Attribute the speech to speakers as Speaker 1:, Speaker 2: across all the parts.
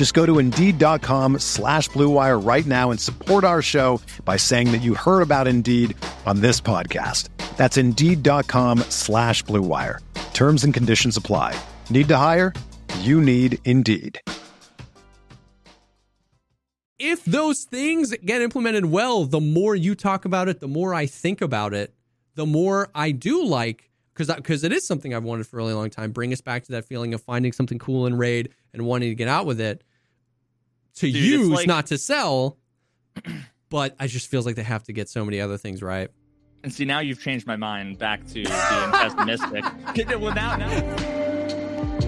Speaker 1: Just go to Indeed.com slash BlueWire right now and support our show by saying that you heard about Indeed on this podcast. That's Indeed.com slash BlueWire. Terms and conditions apply. Need to hire? You need Indeed.
Speaker 2: if those things get implemented well, the more you talk about it, the more I think about it, the more I do like because because it is something I've wanted for a really long time. Bring us back to that feeling of finding something cool in raid and wanting to get out with it to
Speaker 3: Dude,
Speaker 2: use,
Speaker 3: like-
Speaker 2: not to sell. But I just feels like they have to get so many other things right.
Speaker 3: And see, now you've changed my mind back to being pessimistic. well, now, now.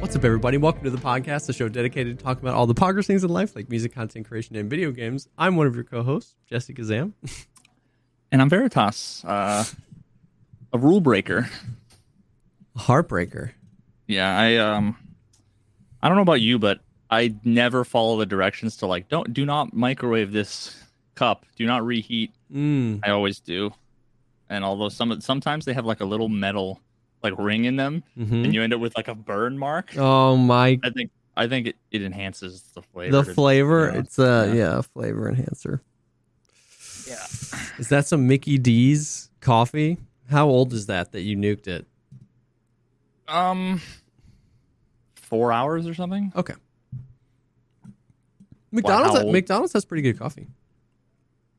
Speaker 2: What's up, everybody? Welcome to the Pogcast, the show dedicated to talking about all the poggers things in life, like music, content creation, and video games. I'm one of your co-hosts, Jesse Kazam.
Speaker 3: And I'm Veritas, uh, a rule breaker.
Speaker 2: A heartbreaker.
Speaker 3: Yeah, I um, I don't know about you, but I never follow the directions to like don't do not microwave this cup, do not reheat.
Speaker 2: Mm.
Speaker 3: I always do, and although some sometimes they have like a little metal like ring in them,
Speaker 2: hmm
Speaker 3: and you end up with like a burn mark.
Speaker 2: Oh my
Speaker 3: I think I think it, it enhances the flavor.
Speaker 2: the flavor
Speaker 3: yeah.
Speaker 2: it's a
Speaker 3: Yeah.
Speaker 2: yeah. flavor enhancer
Speaker 3: Yeah.
Speaker 2: is that some mickey d's coffee how old is that that you nuked it
Speaker 3: Um, four hours or something.
Speaker 2: okay mcdonald's
Speaker 3: how old?
Speaker 2: mcdonald's has pretty good coffee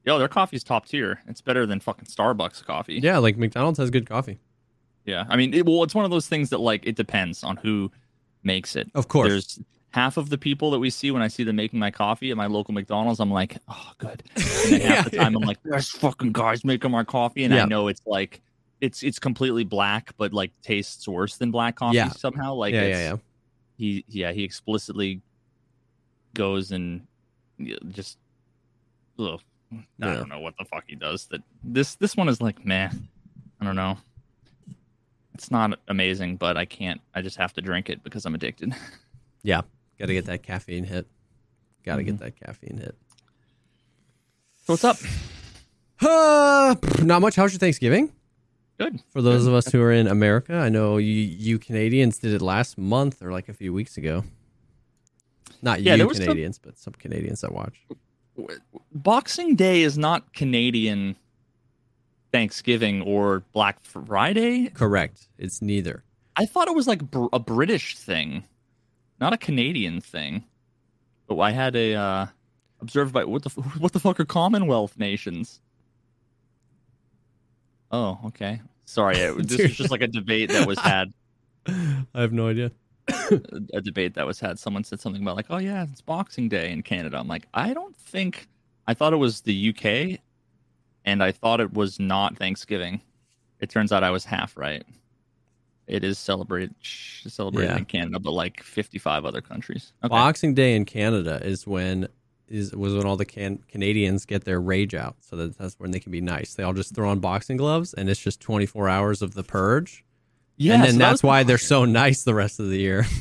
Speaker 3: Yo, their coffee's top tier. It's better than fucking Starbucks coffee.
Speaker 2: yeah like mcdonald's has good coffee
Speaker 3: Yeah, I mean, it, well, it's one of those things that like it depends on who makes it.
Speaker 2: of course
Speaker 3: There's half of the people that we see when I see them making my coffee at my local McDonald's. I'm like, oh, good. And then half the time, I'm like, there's fucking guys making my coffee, and
Speaker 2: Yeah.
Speaker 3: I know it's like it's it's completely black, but like tastes worse than black coffee
Speaker 2: Yeah.
Speaker 3: somehow. Like,
Speaker 2: yeah
Speaker 3: it's,
Speaker 2: yeah yeah
Speaker 3: he yeah he explicitly goes and just ugh, I
Speaker 2: Yeah.
Speaker 3: don't know what the fuck he does. That this this one is like meh. I don't know. It's not amazing, but I can't. I just have to drink it because I'm addicted.
Speaker 2: yeah gotta get that caffeine hit gotta
Speaker 3: Mm-hmm.
Speaker 2: get that caffeine hit
Speaker 3: So what's up?
Speaker 2: uh, not much how's your thanksgiving
Speaker 3: Good.
Speaker 2: for those of us who are in america i know you, you canadians did it last month or like a few weeks ago not
Speaker 3: Yeah,
Speaker 2: you
Speaker 3: was some-
Speaker 2: canadians but some canadians that watch
Speaker 3: Boxing Day is not Canadian Thanksgiving or Black Friday.
Speaker 2: Correct. It's neither.
Speaker 3: I thought it was like br- a British thing, not a Canadian thing. But I had a uh, observed by what the what the fuck are Commonwealth nations? Oh, okay. Sorry, it, this was just like a debate that was had.
Speaker 2: I have no idea.
Speaker 3: a debate that was had. Someone said something about like, "Oh yeah, it's Boxing Day in Canada." I'm like, I don't think. I thought it was the UK, and I thought it was not Thanksgiving. It turns out I was half right. It is celebrated celebrated
Speaker 2: Yeah.
Speaker 3: in Canada, but like 55 other countries. Okay.
Speaker 2: Boxing Day in Canada is when is was when all the can- Canadians get their rage out. So that, that's when they can be nice. They all just throw on boxing gloves, and it's just 24 hours of the purge.
Speaker 3: yeah,
Speaker 2: and
Speaker 3: so
Speaker 2: then
Speaker 3: that
Speaker 2: that's
Speaker 3: the
Speaker 2: why they're so nice the rest of the year.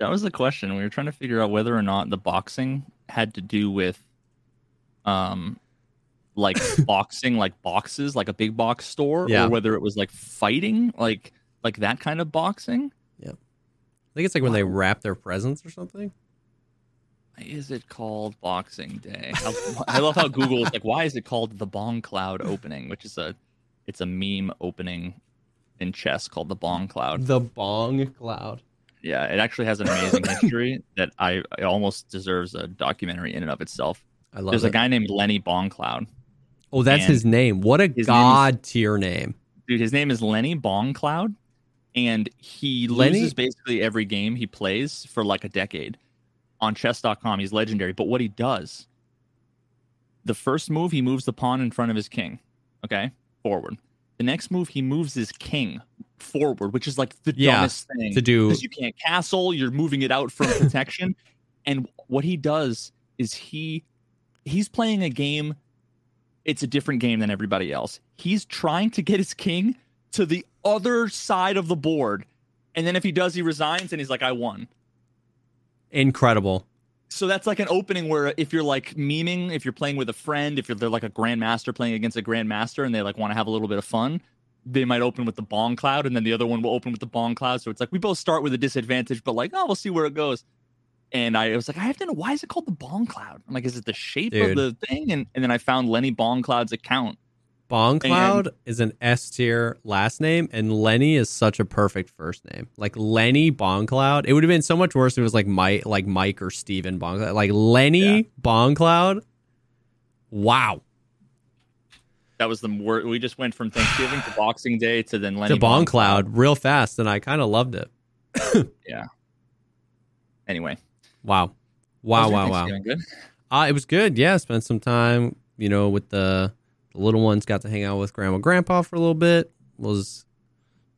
Speaker 3: That was the question. We were trying to figure out whether or not the boxing had to do with, um, like boxing, like boxes, like a big box store,
Speaker 2: Yeah.
Speaker 3: or whether it was like fighting, like like that kind of boxing.
Speaker 2: Yeah, I think it's like when they wrap their presents or something.
Speaker 3: Is it called Boxing Day? I, I love how Google is like, why is it called the Bong Cloud opening, which is a, it's a meme opening in chess called the Bong Cloud.
Speaker 2: The Bong Cloud.
Speaker 3: Yeah, it actually has an amazing history that I it almost deserves a documentary in and of itself.
Speaker 2: I love
Speaker 3: There's
Speaker 2: it.
Speaker 3: a guy named Lenny Bong Cloud.
Speaker 2: Oh, that's his name. What a
Speaker 3: his name is-
Speaker 2: god tier name.
Speaker 3: Dude, his name is Lenny Bong Cloud, and he
Speaker 2: Lenny?
Speaker 3: loses basically every game he plays for like a decade. On chess.com, he's legendary. But what he does, the first move, he moves the pawn in front of his king. Okay, forward. The next move, he moves his king forward, which is like the
Speaker 2: Yeah,
Speaker 3: dumbest thing
Speaker 2: to do-
Speaker 3: because you can't castle. You're moving it out from protection. and what he does is he he's playing a game. It's a different game than everybody else. He's trying to get his king to the other side of the board, and then if he does, he resigns and he's like, "I won."
Speaker 2: Incredible.
Speaker 3: So that's like an opening where if you're like memeing, if you're playing with a friend, if you're they're like a grandmaster playing against a grandmaster and they like want to have a little bit of fun, they might open with the bong cloud and then the other one will open with the bong cloud. So it's like we both start with a disadvantage, but like, oh, we'll see where it goes. And I was like, I have to know why is it called the bong cloud? I'm like, is it the shape
Speaker 2: Dude.
Speaker 3: of the thing? And and then I found Lenny Bong Cloud's account.
Speaker 2: Bong Cloud is an S tier last name, and Lenny is such a perfect first name. Like Lenny Bong Cloud. It would have been so much worse if it was like Mike, like Mike or Steven Bong Cloud. Like Lenny
Speaker 3: Yeah.
Speaker 2: Bong Cloud. Wow.
Speaker 3: That was the word. We just went from Thanksgiving to Boxing Day to then Lenny
Speaker 2: to Bong Cloud real fast, and I kind of loved it. Yeah.
Speaker 3: Anyway,
Speaker 2: Wow. Wow, wow, wow.
Speaker 3: Good.
Speaker 2: Uh, it was good. Yeah, spent some time, you know, with the, the little ones. Got to hang out with grandma, and grandpa for a little bit. Was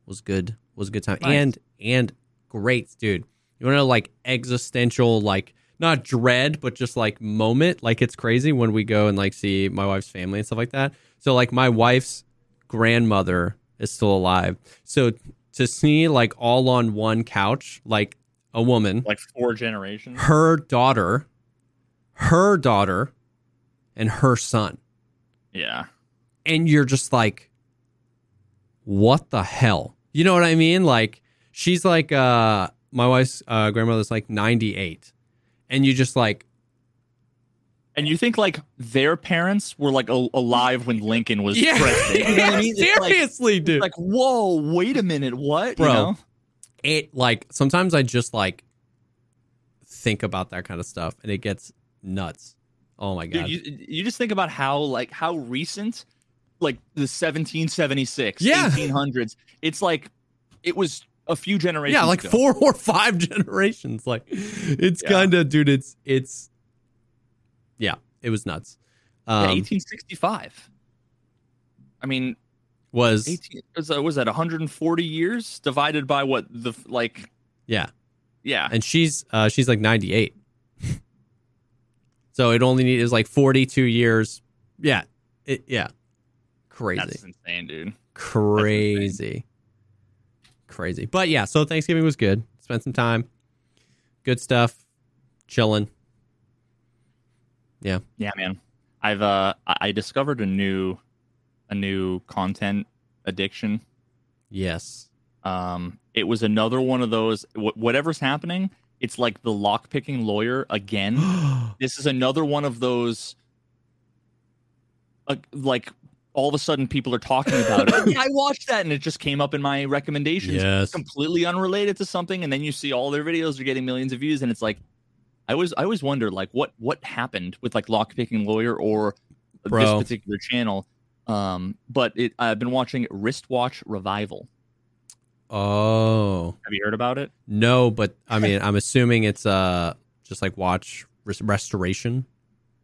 Speaker 2: was good. Was a good time.
Speaker 3: Nice.
Speaker 2: And and great, dude. You want to know, like existential, like not dread, but just like moment. Like it's crazy when we go and like see my wife's family and stuff like that. So like my wife's grandmother is still alive. So to see like all on one couch, like a woman,
Speaker 3: Like four generations.
Speaker 2: her daughter, her daughter, and her son.
Speaker 3: Yeah.
Speaker 2: And you're just like, what the hell? You know what I mean? Like, she's like, uh, my wife's uh, grandmother's like 98. And you just like,
Speaker 3: And you think like their parents were like a- alive when Lincoln was
Speaker 2: yeah,
Speaker 3: president? You know what I mean? It's like-
Speaker 2: seriously, dude.
Speaker 3: Like, whoa, wait a minute, what?
Speaker 2: Bro.
Speaker 3: You know?
Speaker 2: it like sometimes I just like think about that kind of stuff and it gets nuts. Oh my god.
Speaker 3: Dude, you, you just think about how like how recent, like the 1776,
Speaker 2: Yeah.
Speaker 3: 1800s. It's like it was a few generations.
Speaker 2: yeah, like
Speaker 3: ago.
Speaker 2: four or five generations. Like it's
Speaker 3: Yeah.
Speaker 2: kind of dude, it's it's yeah, it was nuts.
Speaker 3: Yeah,
Speaker 2: Um
Speaker 3: 1865. I mean,
Speaker 2: was
Speaker 3: 18 was, that- was that 140 years divided by what the like?
Speaker 2: yeah.
Speaker 3: Yeah,
Speaker 2: And she's uh she's like 98. So it only is like 42 years. Yeah. It yeah. Crazy.
Speaker 3: that's insane, dude.
Speaker 2: crazy crazy but yeah so thanksgiving was good spent some time good stuff chilling
Speaker 3: Yeah, Yeah, man. I've uh I I discovered a new a new content addiction.
Speaker 2: yes
Speaker 3: Um it was another one of those wh- whatever's happening, it's like the lock picking lawyer again. this is another one of those uh, like all of a sudden people are talking about it. I watched that and it just came up in my recommendations.
Speaker 2: yes
Speaker 3: completely unrelated to something and then you see all their videos are getting millions of views and it's like i always i always wonder like what what happened with like lockpicking lawyer or
Speaker 2: Bro.
Speaker 3: this particular channel um but it i've been watching wristwatch revival
Speaker 2: oh.
Speaker 3: Have you heard about it?
Speaker 2: No but i mean i'm assuming it's uh just like watch res- restoration?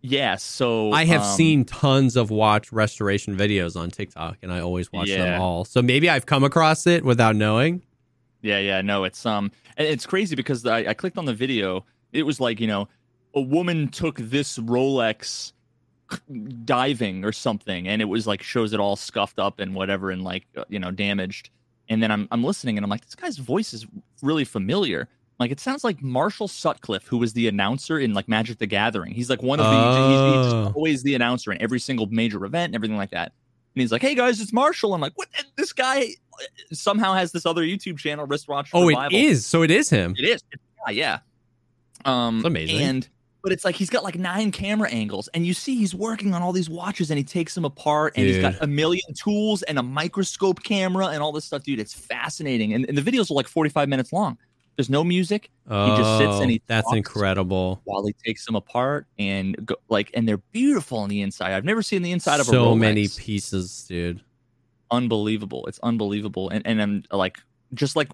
Speaker 3: Yes so
Speaker 2: i have
Speaker 3: um,
Speaker 2: seen tons of watch restoration videos on tiktok and i always watch them all. So maybe i've come across it without knowing.
Speaker 3: Yeah, yeah, no, it's um, it's crazy because I, I clicked on the video. It was like you know, a woman took this Rolex diving or something, and it was like shows it all scuffed up and whatever, and like uh, you know damaged. And then I'm I'm listening, and I'm like, this guy's voice is really familiar. Like it sounds like Marshall Sutcliffe, who was the announcer in like Magic the Gathering. He's like one of the he's, he's
Speaker 2: Oh.
Speaker 3: always the announcer in every single major event and everything like that. And he's like, "Hey guys, it's Marshall." I'm like, "What? This guy somehow has this other YouTube channel, Wristwatch
Speaker 2: oh
Speaker 3: Revival.
Speaker 2: it is so it is him
Speaker 3: It is. Yeah, yeah. Um,
Speaker 2: That's amazing.
Speaker 3: And but it's like he's got like nine camera angles, and you see he's working on all these watches, and he takes them apart, and he's got a million tools and a microscope camera and all this stuff, dude. It's fascinating, and, and the videos are like 45 minutes long. There's no music. He just sits and oh, he
Speaker 2: Oh, That's
Speaker 3: talks.
Speaker 2: incredible.
Speaker 3: while he takes them apart and go, like and they're beautiful on the inside. I've never seen the inside of a
Speaker 2: watch
Speaker 3: so
Speaker 2: many pieces, dude.
Speaker 3: unbelievable. It's unbelievable. And and I'm like just like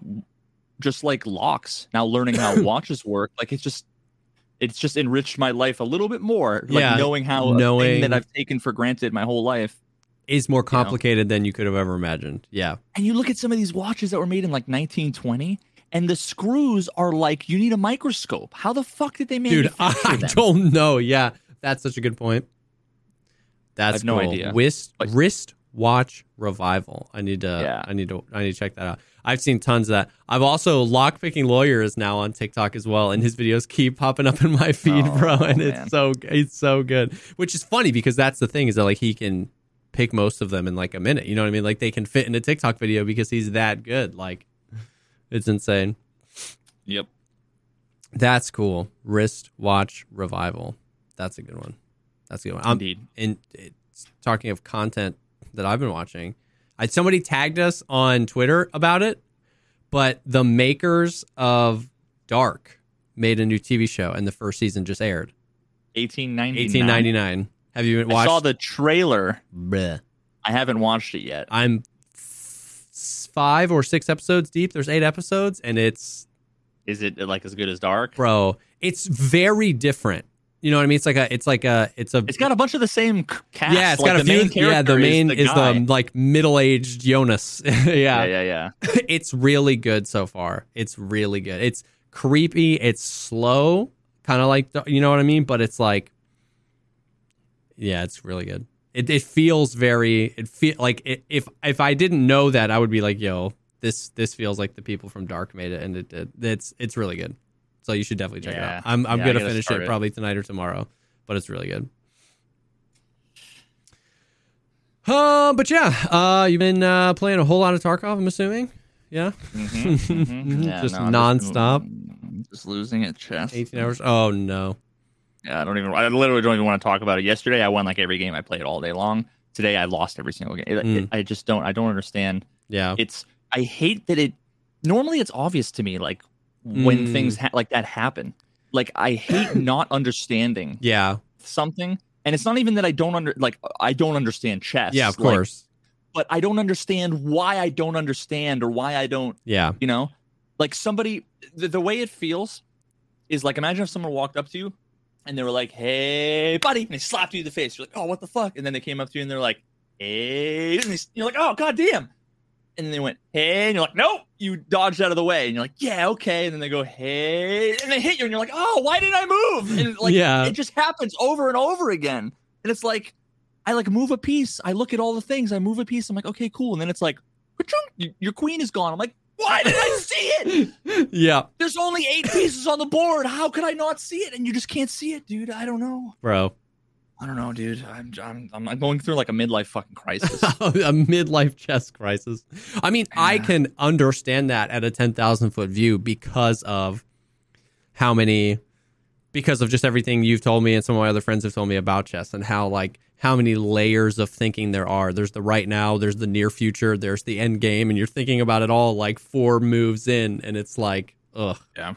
Speaker 3: just like locks. Now learning how watches work, like it's just it's just enriched my life a little bit more. Like
Speaker 2: Yeah,
Speaker 3: knowing how
Speaker 2: knowing-
Speaker 3: that I've taken for granted my whole life.
Speaker 2: Is more complicated than you could have ever imagined. Yeah.
Speaker 3: And you look at some of these watches that were made in like 1920 and the screws are like you need a microscope. How the fuck did they
Speaker 2: make
Speaker 3: Dude,
Speaker 2: I
Speaker 3: them?
Speaker 2: don't know. Yeah. That's such a good point. That's
Speaker 3: have no idea.
Speaker 2: Wrist,
Speaker 3: But-
Speaker 2: wrist watch revival. I need to
Speaker 3: Yeah.
Speaker 2: I need to I need to check that out. I've seen tons of that. I've also lockpicking lawyer is now on TikTok as well, and his videos keep popping up in my feed,
Speaker 3: Oh,
Speaker 2: bro. And
Speaker 3: man.
Speaker 2: it's so it's so good. Which is funny because that's the thing is that like he can pick most of them in like a minute. You know what I mean? Like they can fit in a TikTok video because he's that good. Like it's insane.
Speaker 3: Yep.
Speaker 2: That's cool. Wrist watch revival. That's a good one. That's a good one. I'm,
Speaker 3: Indeed.
Speaker 2: and it's talking of content that I've been watching, I somebody tagged us on Twitter about it, but the makers of Dark made a new TV show, and the first season just aired.
Speaker 3: 1899.
Speaker 2: Eighteen ninety nine. Have you watched?
Speaker 3: I saw the trailer.
Speaker 2: Bleh.
Speaker 3: I haven't watched it yet.
Speaker 2: I'm f- five or six episodes deep. There's eight episodes, and it's
Speaker 3: Is it like as good as Dark?
Speaker 2: bro. It's very different. You know what I mean? It's like a. It's like a. It's a.
Speaker 3: It's got a bunch of the same cast.
Speaker 2: yeah, it's
Speaker 3: like
Speaker 2: got a few. yeah, the main
Speaker 3: is
Speaker 2: is
Speaker 3: the, guy.
Speaker 2: the like middle aged Jonas. yeah.
Speaker 3: yeah, yeah, yeah.
Speaker 2: it's really good so far. It's really good. It's creepy. It's slow, kind of like you know what I mean. But it's like, yeah, it's really good. It it feels very. It feel like it, if if I didn't know that, I would be like, yo, this this feels like the people from Dark made it, and it did. It's it's really good. So you should definitely check it out. I'm I'm
Speaker 3: Yeah,
Speaker 2: gonna finish it
Speaker 3: it.
Speaker 2: probably tonight or tomorrow, but it's really good. Uh, but yeah, uh, you've been uh, playing a whole lot of Tarkov. I'm assuming. Yeah,
Speaker 3: Mhm, mhm. Yeah,
Speaker 2: Just
Speaker 3: no,
Speaker 2: nonstop?
Speaker 3: I'm Just, losing at chess.
Speaker 2: 18 hours. Oh no.
Speaker 3: Yeah, I don't even. I literally don't even want to talk about it. Yesterday, I won like every game I played all day long. Today, I lost every single game. It-
Speaker 2: Mm.
Speaker 3: it- I just don't. I don't understand.
Speaker 2: Yeah.
Speaker 3: It's. I hate that it. Normally, it's obvious to me, like when
Speaker 2: Mm.
Speaker 3: things ha- like that happen. Like I hate not understanding
Speaker 2: Yeah.
Speaker 3: something, and it's not even that I don't under like I don't understand chess.
Speaker 2: Yeah. Of
Speaker 3: like,
Speaker 2: course.
Speaker 3: but I don't understand why I don't understand or why I don't
Speaker 2: Yeah.
Speaker 3: you know like somebody the, the way it feels is like imagine if someone walked up to you and they were like hey buddy and they slapped you in the face you're like oh what the fuck and then they came up to you and they're like hey and they, you're like oh god damn and they went hey and you're like nope you dodged out of the way and you're like yeah okay and then they go hey and they hit you and you're like oh why didn't i move and like
Speaker 2: Yeah.
Speaker 3: it just happens over and over again and it's like i like move a piece i look at all the things i move a piece i'm like okay cool and then it's like your queen is gone i'm like why did i see it
Speaker 2: yeah,
Speaker 3: there's only eight pieces on the board. How could I not see it? And you just can't see it, dude. I don't know.
Speaker 2: bro.
Speaker 3: I don't know, dude. I'm I'm I'm going through like a midlife fucking crisis.
Speaker 2: a midlife chess crisis. I mean, I can understand that at a 10,000 foot view because of how many, because of just everything you've told me and some of my other friends have told me about chess and how, like, how many layers of thinking there are. There's the right now, there's the near future, there's the end game, and you're thinking about it all like four moves in, and it's like, ugh.
Speaker 3: Yeah.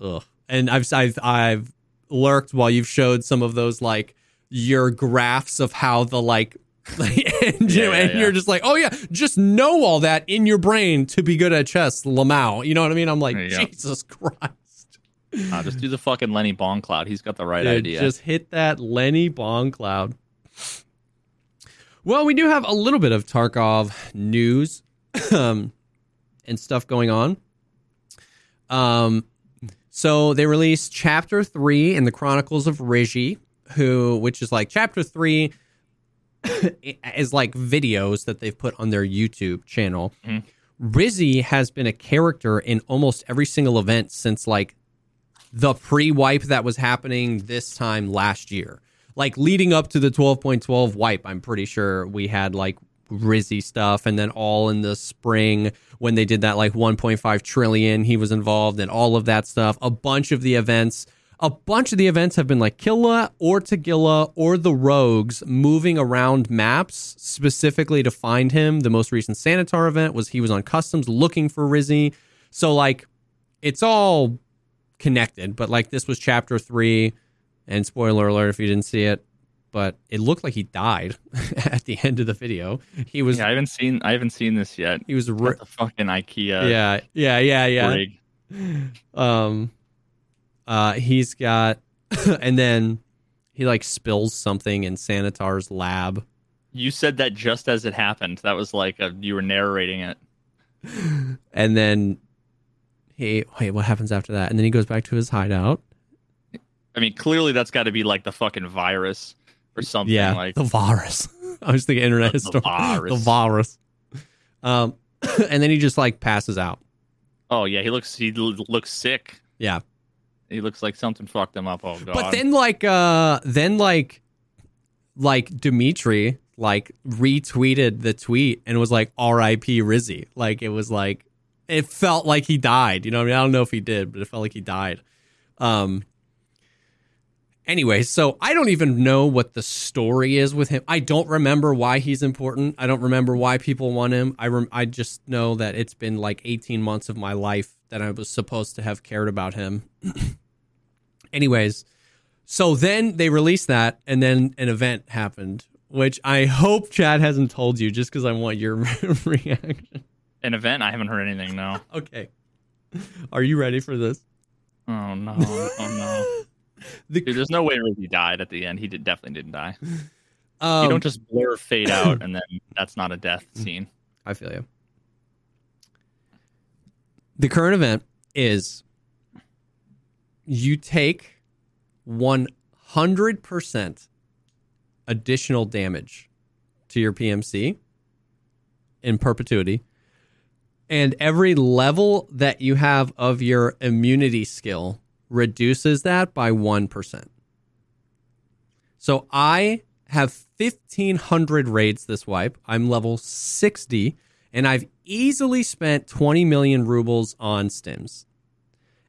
Speaker 2: Ugh. And I've, I've, I've lurked while you've showed some of those, like, your graphs of how the, like, and,
Speaker 3: Yeah, yeah,
Speaker 2: and
Speaker 3: yeah.
Speaker 2: you're just like, oh yeah, just know all that in your brain to be good at chess, Lamau. You know what I mean? I'm like,
Speaker 3: Yeah.
Speaker 2: Jesus Christ.
Speaker 3: uh, just do the fucking Lenny Bong Cloud. He's got the right
Speaker 2: Dude,
Speaker 3: idea.
Speaker 2: Just hit that Lenny Bong cloud. Well, we do have a little bit of Tarkov news um, and stuff going on. Um, so they released Chapter Three in the Chronicles of Ryzhy, who, which is like Chapter Three, is like videos that they've put on their YouTube channel.
Speaker 3: Mhm.
Speaker 2: Ryzhy has been a character in almost every single event since like the pre-wipe that was happening this time last year. Like leading up to the 12.12 wipe, I'm pretty sure we had like Ryzhy stuff and then all in the spring when they did that like 1.5 trillion, he was involved and all of that stuff. A bunch of the events, a bunch of the events have been like Killa or Tagilla or the Rogues moving around maps specifically to find him. The most recent Sanitar event was he was on customs looking for Ryzhy. So like it's all connected, but like this was chapter three, and spoiler alert if you didn't see it, but it looked like he died at the end of the video. He was
Speaker 3: Yeah, I haven't seen I haven't seen this yet.
Speaker 2: he was ri-
Speaker 3: the fucking IKEA
Speaker 2: yeah yeah yeah yeah.
Speaker 3: rig.
Speaker 2: Um, uh, he's got, and then he like spills something in Sanitar's lab.
Speaker 3: You said that just as it happened. That was like a, you were narrating it.
Speaker 2: and then he wait what happens after that and then he goes back to his hideout
Speaker 3: I mean, clearly that's got to be like the fucking virus or something.
Speaker 2: yeah
Speaker 3: like
Speaker 2: the virus i was thinking internet
Speaker 3: The
Speaker 2: history
Speaker 3: virus.
Speaker 2: the virus um and then he just like passes out
Speaker 3: oh yeah, he looks he looks sick.
Speaker 2: yeah
Speaker 3: He looks like something fucked him up. Oh god.
Speaker 2: but then like uh then like like dimitri like retweeted the tweet and was like rip ryzhy. Like it was like it felt like he died you know what i mean? I don't know if he did but it felt like he died. Um anyway so i don't even know what the story is with him. I don't remember why he's important. I don't remember why people want him. I rem- i just know that it's been like 18 months of my life that i was supposed to have cared about him anyways so then they released that and then an event happened which i hope chad hasn't told you just because i want your reaction
Speaker 3: an event. I haven't heard anything. No.
Speaker 2: okay are you ready for this
Speaker 3: Oh no. Oh no.
Speaker 2: the,
Speaker 3: Dude, there's no way Ryzhy died at the end. He did definitely didn't die.
Speaker 2: um,
Speaker 3: you don't just blur fade out and then that's not a death scene.
Speaker 2: I feel you. The current event is you take 100% additional damage to your PMC in perpetuity. And every level that you have of your immunity skill reduces that by 1%. So I have 1500 raids this wipe. I'm level 60 and I've easily spent 20 million rubles on stims.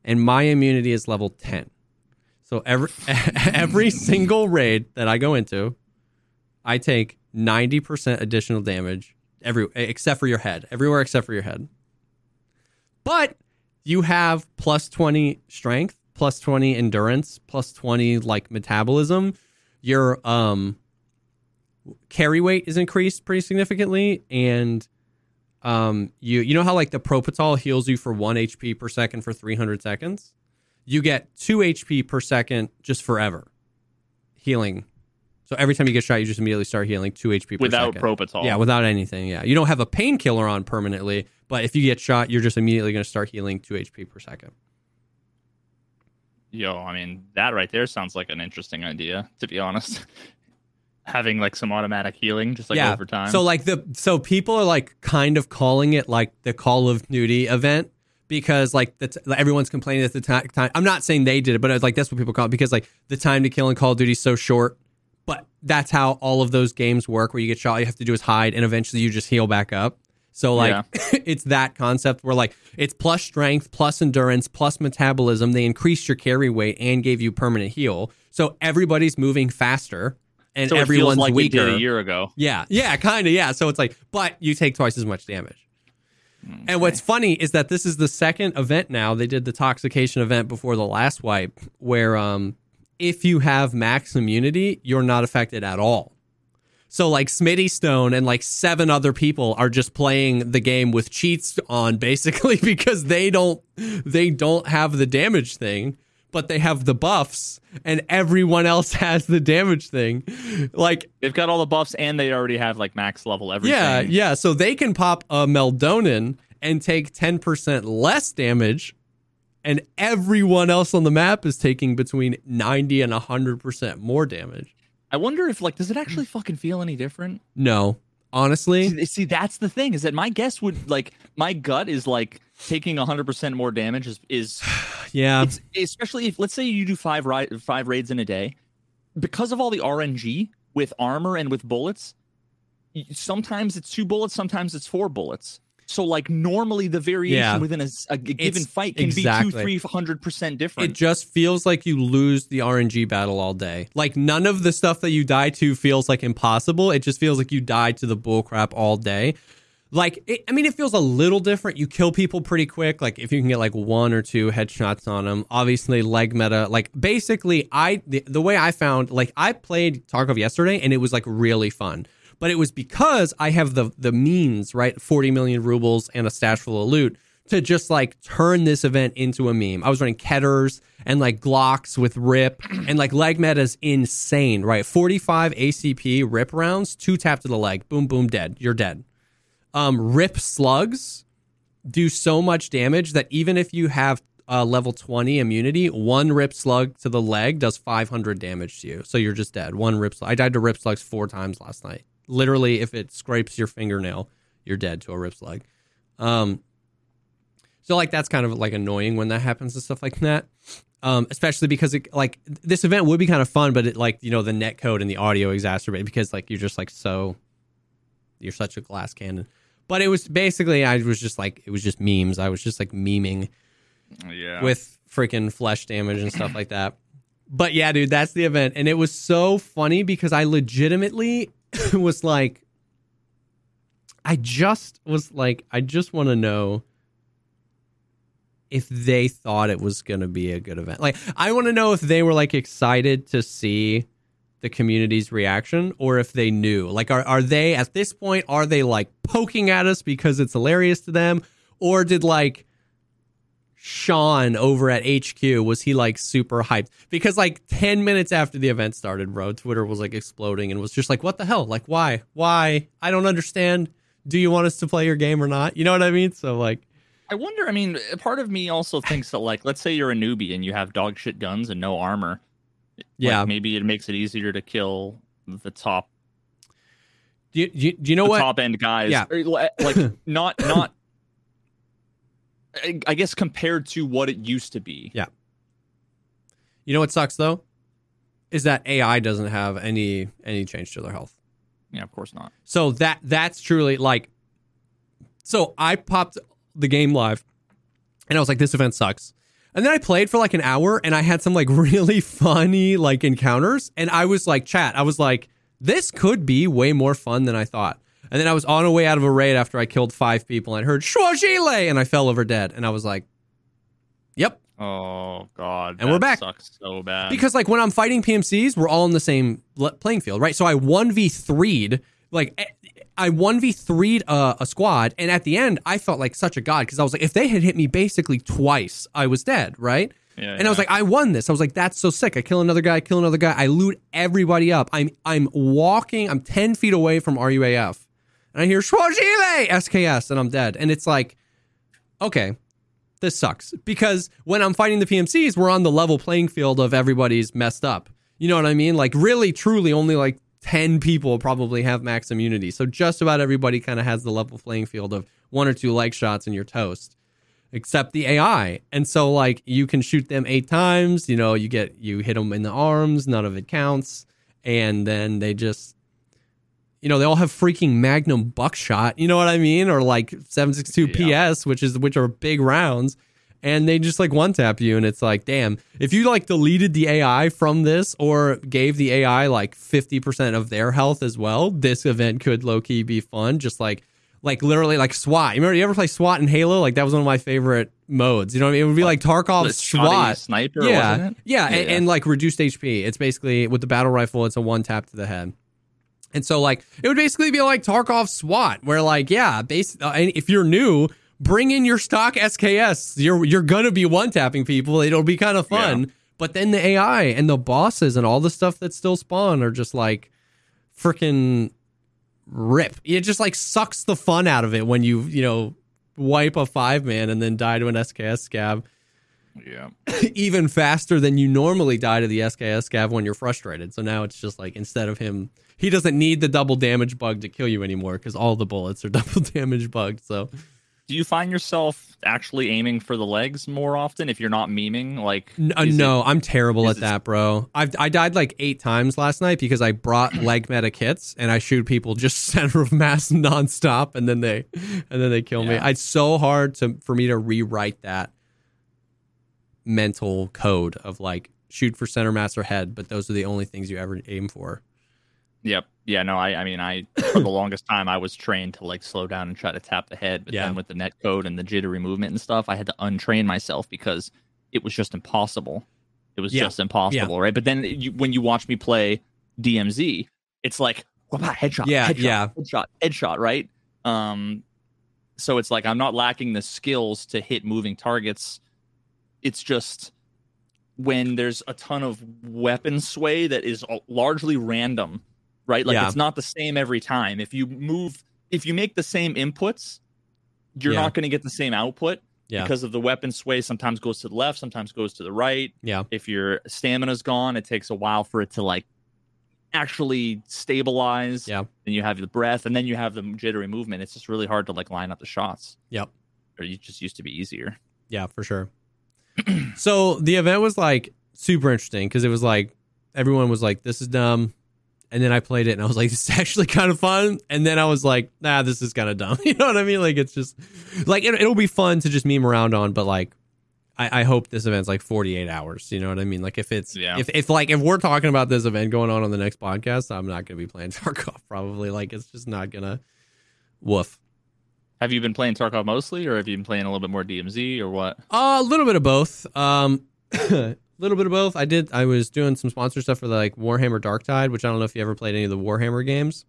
Speaker 2: And my immunity is level 10. So every every single raid that I go into, I take 90% additional damage every except for your head. Everywhere except for your head. But you have plus 20 strength, plus 20 endurance, plus 20 like metabolism. Your um carry weight is increased pretty significantly and um you you know how like the propital heals you for 1 HP per second for 300 seconds? You get 2 HP per second just forever. Healing. So every time you get shot you just immediately start healing 2 HP per
Speaker 3: Without
Speaker 2: second.
Speaker 3: propital.
Speaker 2: Yeah, without anything. Yeah. You don't have a painkiller on permanently, but if you get shot, you're just immediately going to start healing 2 HP per second.
Speaker 3: Yo, I mean, that right there sounds like an interesting idea, to be honest. Having like some automatic healing just like
Speaker 2: yeah.
Speaker 3: over time.
Speaker 2: So like the so people are like kind of calling it like the Call of Duty event because like the t- everyone's complaining that the ti- time. I'm not saying they did it, but it's like that's what people call it because like the time to kill in Call of Duty is so short. But that's how all of those games work. Where you get shot, all you have to do is hide, and eventually you just heal back up. So like it's that concept where like it's plus strength, plus endurance, plus metabolism. They increased your carry weight and gave you permanent heal. So everybody's moving faster and
Speaker 3: so
Speaker 2: everyone's
Speaker 3: like
Speaker 2: weaker.
Speaker 3: a year ago.
Speaker 2: Yeah, yeah, kind of, yeah. So it's like, but you take twice as much damage. And what's funny is that this is the second event now. They did the toxication event before the last wipe, where um, if you have max immunity, you're not affected at all. So like Smittystone and like seven other people are just playing the game with cheats on basically because they don't they don't have the damage thing, but they have the buffs and everyone else has the damage thing. Like
Speaker 3: They've got all the buffs and they already have like max level everything.
Speaker 2: yeah, yeah. So they can pop a Meldonin and take 10% less damage, and everyone else on the map is taking between 90 and 100% more damage.
Speaker 3: I wonder if like does it actually fucking feel any different?
Speaker 2: No, honestly,
Speaker 3: See, see, that's the thing is that my guess would like my gut is like taking 100% more damage is is
Speaker 2: yeah.
Speaker 3: it's especially if let's say you do five ri- five raids in a day because of all the RNG with armor and with bullets sometimes it's two bullets sometimes it's four bullets so like normally the variation
Speaker 2: Yeah.
Speaker 3: within a given
Speaker 2: It's-
Speaker 3: fight can
Speaker 2: exactly.
Speaker 3: be two three hundred percent different
Speaker 2: It just feels like you lose the RNG battle all day. Like none of the stuff that you die to feels like impossible. It just feels like you die to the bullcrap all day. Like, it, I mean, it feels a little different. You kill people pretty quick. Like, if you can get like one or two headshots on them, obviously leg meta. Like, basically, I the, the way I found like I played Tarkov yesterday and it was like really fun, but it was because I have the the means right, forty million rubles and a stash full of loot to just like turn this event into a meme. I was running Ketters and like Glocks with Rip and like leg meta's insane, right? 45 ACP Rip rounds, two tap to the leg, boom, boom, dead. You're dead. Um, Rip slugs do so much damage that even if you have uh, level 20 immunity, one Rip slug to the leg does 500 damage to you. So you're just dead. One Rip slug. I died to Rip slugs four times last night. Literally, if it scrapes your fingernail, you're dead to a Rip slug. Um, so like that's kind of like annoying when that happens and stuff like that. Um, especially because it like this event would be kind of fun, but it like you know the net code and the audio exacerbate because like you're just like so you're such a glass cannon. But it was basically I was just like it was just memes. I was just like memeing
Speaker 3: Yeah.
Speaker 2: with freaking flesh damage and stuff like that. But yeah, dude, that's the event. And it was so funny because I legitimately was like, I just was like, I just want to know if they thought it was going to be a good event. Like, I want to know if they were like excited to see the community's reaction or if they knew. Like, are, are they at this point, are they like poking at us because it's hilarious to them? Or did like, Sean over at HQ was he like super hyped because like 10 minutes after the event started, bro, Twitter was like exploding and was just like, what the hell? Like, why? Why? I don't understand. Do you want us to play your game or not? You know what I mean? So, like,
Speaker 3: I wonder. I mean, part of me also thinks that, like, let's say you're a newbie and you have dog shit guns and no armor. Like,
Speaker 2: Yeah.
Speaker 3: maybe it makes it easier to kill the top,
Speaker 2: do you, do you, do you know what?
Speaker 3: top end guys.
Speaker 2: Yeah.
Speaker 3: Or, like not not. I I guess compared to what it used to be.
Speaker 2: Yeah. You know what sucks though? Is that AI doesn't have any any change to their health.
Speaker 3: Yeah, of course not.
Speaker 2: So that that's truly like so I popped the game live and I was like this event sucks. And then I played for like an hour and I had some like really funny like encounters and I was like chat, I was like this could be way more fun than I thought. And then I was on a way out of a raid after I killed five people and I heard Schwajile and I fell over dead and I was like Yep,
Speaker 3: Oh God,
Speaker 2: And we're back.
Speaker 3: Sucks so bad.
Speaker 2: because like when I'm fighting PMCs, we're all in the same playing field, right? So I 1v3'd like I one v threed a, a squad, and at the end I felt like such a god because I was like, if they had hit me basically twice, I was dead, right?
Speaker 3: yeah,
Speaker 2: And I was like, I won this. I was like, that's so sick. I kill another guy, kill another guy. I loot everybody up. I'm I'm walking. I'm ten feet away from RUAF, and I hear Schwajile SKS, and I'm dead. And it's like, okay, this sucks because when I'm fighting the PMCs, we're on the level playing field of everybody's messed up. You know what I mean? Like really, truly, only like ten people probably have max immunity. So just about everybody kind of has the level playing field of one or two leg shots and you're toast except the AI. And so like you can shoot them eight times, you know, you get you hit them in the arms, none of it counts, and then they just you know, they all have freaking Magnum buckshot, you know what I mean? Or like 762 PS, which is which are big rounds, and they just like one tap you and it's like, damn, if you like deleted the AI from this or gave the AI like 50% of their health as well, this event could low key be fun. Just like like literally like SWAT. You remember you ever play SWAT in Halo? Like that was one of my favorite modes. You know what I mean? It would be like Tarkov
Speaker 3: The
Speaker 2: SWAT.
Speaker 3: sniper,
Speaker 2: yeah,
Speaker 3: it?
Speaker 2: yeah, and, and like reduced HP. It's basically with the battle rifle. It's a one tap to the head. And so like it would basically be like Tarkov SWAT, where like yeah, base, uh, and if you're new, bring in your stock SKS. You're you're gonna be one tapping people. It'll be kind of fun.
Speaker 3: Yeah.
Speaker 2: But then the AI and the bosses and all the stuff that still spawn are just like freaking rip. It just like sucks the fun out of it when you you know wipe a five man and then die to an SKS scav
Speaker 3: yeah.
Speaker 2: even faster than you normally die to the SKS scav when you're frustrated. So now it's just like instead of him, he doesn't need the double damage bug to kill you anymore because all the bullets are double damage bugged. So
Speaker 3: Do you find yourself actually aiming for the legs more often if you're not memeing? Like,
Speaker 2: uh,
Speaker 3: it-
Speaker 2: no, I'm terrible at that, bro. I've I died like eight times last night because I brought leg meta kits and I shoot people just center of mass nonstop, and then they and then they kill me. It's so hard to for me to rewrite that mental code of like shoot for center mass or head, but those are the only things you ever aim for.
Speaker 3: Yep. Yeah, no, I, I mean, I for the longest time I was trained to like slow down and try to tap the head, but
Speaker 2: Yeah.
Speaker 3: then with the net code and the jittery movement and stuff, I had to untrain myself because it was just impossible. It was
Speaker 2: Yeah.
Speaker 3: just impossible, right? But then you, when you watch me play DMZ, it's like what about headshot,
Speaker 2: Yeah,
Speaker 3: headshot,
Speaker 2: yeah.
Speaker 3: headshot, headshot, right? Um, so it's like I'm not lacking the skills to hit moving targets. It's just when there's a ton of weapon sway that is largely random, right? Like
Speaker 2: Yeah.
Speaker 3: it's not the same every time. If you move, if you make the same inputs, you're
Speaker 2: Yeah.
Speaker 3: not going to get the same output
Speaker 2: Yeah.
Speaker 3: because of the weapon sway. Sometimes goes to the left, sometimes goes to the right.
Speaker 2: Yeah.
Speaker 3: If your stamina's gone, it takes a while for it to like actually stabilize.
Speaker 2: Yeah.
Speaker 3: Then you have the breath, and then you have the jittery movement. It's just really hard to like line up the shots.
Speaker 2: Yep.
Speaker 3: Or you just used to be easier.
Speaker 2: Yeah, for sure. so the event was like super interesting because it was like everyone was like, "This is dumb," and then I played it and I was like, "This is actually kind of fun," and then I was like, "Nah, this is kind of dumb." You know what I mean? Like it's just like it, it'll be fun to just meme around on, but like. I, I hope this event's like 48 hours. You know what I mean? Like if it's
Speaker 3: Yeah.
Speaker 2: if if like if we're talking about this event going on on the next podcast, I'm not gonna be playing Tarkov probably. Like it's just not gonna. Woof.
Speaker 3: Have you been playing Tarkov mostly, or have you been playing a little bit more DMZ, or what?
Speaker 2: Uh, a little bit of both. Um, little bit of both. I did. I was doing some sponsor stuff for like Warhammer Dark Tide, which I don't know if you ever played any of the Warhammer games.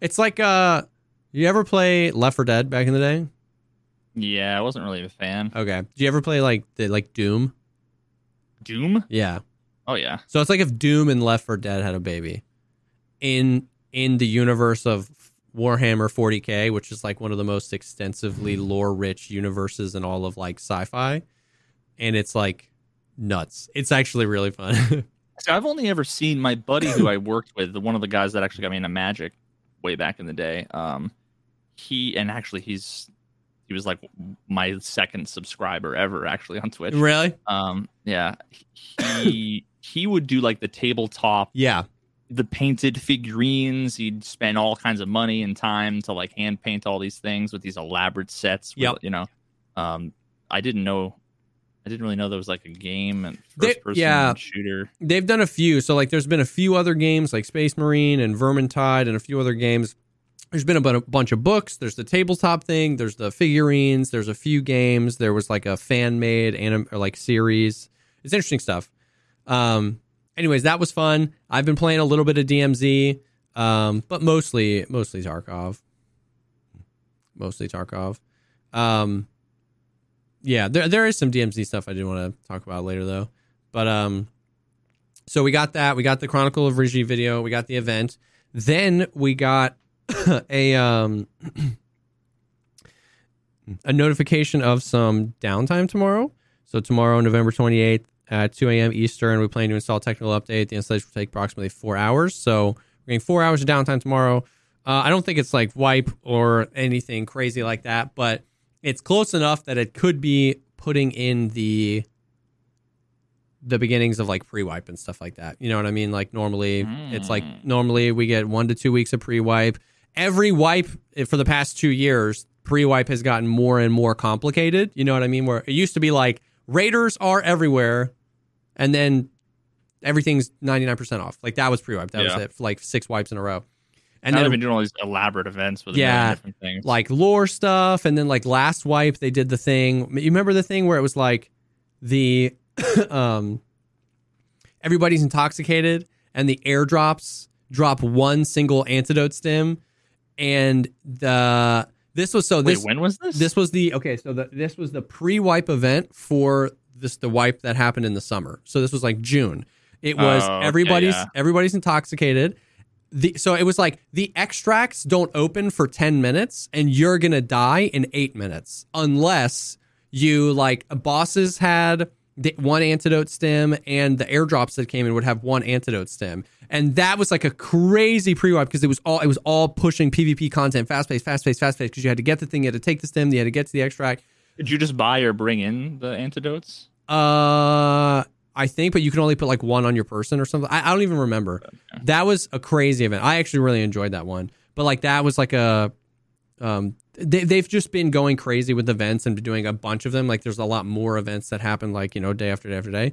Speaker 2: It's like uh, you ever play Left 4 Dead back in the day?
Speaker 3: Yeah, I wasn't really a fan.
Speaker 2: Okay. Do you ever play like the like Doom?
Speaker 3: Doom?
Speaker 2: Yeah.
Speaker 3: Oh yeah.
Speaker 2: So it's like if Doom and Left 4 Dead had a baby in in the universe of Warhammer 40K, which is like one of the most extensively lore-rich universes in all of like sci-fi, and it's like nuts. It's actually really fun.
Speaker 3: So I've only ever seen my buddy who I worked with, one of the guys that actually got me into Magic way back in the day. Um, he and actually he's he was like my second subscriber ever actually on Twitch.
Speaker 2: really?
Speaker 3: Um, yeah, he he would do like the tabletop,
Speaker 2: Yeah.
Speaker 3: the painted figurines. He'd spend all kinds of money and time to like hand paint all these things with these elaborate sets. With,
Speaker 2: Yep.
Speaker 3: you know, um, I didn't know. I didn't really know there was like a game and
Speaker 2: They-
Speaker 3: first person
Speaker 2: yeah.
Speaker 3: shooter.
Speaker 2: They've done a few. So like there's been a few other games like Space Marine and Vermintide and a few other games. There's been a bunch of books. There's the tabletop thing. There's the figurines. There's a few games. There was like a fan made anim- or like series. It's interesting stuff. Um, anyways, that was fun. I've been playing a little bit of DMZ, um, but mostly mostly Tarkov. Mostly Tarkov. Um, yeah, there there is some DMZ stuff I did want to talk about later though. But um, so we got that. We got the Chronicle of Ryzhy video. We got the event. Then we got a um a notification of some downtime tomorrow. So tomorrow, November twenty eighth at two a.m. Eastern, we plan to install technical update. The installation will take approximately four hours. So we're getting four hours of downtime tomorrow. Uh, I don't think it's like wipe or anything crazy like that, but it's close enough that it could be putting in the the beginnings of like pre-wipe and stuff like that. You know what I mean? Like normally it's like
Speaker 3: Mm.
Speaker 2: normally we get 1 to 2 weeks of pre-wipe. Every wipe eh, for the past 2 years, pre-wipe has gotten more and more complicated. You know what I mean? Where it used to be like raiders are everywhere and then everything's 99% off. Like that was pre-wipe. That was it for like 6 wipes in a row.
Speaker 3: And now
Speaker 2: then
Speaker 3: they've been doing all these elaborate events with
Speaker 2: Yeah.
Speaker 3: different things.
Speaker 2: like lore stuff and then like last wipe they did the thing you remember the thing where it was like the um everybody's intoxicated and the airdrops drop one single antidote stem and the this was so
Speaker 3: Wait,
Speaker 2: this
Speaker 3: when was this?
Speaker 2: this was the okay so the, this was the pre-wipe event for this the wipe that happened in the summer so this was like june it was
Speaker 3: Oh, okay,
Speaker 2: everybody's
Speaker 3: yeah.
Speaker 2: everybody's intoxicated the so it was like the extracts don't open for 10 minutes and you're gonna die in eight minutes unless you like bosses had the one antidote stem and the airdrops that came in would have one antidote stem and that was like a crazy pre-wipe because it was all it was all pushing pvp content fast paced fast paced fast paced because you had to get the thing you had to take the stem you had to get to the extract
Speaker 3: Did you just buy or bring in the antidotes?
Speaker 2: uh, I think, but you can only put like one on your person or something. I, I don't even remember. That was a crazy event. I actually really enjoyed that one. But like that was like a, um, they, they've just been going crazy with events and doing a bunch of them. Like there's a lot more events that happen like you know day after day after day.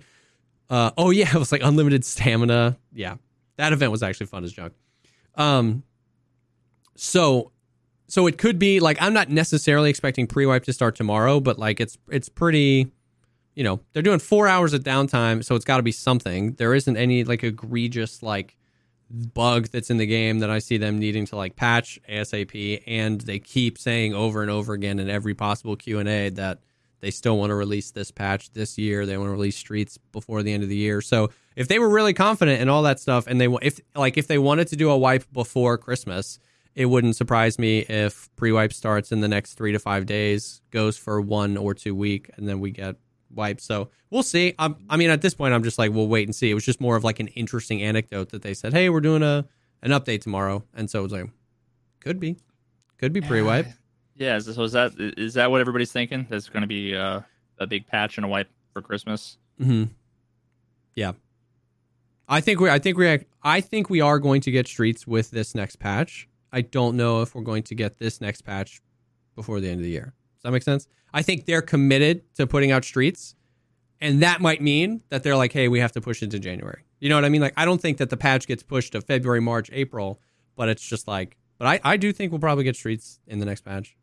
Speaker 2: Uh, oh yeah, it was like unlimited stamina. Yeah, that event was actually fun as junk. Um, so, so it could be like I'm not necessarily expecting pre-wipe to start tomorrow, but like it's it's pretty, you know, they're doing four hours of downtime, so it's got to be something. There isn't any like egregious like bug that's in the game that I see them needing to like patch ASAP, and they keep saying over and over again in every possible Q and A that they still want to release this patch this year. They want to release Streets before the end of the year. So if they were really confident in all that stuff, and they if like if they wanted to do a wipe before Christmas, it wouldn't surprise me if pre-wipe starts in the next three to five days, goes for one or two week, and then we get wipe. So we'll see. I'm, I mean, at this point, I'm just like, we'll wait and see. It was just more of like an interesting anecdote that they said, hey, we're doing a an update tomorrow, and so it was like, could be, could be pre-wipe.
Speaker 3: Yeah, so is that is that what everybody's thinking? There's going to be uh, a big patch and a wipe for Christmas.
Speaker 2: Hmm. Yeah. I think we. I think we. I think we are going to get streets with this next patch. I don't know if we're going to get this next patch before the end of the year. That make sense? I think they're committed to putting out streets, and that might mean that they're like, "Hey, we have to push into January." You know what I mean? Like, I don't think that the patch gets pushed to February, March, April, but it's just like. But I, I do think we'll probably get streets in the next patch.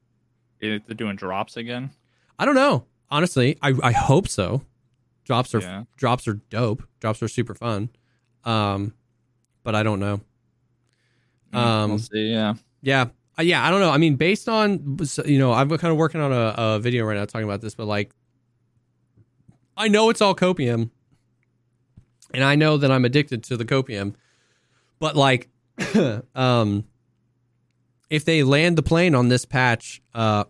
Speaker 3: They're doing drops again.
Speaker 2: I don't know. Honestly, I, I hope so. Drops are
Speaker 3: Yeah.
Speaker 2: drops are dope. Drops are super fun. Um, but I don't know. Um,
Speaker 3: we'll see. Yeah.
Speaker 2: Yeah, Uh, yeah. I don't know. I mean, based on you know, I'm kind of working on a, a video right now talking about this, but like, I know it's all copium, and I know that I'm addicted to the copium, but like, um, if they land the plane on this patch, uh,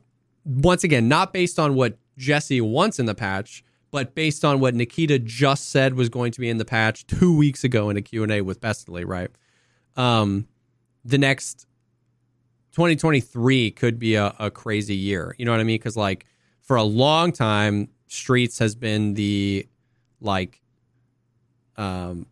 Speaker 2: once again, not based on what Jesse wants in the patch, but based on what Nikita just said was going to be in the patch two weeks ago in a Q&A with Pestily, right? Um, the next 2023 could be a, a crazy year. You know what I mean? Because like for a long time, Streets has been the like um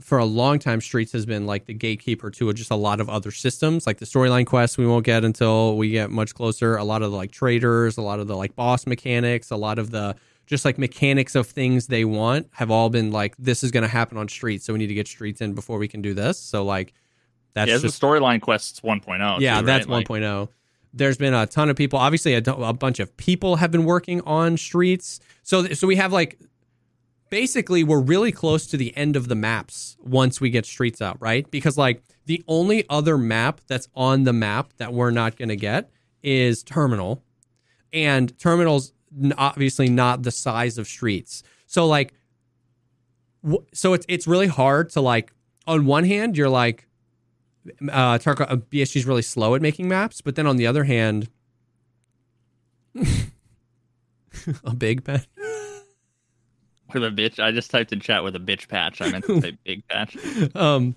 Speaker 2: for a long time Streets has been like the gatekeeper to just a lot of other systems, like the storyline quests we won't get until we get much closer. A lot of the like traders, a lot of the like boss mechanics, a lot of the just like mechanics of things they want have all been like this is going to happen on Streets, so we need to get Streets in before we can do this. So like that's
Speaker 3: yeah,
Speaker 2: just
Speaker 3: the storyline quests 1.0.
Speaker 2: yeah,
Speaker 3: too,
Speaker 2: that's
Speaker 3: right? Like,
Speaker 2: 1.0. There's been a ton of people. Obviously, a, a bunch of people have been working on streets. So, so we have like basically we're really close to the end of the maps once we get streets out, right? Because like the only other map that's on the map that we're not going to get is terminal, and terminals obviously not the size of streets. So like, w- so it's it's really hard to like. On one hand, you're like, uh, Tarko, uh, BSG is really slow at making maps, but then on the other hand, a big pen.
Speaker 3: With a bitch. I just typed in chat with a bitch patch. I meant to say big patch.
Speaker 2: Um,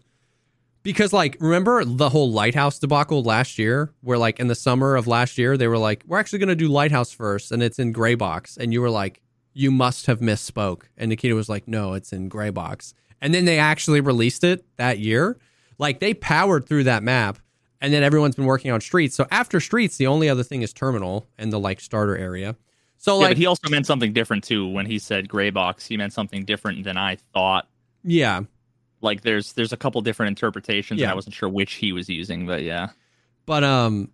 Speaker 2: because like remember the whole lighthouse debacle last year, where like in the summer of last year they were like, we're actually gonna do lighthouse first, and it's in gray box, and you were like, you must have misspoke, and Nikita was like, no, it's in gray box, and then they actually released it that year. Like they powered through that map, and then everyone's been working on streets. So after streets, the only other thing is terminal and the like starter area. So
Speaker 3: yeah,
Speaker 2: like
Speaker 3: he also meant something different too when he said gray box. He meant something different than I thought.
Speaker 2: yeah,
Speaker 3: Like there's there's a couple different interpretations, and
Speaker 2: Yeah.
Speaker 3: I wasn't sure which he was using, but yeah.
Speaker 2: But um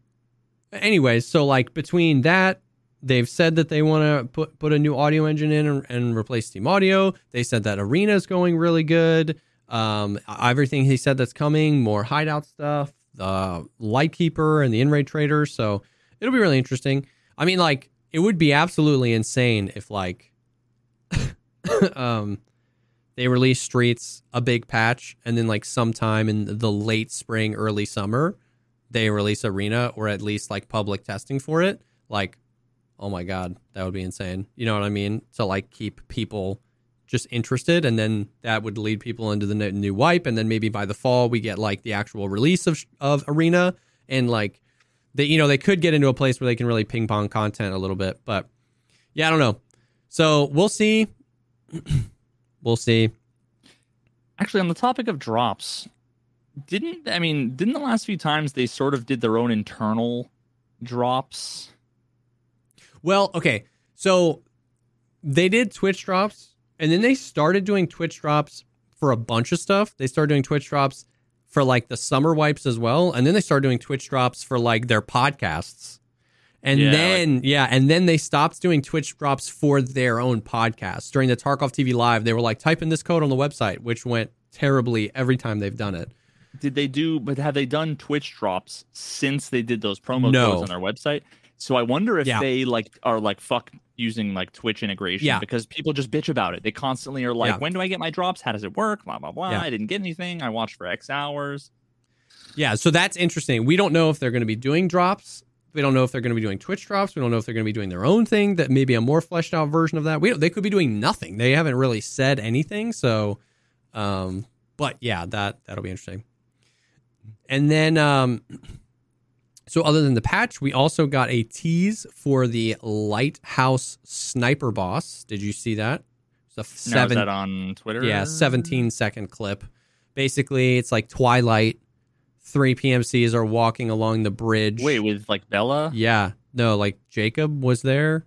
Speaker 2: anyways, so like between that they've said that they want to put put a new audio engine in and, and replace Steam Audio. They said that Arena is going really good. Um everything he said that's coming, more hideout stuff, the Lightkeeper and the in-raid traders, so it'll be really interesting. I mean like it would be absolutely insane if like um they release streets a big patch and then like sometime in the late spring early summer they release arena or at least like public testing for it. Like oh my god that would be insane. You know what i mean? To like keep people just interested and then that would lead people into the new wipe and then maybe by the fall we get like the actual release of of arena and like they you know they could get into a place where they can really ping pong content a little bit but yeah i don't know so we'll see we'll see
Speaker 3: Actually, on the topic of drops, didn't I mean didn't the last few times they sort of did their own internal drops?
Speaker 2: Well, okay. So they did Twitch drops and then they started doing Twitch drops for a bunch of stuff. They started doing Twitch drops for like the summer wipes as well, and then they started doing Twitch drops for like their podcasts. And
Speaker 3: Yeah,
Speaker 2: then yeah, and then they stopped doing Twitch drops for their own podcasts. During the Tarkov TV live, they were like type in this code on the website, which went terribly every time they've done it.
Speaker 3: Did they do? But have they done Twitch drops since they did those promo
Speaker 2: No.
Speaker 3: codes on their website? So I wonder if
Speaker 2: Yeah.
Speaker 3: they like are like fuck using like Twitch integration
Speaker 2: Yeah.
Speaker 3: because people just bitch about it. They constantly are like,
Speaker 2: Yeah.
Speaker 3: when do I get my drops? How does it work? Blah blah blah. I didn't get anything. I watched for X hours.
Speaker 2: Yeah, so that's interesting. We don't know if they're going to be doing drops. We don't know if they're going to be doing Twitch drops. We don't know if they're going to be doing their own thing that maybe a more fleshed out version of that. We don't, they could be doing nothing. They haven't really said anything. So, um, but yeah, that that'll be interesting. And then, um, so other than the patch, we also got a tease for the Lighthouse Sniper Boss. Did you see that? It's a
Speaker 3: Now, is that on Twitter?
Speaker 2: Yeah, 17 second clip. Basically, it's like Twilight. Three PMCs are walking along the bridge.
Speaker 3: Wait, with like Bella?
Speaker 2: Yeah. No, like Jacob was there.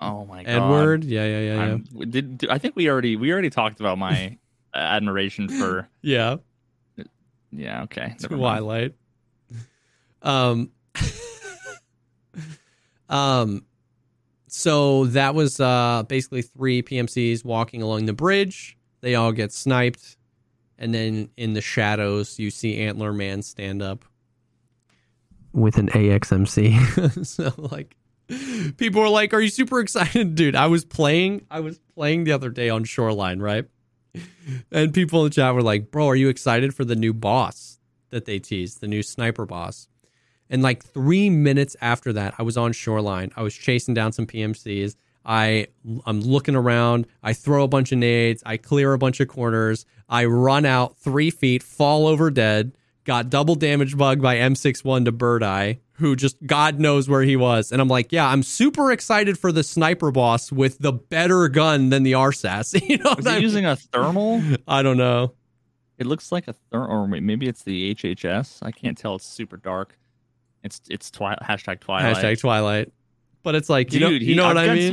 Speaker 3: Oh my god.
Speaker 2: Edward. Yeah, yeah, yeah, yeah.
Speaker 3: Did, did- I think we already we already talked about my admiration for
Speaker 2: yeah.
Speaker 3: yeah okay.
Speaker 2: Twilight. Um Um so that was uh basically three PMCs walking along the bridge. They all get sniped. And then in the shadows you see Antler Man stand up with an AXMC. so like people are like, Are you super excited? Dude, I was playing I was playing the other day on Shoreline, right? And people in the chat were like, Bro, are you excited for the new boss that they teased, the new sniper boss? And like three minutes after that, I was on Shoreline. I was chasing down some PMCs. I I'm looking around. I throw a bunch of nades. I clear a bunch of corners. I run out three feet, fall over dead. Got double damage bug by M61 to Birdeye, who just God knows where he was. And I'm like, yeah, I'm super excited for the sniper boss with the better gun than the RSAS. you know,
Speaker 3: Was he
Speaker 2: I,
Speaker 3: using a thermal?
Speaker 2: I don't know.
Speaker 3: It looks like a thermal, or maybe it's the HHS. I can't tell. It's super dark. It's it's twi- hashtag Twilight.
Speaker 2: Hashtag Twilight. But it's like, you
Speaker 3: Dude,
Speaker 2: know, you
Speaker 3: he-
Speaker 2: know
Speaker 3: I've
Speaker 2: what I mean?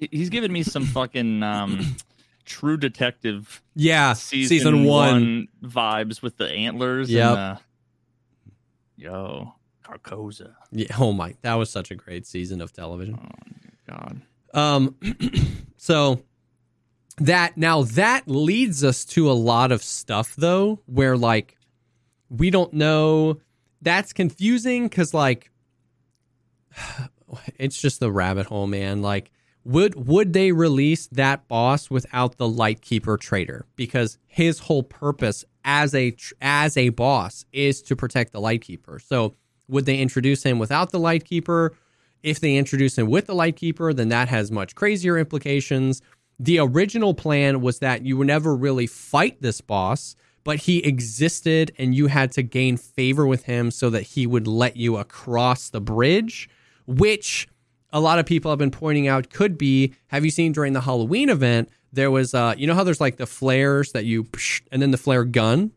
Speaker 3: some- he's giving me some fucking um, True Detective
Speaker 2: yeah,
Speaker 3: season,
Speaker 2: season, one.
Speaker 3: one. vibes with the antlers. Yeah. Uh, yo, Carcosa.
Speaker 2: Yeah, oh my, that was such a great season of television.
Speaker 3: Oh God.
Speaker 2: Um, so that now that leads us to a lot of stuff though, where like we don't know. That's confusing because like it's just the rabbit hole, man. Like, would would they release that boss without the Lightkeeper traitor? Because his whole purpose as a as a boss is to protect the Lightkeeper. So would they introduce him without the Lightkeeper? If they introduce him with the Lightkeeper, then that has much crazier implications. The original plan was that you would never really fight this boss, but he existed and you had to gain favor with him so that he would let you across the bridge, which a lot of people have been pointing out could be have you seen during the Halloween event there was uh you know how there's like the flares that you and then the flare gun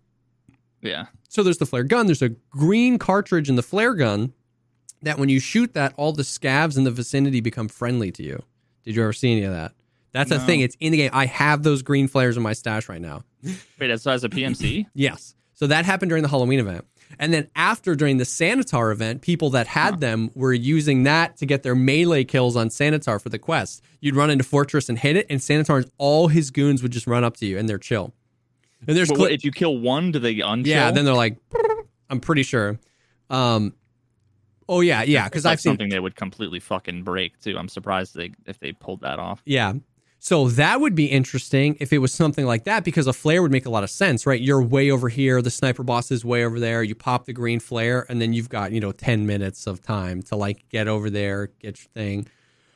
Speaker 3: Yeah.
Speaker 2: so there's the flare gun. There's a green cartridge in the flare gun that when you shoot that, all the scavs in the vicinity become friendly to you. Did you ever see any of that? That's a thing. It's in the game. I have those green flares in my stash right now.
Speaker 3: Wait, that's as a PMC.
Speaker 2: Yes. So that happened during the Halloween event. And then after during the Sanitar event, people that had
Speaker 3: Huh.
Speaker 2: them were using that to get their melee kills on Sanitar for the quest. You'd run into Fortress and hit it, and Sanitar's all his goons would just run up to you and they're chill. And there's
Speaker 3: But
Speaker 2: cli-
Speaker 3: what, if you kill one, do they unchill?
Speaker 2: yeah, then they're like, I'm pretty sure. Um, oh yeah, yeah, because
Speaker 3: like
Speaker 2: I've seen
Speaker 3: something they would completely fucking break too. I'm surprised they if they pulled that off.
Speaker 2: yeah. So that would be interesting if it was something like that because a flare would make a lot of sense, right? You're way over here, the sniper boss is way over there. You pop the green flare, and then you've got you know ten minutes of time to like get over there, get your thing.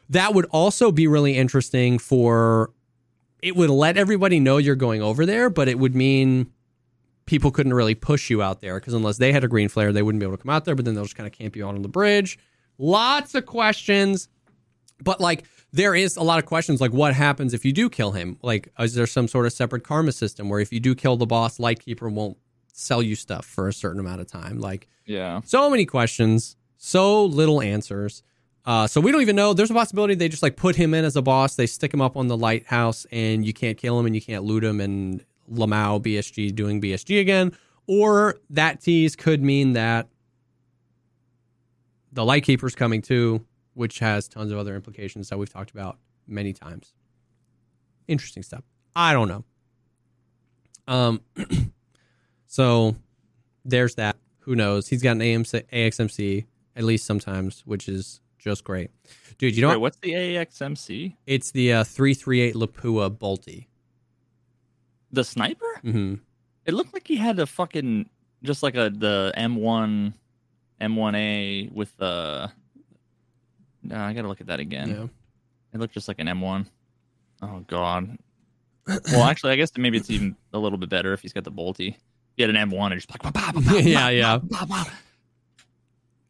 Speaker 2: That would also be really interesting for. It would let everybody know you're going over there, but it would mean people couldn't really push you out there because unless they had a green flare, they wouldn't be able to come out there. But then they'll just kind of camp you out on the bridge. Lots of questions, but like there is a lot of questions like what happens if you do kill him? Like, is there some sort of separate karma system where if you do kill the boss, Lightkeeper won't sell you stuff for a certain amount of time? Like,
Speaker 3: Yeah.
Speaker 2: so many questions, so little answers. Uh, so we don't even know. There's a possibility they just like put him in as a boss. They stick him up on the lighthouse, and you can't kill him and you can't loot him. And Lamau BSG doing BSG again, or that tease could mean that the Lightkeeper's coming too, which has tons of other implications that we've talked about many times. Interesting stuff. I don't know. Um, so there's that. Who knows? He's got an AMC, AXMC at least sometimes, which is just great, dude. You know
Speaker 3: Wait,
Speaker 2: what?
Speaker 3: what's the AXMC?
Speaker 2: It's the uh, three three eight Lapua Bolty.
Speaker 3: The sniper?
Speaker 2: Mm-hmm.
Speaker 3: It looked like he had a fucking just like a the M1 M1A with the. No, I gotta look at that again.
Speaker 2: Yeah.
Speaker 3: It looked just like an M1. Oh god. well, actually, I guess maybe it's even a little bit better if he's got the bolty. If he had an M1 and just like bah, bah, bah,
Speaker 2: Yeah, yeah.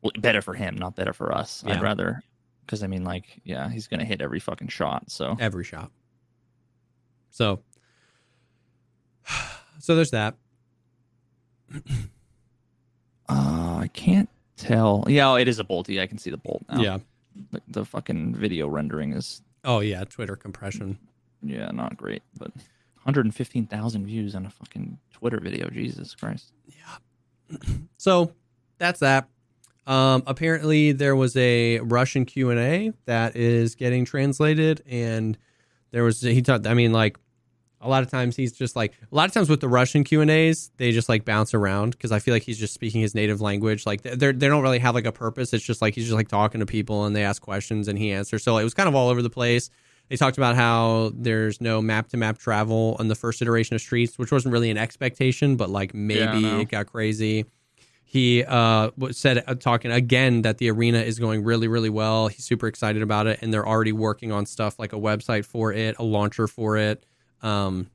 Speaker 3: Well, better for him, not better for us.
Speaker 2: Yeah.
Speaker 3: I'd rather because I mean, like, yeah, he's gonna hit every fucking shot. So
Speaker 2: every shot. So, so there's that.
Speaker 3: uh, I can't tell. Yeah, oh, it is a bolty. I can see the bolt now.
Speaker 2: Yeah.
Speaker 3: The, the fucking video rendering is
Speaker 2: Oh yeah, Twitter compression.
Speaker 3: yeah not great, but 115,000 views on a fucking Twitter video. Jesus Christ. Yeah.
Speaker 2: So that's that. Um, apparently there was a Russian Q and A that is getting translated, and there was he talked. I mean, like a lot of times he's just like a lot of times with the Russian Q and A's, they just like bounce around because I feel like he's just speaking his native language. Like they they don't really have like a purpose. It's just like he's just like talking to people and they ask questions and he answers. So it was kind of all over the place. They talked about how there's no map to map travel on the first iteration of Streets, which wasn't really an expectation, but like maybe
Speaker 3: no.
Speaker 2: it got crazy. He uh, said, uh, talking again, that the arena is going really, really well. He's super excited about it, and they're already working on stuff like a website for it, a launcher for it. Um,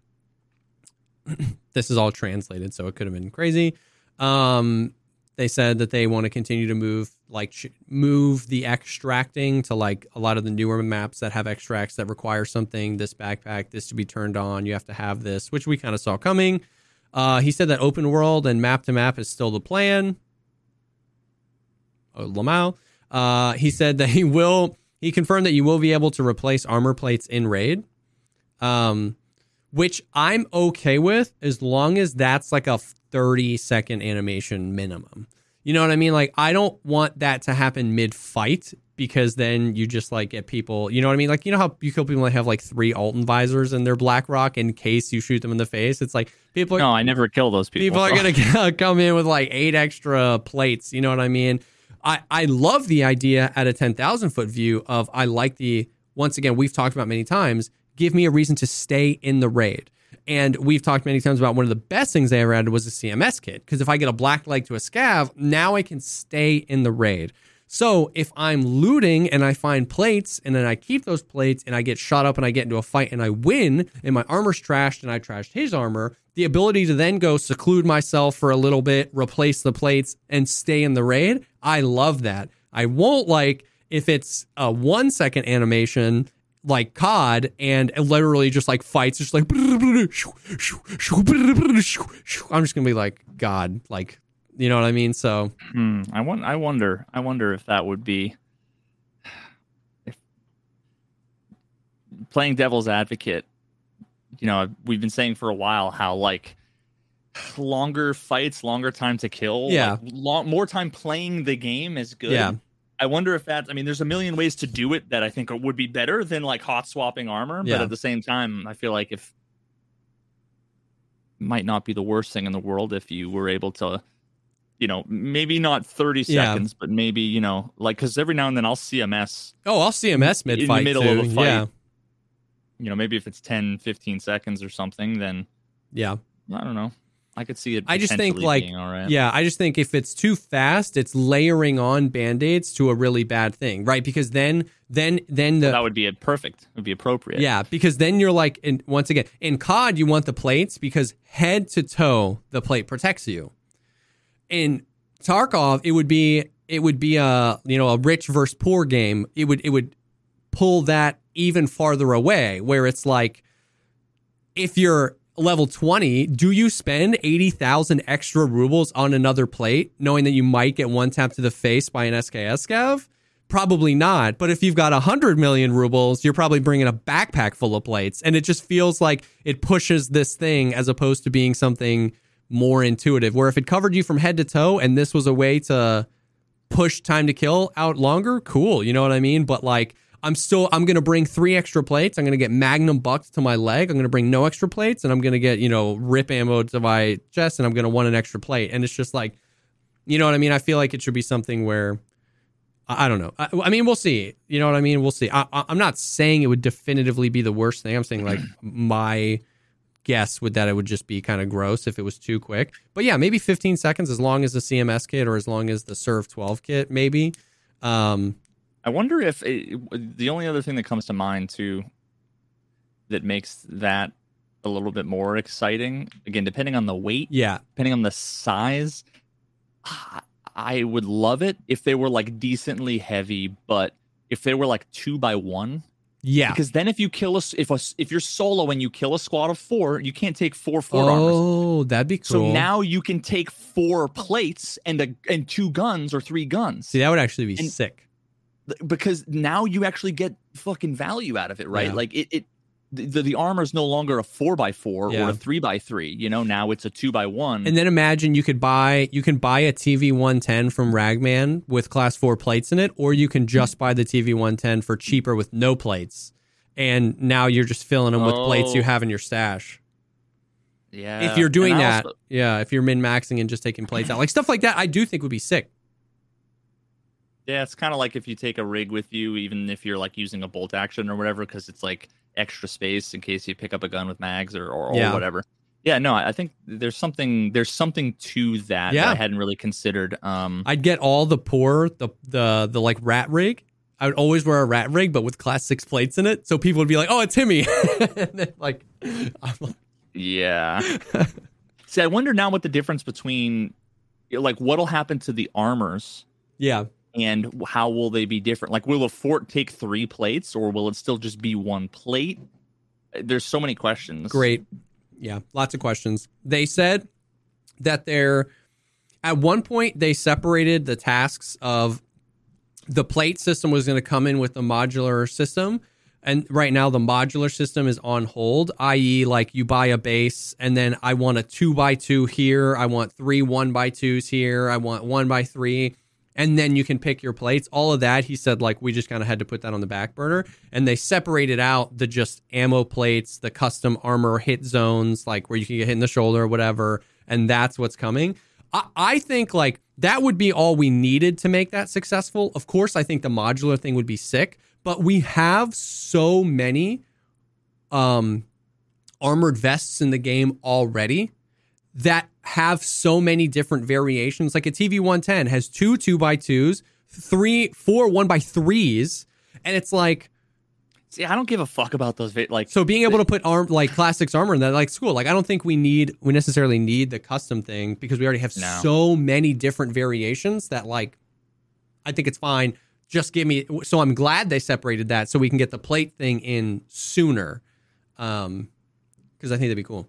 Speaker 2: this is all translated, so it could have been crazy. Um, they said that they want to continue to move, like, move the extracting to like a lot of the newer maps that have extracts that require something. This backpack, this to be turned on, you have to have this, which we kind of saw coming. Uh, he said that open world and map to map is still the plan. Oh, Lamau. Uh, he said that he will. He confirmed that you will be able to replace armor plates in raid, um, which I'm okay with as long as that's like a 30 second animation minimum. You know what I mean? Like I don't want that to happen mid fight because then you just like get people. You know what I mean? Like you know how you kill people that have like three Altyn visors in their BlackRock in case you shoot them in the face. It's like people are
Speaker 3: No, I never kill those people.
Speaker 2: people are gonna come in with like eight extra plates. You know what I mean? I I love the idea at a ten thousand foot view of I like the once again we've talked about many times. Give me a reason to stay in the raid. And we've talked many times about one of the best things they ever added was a CMS kit. Because if I get a black leg to a scav, now I can stay in the raid. So if I'm looting and I find plates and then I keep those plates and I get shot up and I get into a fight and I win and my armor's trashed and I trashed his armor, the ability to then go seclude myself for a little bit, replace the plates and stay in the raid, I love that. I won't like if it's a one second animation like COD and it literally just like fights, just like I'm just gonna be like God, like you know what I mean? So
Speaker 3: Hmm, I want. I wonder. I wonder if that would be if playing devil's advocate. You know, we've been saying for a while how like longer fights, longer time to kill.
Speaker 2: Yeah.
Speaker 3: like, long, more time playing the game is good.
Speaker 2: Yeah.
Speaker 3: I wonder if that. I mean, there's a million ways to do it that I think would be better than like hot swapping armor.
Speaker 2: Yeah.
Speaker 3: But at the same time, I feel like if might not be the worst thing in the world if you were able to you know maybe not 30
Speaker 2: Yeah.
Speaker 3: seconds but maybe you know like because every now and then i'll cms
Speaker 2: oh, I'll CMS mid
Speaker 3: in
Speaker 2: fight
Speaker 3: the middle
Speaker 2: too.
Speaker 3: of a fight
Speaker 2: Yeah,
Speaker 3: you know maybe if it's 10 15 seconds or something then
Speaker 2: yeah.
Speaker 3: i don't know i could see it
Speaker 2: I just think, like,
Speaker 3: right
Speaker 2: Yeah, I just think if it's too fast, it's layering on band-aids to a really bad thing, right? Because then then then the
Speaker 3: that would be a perfect would be appropriate
Speaker 2: Yeah, because then you're like, in, once again, in COD, you want the plates because head to toe, the plate protects you. In Tarkov, it would be it would be a you know a rich versus poor game. It would it would pull that even farther away, where it's like, if you're level 20, do you spend 80,000 extra rubles on another plate, knowing that you might get one tap to the face by an SKS scav? Probably not. But if you've got 100 million rubles, you're probably bringing a backpack full of plates. And it just feels like it pushes this thing as opposed to being something more intuitive. Where if it covered you from head to toe and this was a way to push time to kill out longer, cool. You know what I mean? But like, I'm still I'm gonna bring three extra plates. I'm gonna get Magnum bucks to my leg. I'm gonna bring no extra plates, and I'm gonna get you know rip ammo to my chest, and I'm gonna want an extra plate. And it's just like, you know what I mean? I feel like it should be something where I, I don't know. I, I, mean, we'll see. You know what I mean? We'll see. I, I'm not saying it would definitively be the worst thing. I'm saying like my guess would that it would just be kind of gross if it was too quick. But yeah, maybe 15 seconds as long as the CMS kit or as long as the Surv12 kit, maybe. Um,
Speaker 3: I wonder if it, the only other thing that comes to mind too that makes that a little bit more exciting, again, depending on the weight,
Speaker 2: yeah,
Speaker 3: depending on the size, I would love it if they were like decently heavy, but if they were like two by one,
Speaker 2: yeah.
Speaker 3: Because then if you kill us, if a, if you're solo and you kill a squad of four, you can't take four four
Speaker 2: oh,
Speaker 3: armors.
Speaker 2: Oh, that'd be cool.
Speaker 3: So now you can take four plates and a, and two guns or three guns.
Speaker 2: See, that would actually be
Speaker 3: and,
Speaker 2: sick.
Speaker 3: Because now you actually get fucking value out of it, right?
Speaker 2: Yeah.
Speaker 3: Like it, it the, the armor is no longer a four by four
Speaker 2: Yeah.
Speaker 3: or a three by three. You know, now it's a two by one.
Speaker 2: And then imagine you could buy you can buy a TV 110 from Ragman with class 4 plates in it or you can just buy the TV 110 for cheaper with no plates. And now you're just filling them with plates you
Speaker 3: Oh.
Speaker 2: have in your stash.
Speaker 3: yeah,
Speaker 2: if you're doing that,
Speaker 3: also-
Speaker 2: yeah, if you're min maxing and just taking plates out, like stuff like that, I do think would be sick.
Speaker 3: Yeah, it's kind of like if you take a rig with you, even if you're like using a bolt action or whatever, because it's like extra space in case you pick up a gun with mags or or, or
Speaker 2: Yeah.
Speaker 3: whatever. Yeah, no, I think there's something there's something to that
Speaker 2: Yeah.
Speaker 3: that I hadn't really considered. Um,
Speaker 2: I'd get all the poor, the the the like rat rig. I would always wear a rat rig, but with class six plates in it, so people would be like, "Oh, it's Timmy." like, I'm like,
Speaker 3: yeah. See, I wonder now what the difference between like what'll happen to the armors
Speaker 2: yeah,
Speaker 3: and how will they be different? Like, will a fort take three plates or will it still just be one plate? Uh, there's so many questions.
Speaker 2: Great. Yeah, lots of questions. They said that they're at one point they separated the tasks of the plate system was going to come in with the modular system. And right now the modular system is on hold, i.e., like you buy a base and then I want a two by two here, I want three one by twos here, I want one by three, and then you can pick your plates. All of that, he said, like we just kind of had to put that on the back burner, and they separated out the just ammo plates, the custom armor hit zones, like where you can get hit in the shoulder or whatever, and that's what's coming. I, I think like that would be all we needed to make that successful. Of course, I think the modular thing would be sick, but we have so many um armored vests in the game already that have so many different variations. Like a TV 110 has two two by twos, three, four one by threes, and it's like
Speaker 3: See, I don't give a fuck about those. Like,
Speaker 2: so being able to put arm like classics armor in that like school. Like I don't think we need we necessarily need the custom thing because we already have
Speaker 3: No.
Speaker 2: so many different variations that like I think it's fine. Just give me so I'm glad they separated that so we can get the plate thing in sooner. Um because I think that'd be cool.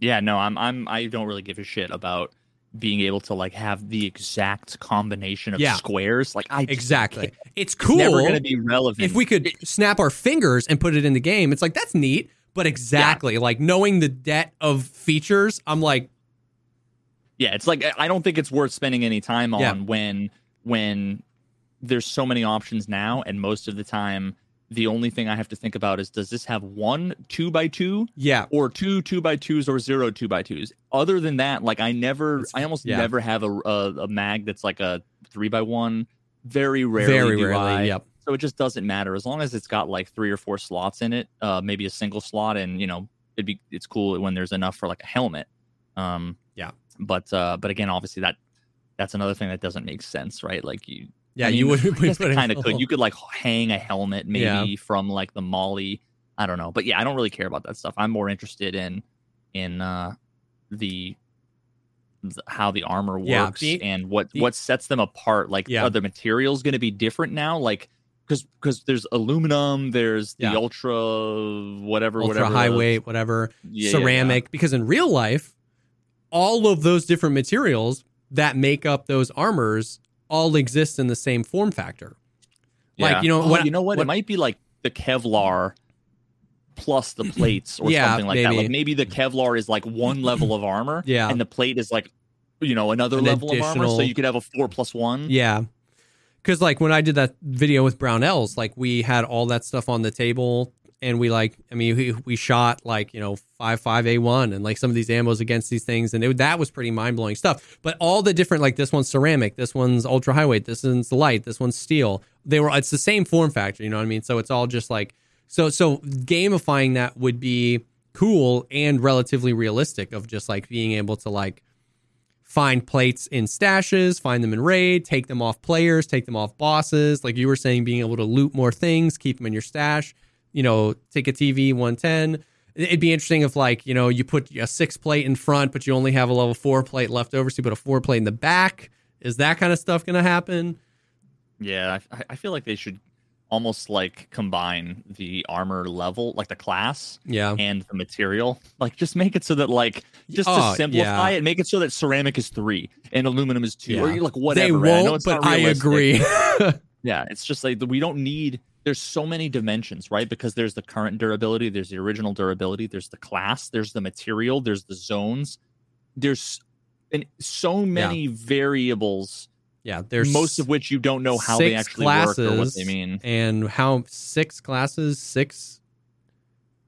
Speaker 3: Yeah, no, I'm I'm I don't really give a shit about being able to like have the exact combination of
Speaker 2: Yeah.
Speaker 3: squares. Like I
Speaker 2: Exactly.
Speaker 3: can't-
Speaker 2: It's
Speaker 3: It's
Speaker 2: cool.
Speaker 3: never going to be relevant.
Speaker 2: if we could snap our fingers and put it in the game, it's like that's neat. But exactly, like knowing the debt of features, I'm like,
Speaker 3: yeah, it's like I- I don't think it's worth spending any time on
Speaker 2: Yeah.
Speaker 3: when when there's so many options now, and most of the time the only thing I have to think about is does this have one two by two
Speaker 2: yeah,
Speaker 3: or two two by twos or zero two by twos. Other than that, like I never,
Speaker 2: It's-
Speaker 3: I almost
Speaker 2: yeah.
Speaker 3: never have a, a a mag that's like a three by one. Very rarely,
Speaker 2: very rarely.
Speaker 3: I.
Speaker 2: Yep.
Speaker 3: So it just doesn't matter as long as it's got like three or four slots in it, uh, maybe a single slot, and you know it'd be it's cool when there's enough for like a helmet. Um,
Speaker 2: Yeah.
Speaker 3: But uh, but again, obviously that that's another thing that doesn't make sense, right? Like you,
Speaker 2: Yeah,
Speaker 3: I
Speaker 2: you would
Speaker 3: kind of could. You could like hang a helmet maybe
Speaker 2: Yeah.
Speaker 3: from like the MOLLE. I don't know, but yeah, I don't really care about that stuff. I'm more interested in in uh, the th- how the armor works
Speaker 2: Yeah, the-
Speaker 3: and what
Speaker 2: the-
Speaker 3: what sets them apart. Like,
Speaker 2: Yeah.
Speaker 3: are the materials going to be different now? Like, because because there's aluminum, there's the
Speaker 2: Yeah.
Speaker 3: ultra whatever
Speaker 2: ultra
Speaker 3: whatever
Speaker 2: high weight, whatever,
Speaker 3: Yeah, yeah, yeah.
Speaker 2: ceramic. Because in real life, all of those different materials that make up those armors all exist in the same form factor. Like,
Speaker 3: Yeah.
Speaker 2: you know,
Speaker 3: Oh,
Speaker 2: what-
Speaker 3: you know what?
Speaker 2: what-
Speaker 3: It might be like the Kevlar plus the plates or
Speaker 2: Yeah,
Speaker 3: something like that. Like maybe the Kevlar is like one level of armor,
Speaker 2: Yeah.
Speaker 3: and the plate is like you know another
Speaker 2: An
Speaker 3: level of armor, so you could have a four plus one.
Speaker 2: Yeah. Cause like when I did that video with Brownells, like we had all that stuff on the table and we like, I mean, we, we shot like, you know, five, five A one and like some of these ammos against these things. And it, that was pretty mind blowing stuff, but all the different, like this one's ceramic, this one's ultra high weight, this one's light, this one's steel. They were, it's the same form factor, you know what I mean? So it's all just like, so, so gamifying that would be cool and relatively realistic of just like being able to like, find plates in stashes, find them in raid, take them off players, take them off bosses. Like you were saying, being able to loot more things, keep them in your stash. You know, take a TV 110. It'd be interesting if like you know you put a six plate in front, but you only have a level four plate left over, so you put a four plate in the back. Is that kind of stuff going to happen?
Speaker 3: Yeah, I, I feel like they should almost like combine the armor level, like the class,
Speaker 2: Yeah,
Speaker 3: and the material. Like just make it so that like just
Speaker 2: Oh,
Speaker 3: to simplify
Speaker 2: yeah.
Speaker 3: it, make it so that ceramic is three and aluminum is two, or
Speaker 2: Yeah.
Speaker 3: like whatever.
Speaker 2: they?
Speaker 3: I
Speaker 2: won't,
Speaker 3: it's
Speaker 2: but I agree.
Speaker 3: Yeah, it's just like we don't need. There's so many dimensions, right? Because there's the current durability, there's the original durability, there's the class, there's the material, there's the zones. There's and so many variables,
Speaker 2: yeah, there's
Speaker 3: most of which you don't know how they actually work or what they mean.
Speaker 2: and how six classes, six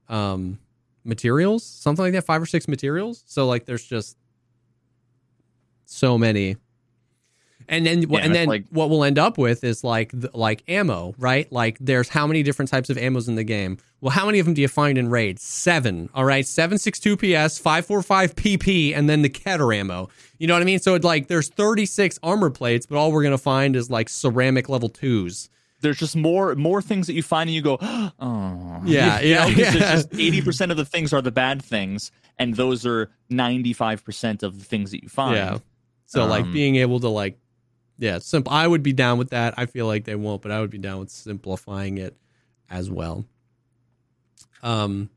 Speaker 2: um materials, something like that, five or six materials. So like there's just so many. And then
Speaker 3: Yeah,
Speaker 2: and then
Speaker 3: like-
Speaker 2: what we'll end up with is like the, like ammo, right? Like there's how many different types of ammos in the game? Well, how many of them do you find in raid? 7. All right, 762 PS, 545 PP and then the Keter ammo. You know what I mean? So it's like there's 36 armor plates, but all we're going to find is like ceramic level 2s.
Speaker 3: There's just more more things that you find and you go, oh,
Speaker 2: Yeah,
Speaker 3: You know,
Speaker 2: yeah,
Speaker 3: 'cause
Speaker 2: yeah.
Speaker 3: It's just eighty percent of the things are the bad things, and those are ninety five percent of the things that you find.
Speaker 2: Yeah. So like
Speaker 3: Um,
Speaker 2: being able to like yeah, simple I would be down with that. I feel like they won't, but I would be down with simplifying it as well. Um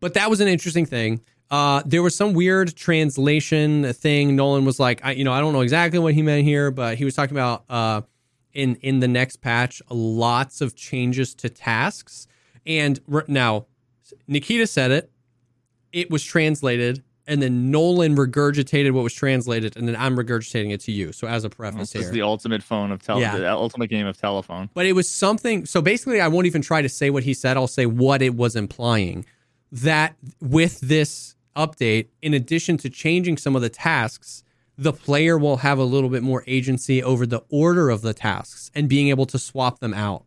Speaker 2: but that was an interesting thing. Uh there was some weird translation thing. Nolan was like, I you know, I don't know exactly what he meant here, but he was talking about uh in in the next patch lots of changes to tasks. And r- now Nikita said it. It was translated and then Nolan regurgitated what was translated, and then I'm regurgitating it to you. So as a preface
Speaker 3: This is the ultimate phone of tele-
Speaker 2: Yeah.
Speaker 3: the ultimate game of telephone.
Speaker 2: but it was something. So basically, I won't even try to say what he said. I'll say what it was implying. That with this update, in addition to changing some of the tasks, the player will have a little bit more agency over the order of the tasks and being able to swap them out.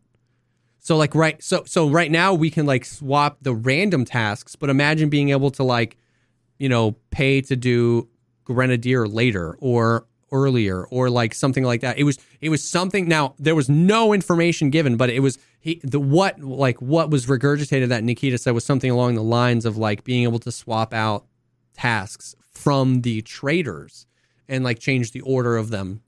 Speaker 2: So like right so so right now we can like swap the random tasks, but imagine being able to like you know pay to do grenadier later or earlier or like something like that. It was it was something now there was no information given, but it was he the what like what was regurgitated that Nikita said was something along the lines of like being able to swap out tasks from the traders and like change the order of them,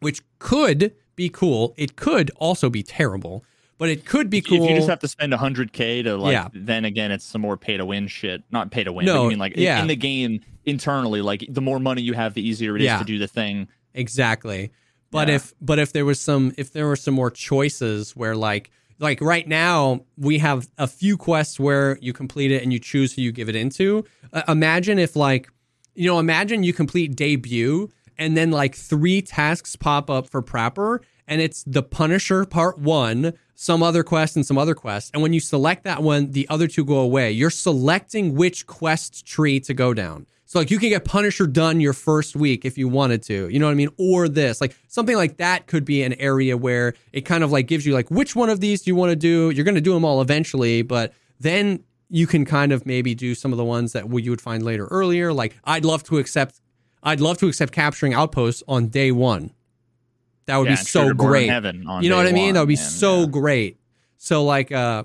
Speaker 2: which could be cool. It could also be terrible, but it could be cool.
Speaker 3: If you just have to spend 100k to like,
Speaker 2: Yeah.
Speaker 3: then again, it's some more pay to win shit. Not pay to win.
Speaker 2: No,
Speaker 3: but I mean like in-
Speaker 2: yeah.
Speaker 3: in the game internally, like the more money you have, the easier it is
Speaker 2: Yeah.
Speaker 3: to do the thing.
Speaker 2: Exactly. But
Speaker 3: Yeah.
Speaker 2: if but if there was some if there were some more choices where like like right now we have a few quests where you complete it and you choose who you give it into. Uh, imagine if like you know imagine you complete debut and then like three tasks pop up for Prapor and it's the Punisher part 1, some other quest and some other quest. And when you select that one, the other two go away. You're selecting which quest tree to go down. So like you can get Punisher done your first week if you wanted to. You know what I mean? Or this. Like something like that could be an area where it kind of like gives you like which one of these do you want to do? You're going to do them all eventually, but then you can kind of maybe do some of the ones that you would find later earlier. Like I'd love to accept I'd love to accept capturing outposts on day 1. That would
Speaker 3: Yeah,
Speaker 2: be so
Speaker 3: Trigger Born in
Speaker 2: great.
Speaker 3: Heaven
Speaker 2: You know what I mean?
Speaker 3: one,
Speaker 2: That would be
Speaker 3: man,
Speaker 2: so
Speaker 3: yeah.
Speaker 2: great. So like uh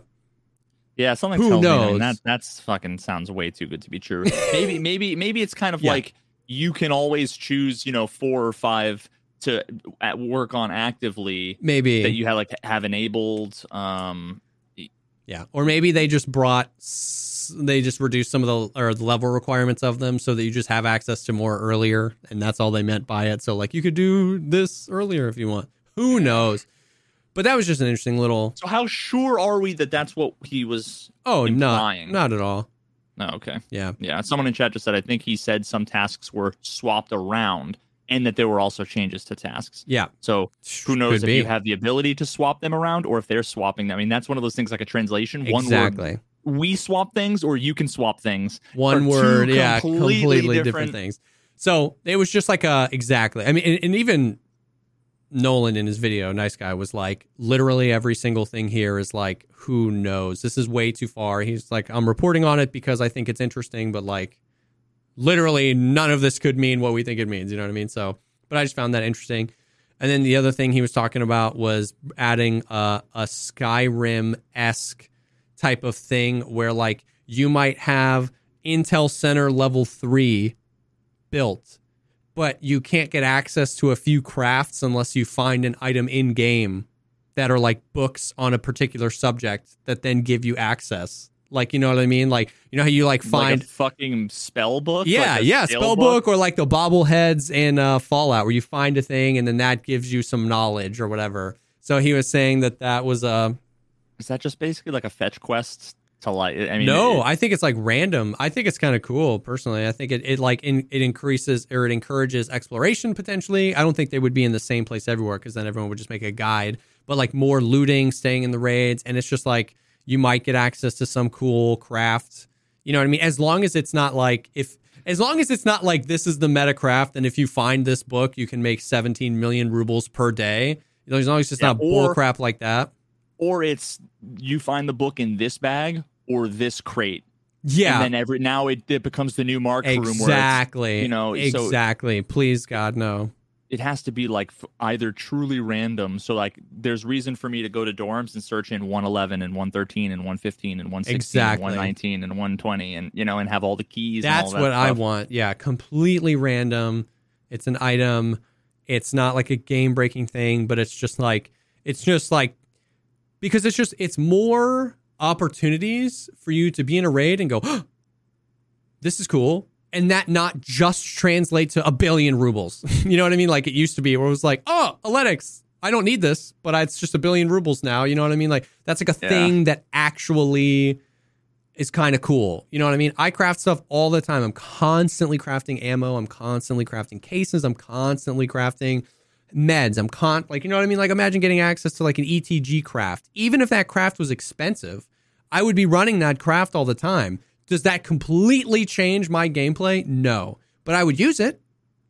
Speaker 3: Yeah, something
Speaker 2: Who
Speaker 3: tells
Speaker 2: knows?
Speaker 3: mean, that that's fucking sounds way too good to be true. maybe maybe maybe it's kind of
Speaker 2: Yeah.
Speaker 3: like you can always choose, you know, four or five to at work on actively
Speaker 2: maybe
Speaker 3: that you have like have enabled. Um,
Speaker 2: Yeah, or maybe they just brought they just reduced some of the or the level requirements of them so that you just have access to more earlier, and that's all they meant by it. So like you could do this earlier if you want. Who knows? But that was just an interesting little.
Speaker 3: So how sure are we that that's what he was?
Speaker 2: Oh,
Speaker 3: Implying.
Speaker 2: not not at all.
Speaker 3: No, okay.
Speaker 2: Yeah.
Speaker 3: Yeah, someone in chat just said I think he said some tasks were swapped around and that there were also changes to tasks.
Speaker 2: Yeah.
Speaker 3: So who knows
Speaker 2: Could
Speaker 3: if
Speaker 2: be.
Speaker 3: you have the ability to swap them around or if they're swapping them. I mean, that's one of those things like a translation. One
Speaker 2: exactly.
Speaker 3: word we swap things or you can swap things.
Speaker 2: One word, yeah,
Speaker 3: completely
Speaker 2: different.
Speaker 3: different-
Speaker 2: things. So it was just like a exactly. I mean, and, and even Nolan in his video, nice guy, was like, literally every single thing here is like, who knows? This is way too far. He's like, I'm reporting on it because I think it's interesting, but like, literally none of this could mean what we think it means. You know what I mean? So, but I just found that interesting. And then the other thing he was talking about was adding a, a Skyrim esque type of thing where like you might have Intel Center level three built, but you can't get access to a few crafts unless you find an item in game that are like books on a particular subject that then give you access. Like you know what I mean? Like you know how you like find
Speaker 3: like a fucking spell book.
Speaker 2: yeah,
Speaker 3: like
Speaker 2: yeah, spell book or like the bobbleheads in uh, Fallout, where you find a thing and then that gives you some knowledge or whatever. So he was saying that that was uh
Speaker 3: Is that just basically like a fetch quest to like? I mean,
Speaker 2: no,
Speaker 3: it-
Speaker 2: I think it's like random. I think it's kind of cool personally. I think it, it like in, it increases or it encourages exploration potentially. I don't think they would be in the same place everywhere because then everyone would just make a guide. But like more looting, staying in the raids, and it's just like you might get access to some cool craft. You know what I mean? As long as it's not like if as long as it's not like this is the meta craft, and if you find this book, you can make 17 million rubles per day. You know, as long as it's
Speaker 3: Yeah,
Speaker 2: not bull crap like that.
Speaker 3: Or it's you find the book in this bag or this crate.
Speaker 2: Yeah,
Speaker 3: And then every now it, it becomes the new mark room
Speaker 2: Exactly.
Speaker 3: you know, so-
Speaker 2: exactly. Please, God, no.
Speaker 3: it has to be like f- either truly random. So like there's reason for me to go to dorms and search in 111 and 113 and 115 and 116
Speaker 2: Exactly.
Speaker 3: and 119 and 120 and you know and have all the keys. and
Speaker 2: That's
Speaker 3: all that
Speaker 2: what I want. Yeah, completely random. It's an item. It's not like a game breaking thing, but it's just like it's just like because it's just it's more opportunities for you to be in a raid and go, this is cool. And that not just translate to a billion rubles. you know what I mean? Like it used to be where it was like, oh, Aletix, I don't need this, but it's just a billion rubles now. You know what I mean? Like that's like a
Speaker 3: Yeah.
Speaker 2: thing that actually is kind of cool. You know what I mean? I craft stuff all the time. I'm constantly crafting ammo. I'm constantly crafting cases. I'm constantly crafting meds. I'm con like you know what I mean? Like imagine getting access to like an ETG craft. Even if that craft was expensive, I would be running that craft all the time. Does that completely change my gameplay? No. But I would use it.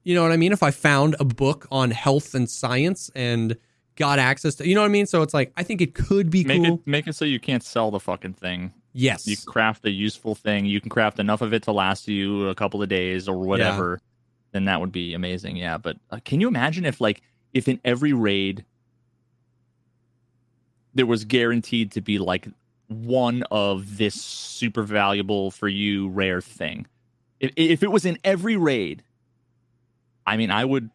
Speaker 2: You know what I mean? If I found a book on health and science and got access to you know what I mean? So it's like I think it could be
Speaker 3: Make
Speaker 2: cool.
Speaker 3: it make it so you can't sell the fucking thing.
Speaker 2: yes.
Speaker 3: You craft a useful thing. You can craft enough of it to last you a couple of days or whatever. Then that would be amazing. Yeah, but uh, can you imagine if like if in every raid there was guaranteed to be like one of this super valuable for you rare thing? If if it was in every raid, I mean, I would.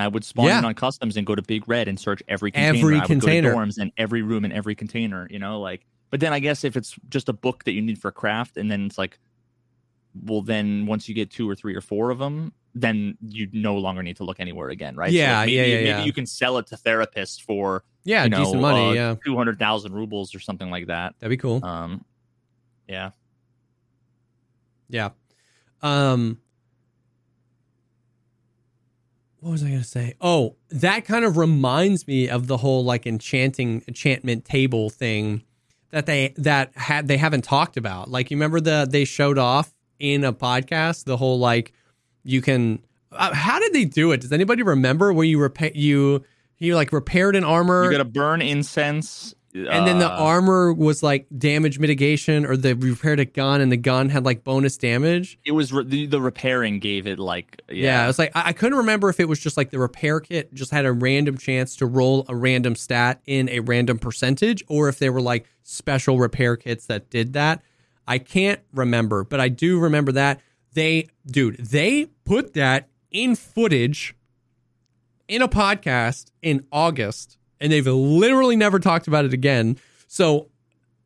Speaker 3: I would spawn
Speaker 2: Yeah.
Speaker 3: in on customs and go to Big Red and search every container.
Speaker 2: Every
Speaker 3: I would
Speaker 2: container.
Speaker 3: go to dorms and every room in every container. You know, like but then I guess if it's just a book that you need for craft, and then it's like, well, then once you get two or three or four of them, then you no longer need to look anywhere again, right?
Speaker 2: Yeah,
Speaker 3: maybe,
Speaker 2: yeah, yeah,
Speaker 3: Maybe
Speaker 2: yeah.
Speaker 3: you can sell it to therapists for
Speaker 2: yeah,
Speaker 3: you know,
Speaker 2: decent money.
Speaker 3: uh,
Speaker 2: yeah.
Speaker 3: two hundred thousand rubles or something like that.
Speaker 2: That'd be cool.
Speaker 3: Um, yeah,
Speaker 2: Yeah. Um What was I to say? Oh, that kind of reminds me of the whole like enchanting enchantment table thing that they that had they haven't talked about. Like you remember the they showed off in a podcast the whole like you can uh, how did they do it? Does anybody remember where you repair you you like repaired an armor
Speaker 3: you got to burn incense,
Speaker 2: and then the
Speaker 3: uh,
Speaker 2: armor was like damage mitigation or they repaired a gun and the gun had like bonus damage?
Speaker 3: It was re- the, the repairing gave it like
Speaker 2: Yeah,
Speaker 3: yeah.
Speaker 2: it was like I I couldn't remember if it was just like the repair kit just had a random chance to roll a random stat in a random percentage, or if they were like special repair kits that did that. I can't remember, but I do remember that they, dude, they put that in footage in a podcast in August, and they've literally never talked about it again. So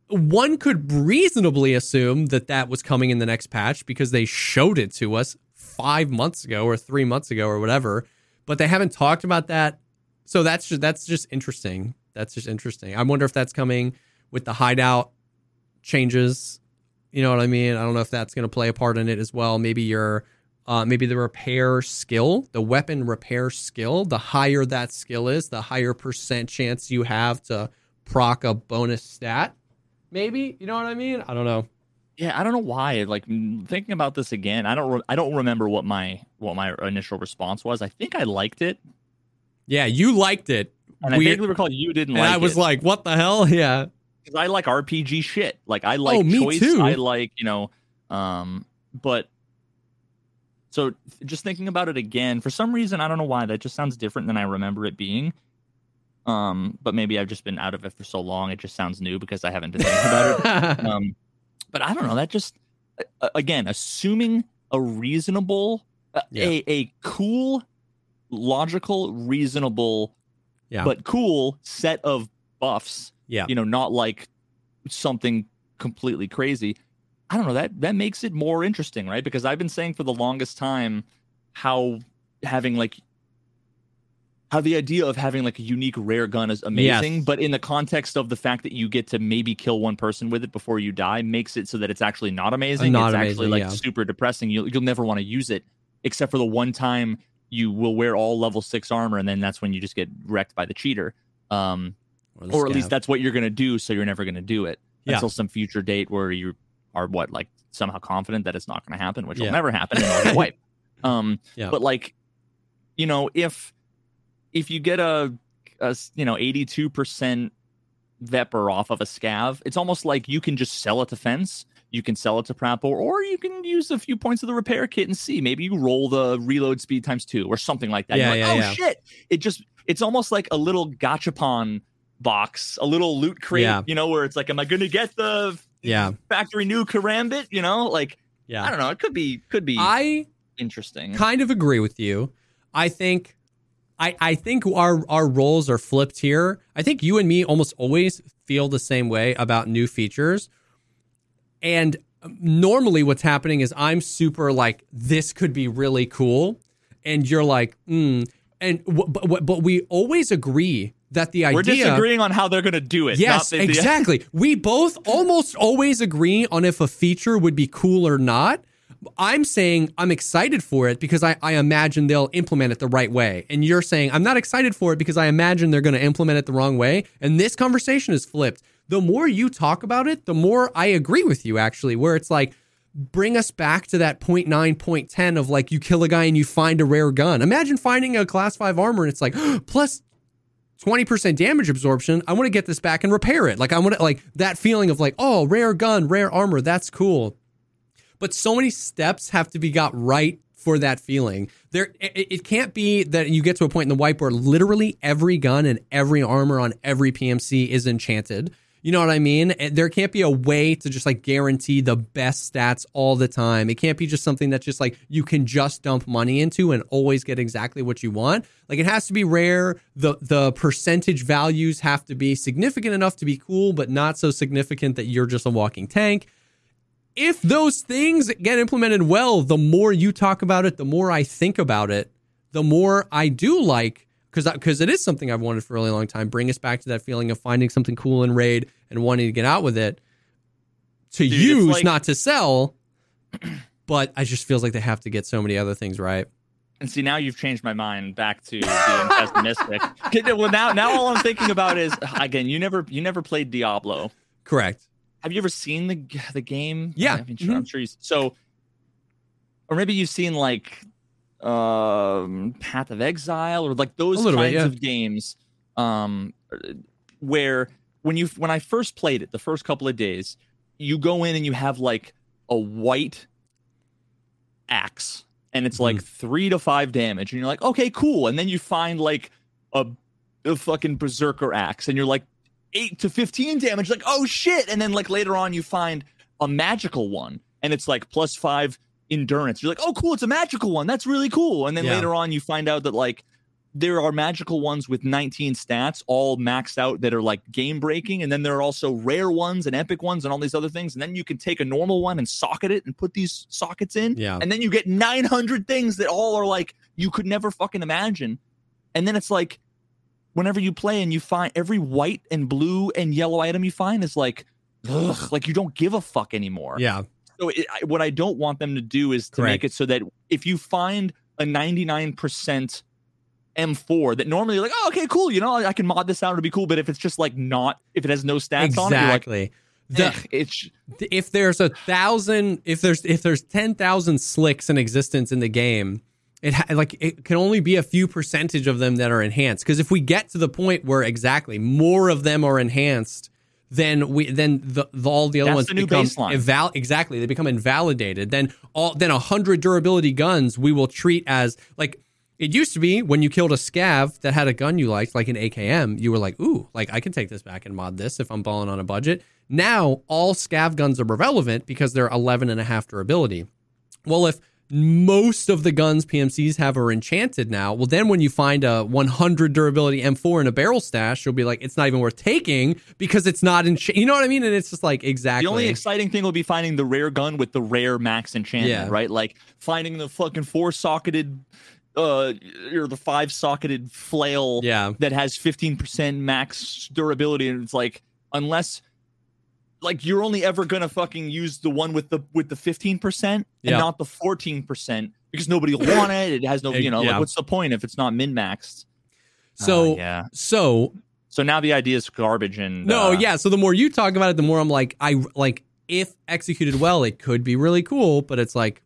Speaker 2: one could reasonably assume that that was coming in the next patch because they showed it to us five months ago or three months ago or whatever, but they haven't talked about that. So that's just, that's just interesting. That's just interesting. I wonder if that's coming with the hideout changes. You know what I mean? I don't know if that's going to play a part in it as well. Maybe your uh, maybe the repair skill, the weapon repair skill, the higher that skill is, the higher percent chance you have to proc a bonus stat. Maybe you know what I mean? I don't know.
Speaker 3: Yeah, I don't know why. Like thinking about this again, I don't. Re- I don't remember what my what my initial response was. I think I liked it.
Speaker 2: Yeah, you liked it.
Speaker 3: And we, I vaguely recall you didn't
Speaker 2: and
Speaker 3: like
Speaker 2: I was
Speaker 3: it.
Speaker 2: like, what the hell? Yeah.
Speaker 3: Because I like RPG shit. Like I like
Speaker 2: oh, me
Speaker 3: choice.
Speaker 2: Too.
Speaker 3: I like, you know, um, but so just thinking about it again, for some reason, I don't know why that just sounds different than I remember it being. Um, but maybe I've just been out of it for so long, it just sounds new because I haven't been thinking about it. Um, but I don't know. That just again, assuming a reasonable, yeah. a a cool, logical, reasonable,
Speaker 2: yeah.
Speaker 3: but cool set of buffs.
Speaker 2: Yeah,
Speaker 3: you know, not like something completely crazy. I don't know that that makes it more interesting, right? Because I've been saying for the longest time how having like how the idea of having like a unique rare gun is amazing,
Speaker 2: yes.
Speaker 3: but in the context of the fact that you get to maybe kill one person with it before you die makes it so that it's actually not amazing.
Speaker 2: Not
Speaker 3: it's
Speaker 2: amazing,
Speaker 3: actually like
Speaker 2: yeah.
Speaker 3: super depressing. You'll you'll never want to use it except for the one time you will wear all level six armor, and then that's when you just get wrecked by the cheater. Um,
Speaker 2: or,
Speaker 3: or at least that's what you're gonna do, so you're never gonna do it
Speaker 2: Yeah.
Speaker 3: until some future date where you are what like somehow confident that it's not gonna happen, which
Speaker 2: Yeah.
Speaker 3: will never happen. And you'll. Um,
Speaker 2: Yeah.
Speaker 3: but like, you know, if if you get a you know 82 percent Vepr off of a scav, it's almost like you can just sell it to fence. You can sell it to Prapor, or you can use a few points of the repair kit and see. Maybe you roll the reload speed times two or something like that.
Speaker 2: Yeah,
Speaker 3: You're like,
Speaker 2: yeah,
Speaker 3: oh
Speaker 2: yeah.
Speaker 3: shit! It just it's almost like a little gachapon box, a little loot crate,
Speaker 2: Yeah.
Speaker 3: you know, where it's like, am I gonna get the
Speaker 2: Yeah.
Speaker 3: factory new karambit? You know, like
Speaker 2: Yeah.
Speaker 3: I don't know. It could be could be
Speaker 2: I
Speaker 3: interesting.
Speaker 2: kind of agree with you. I think I I think our our roles are flipped here. I think you and me almost always feel the same way about new features. And normally what's happening is I'm super like this could be really cool and you're like mm. and w- but, but but we always agree that the idea
Speaker 3: We're disagreeing on how they're gonna do it.
Speaker 2: Yes,
Speaker 3: not the- the-
Speaker 2: exactly. we both almost always agree on if a feature would be cool or not. I'm saying I'm excited for it because I, I imagine they'll implement it the right way. And you're saying I'm not excited for it because I imagine they're going to implement it the wrong way. And this conversation is flipped. The more you talk about it, the more I agree with you, actually, where it's like, bring us back to that 0.9, 0.10 of like you kill a guy and you find a rare gun. Imagine finding a class 5 armor and it's like, plus 20% damage absorption. I want to get this back and repair it. Like I want to like that feeling of like, oh, rare gun, rare armor, that's cool. But so many steps have to be got right for that feeling. There it, it can't be that you get to a point in the wipe where literally every gun and every armor on every PMC is enchanted. You know what I mean? Eh, there can't be a way to just like guarantee the best stats all the time. It can't be just something that's just like you can just dump money into and always get exactly what you want. Like it has to be rare. The the percentage values have to be significant enough to be cool, but not so significant that you're just a walking tank. If those things get implemented well, the more you talk about it, the more I think about it, the more I do like because because it is something I've wanted for a really long time. Bring us back to that feeling of finding something cool in raid and wanting to get out with it to
Speaker 3: Dude,
Speaker 2: use,
Speaker 3: like-
Speaker 2: not to sell. But I just feels like they have to get so many other things right.
Speaker 3: And see, now you've changed my mind back to being pessimistic. Well, now, now all I'm thinking about is again, you never, you never played Diablo.
Speaker 2: Correct.
Speaker 3: Have you ever seen the the game?
Speaker 2: Yeah.
Speaker 3: I mean, sure, mm-hmm. I'm sure you. So, or maybe you've seen like um Path of Exile or like those
Speaker 2: little bit,
Speaker 3: kinds
Speaker 2: yeah.
Speaker 3: of games, um, where when you when I first played it, the first couple of days, you go in and you have like a white axe, and it's like three to five damage, and you're like, okay, cool, and then you find like a a fucking berserker axe, and you're like eight to 15 damage. Like, oh shit. And then like later on, you find a magical one and it's like plus five endurance. You're like, oh, cool. It's a magical one. That's really cool. And then
Speaker 2: Yeah.
Speaker 3: later on, you find out that like there are magical ones with 19 stats, all maxed out that are like game breaking. And then there are also rare ones and epic ones and all these other things. And then you can take a normal one and socket it and put these sockets in.
Speaker 2: Yeah.
Speaker 3: And then you get 900 things that all are like you could never fucking imagine. And then it's like, whenever you play and you find every white and blue and yellow item you find is like, ugh, like you don't give a fuck anymore.
Speaker 2: Yeah.
Speaker 3: So it, I, what I don't want them to do is to make it so that if you find a 99% M4 that normally you're like, oh, okay, cool, you know, I can mod this out, it'll be cool. But if it's just like not, if it has no stats on it, like,
Speaker 2: Exactly.
Speaker 3: The,
Speaker 2: eh,
Speaker 3: it's
Speaker 2: if there's a thousand, if there's if there's ten thousand slicks in existence in the game, it ha- like it can only be a few percentage of them that are enhanced. Because if we get to the point where exactly more of them are enhanced, then we then the, the all the other
Speaker 3: That's
Speaker 2: ones
Speaker 3: the new
Speaker 2: become
Speaker 3: baseline.
Speaker 2: eval- exactly they become invalidated. Then all then a hundred durability guns we will treat as like. It used to be when you killed a scav that had a gun you liked, like an AKM, you were like, ooh, like I can take this back and mod this if I'm balling on a budget. Now all scav guns are irrelevant because they're 11 and a half durability. Well, if most of the guns PMCs have are enchanted now, well, then when you find a 100 durability M4 in a barrel stash, you'll be like, it's not even worth taking because it's not enchanted. You know what I mean? And it's just like, exactly.
Speaker 3: the only exciting thing will be finding the rare gun with the rare max enchantment,
Speaker 2: Yeah.
Speaker 3: right? Like finding the fucking four socketed uh or the five socketed flail
Speaker 2: yeah.
Speaker 3: that has 15% max durability and it's like unless like you're only ever gonna fucking use the one with the with the 15% and
Speaker 2: Yeah.
Speaker 3: not the 14% because nobody will want it it has no you know
Speaker 2: Yeah.
Speaker 3: like what's the point if it's not min maxed
Speaker 2: So,
Speaker 3: yeah
Speaker 2: so
Speaker 3: so now the idea is garbage and
Speaker 2: No,
Speaker 3: uh,
Speaker 2: yeah. So the more you talk about it, the more I'm like, I like if executed well, it could be really cool. But it's like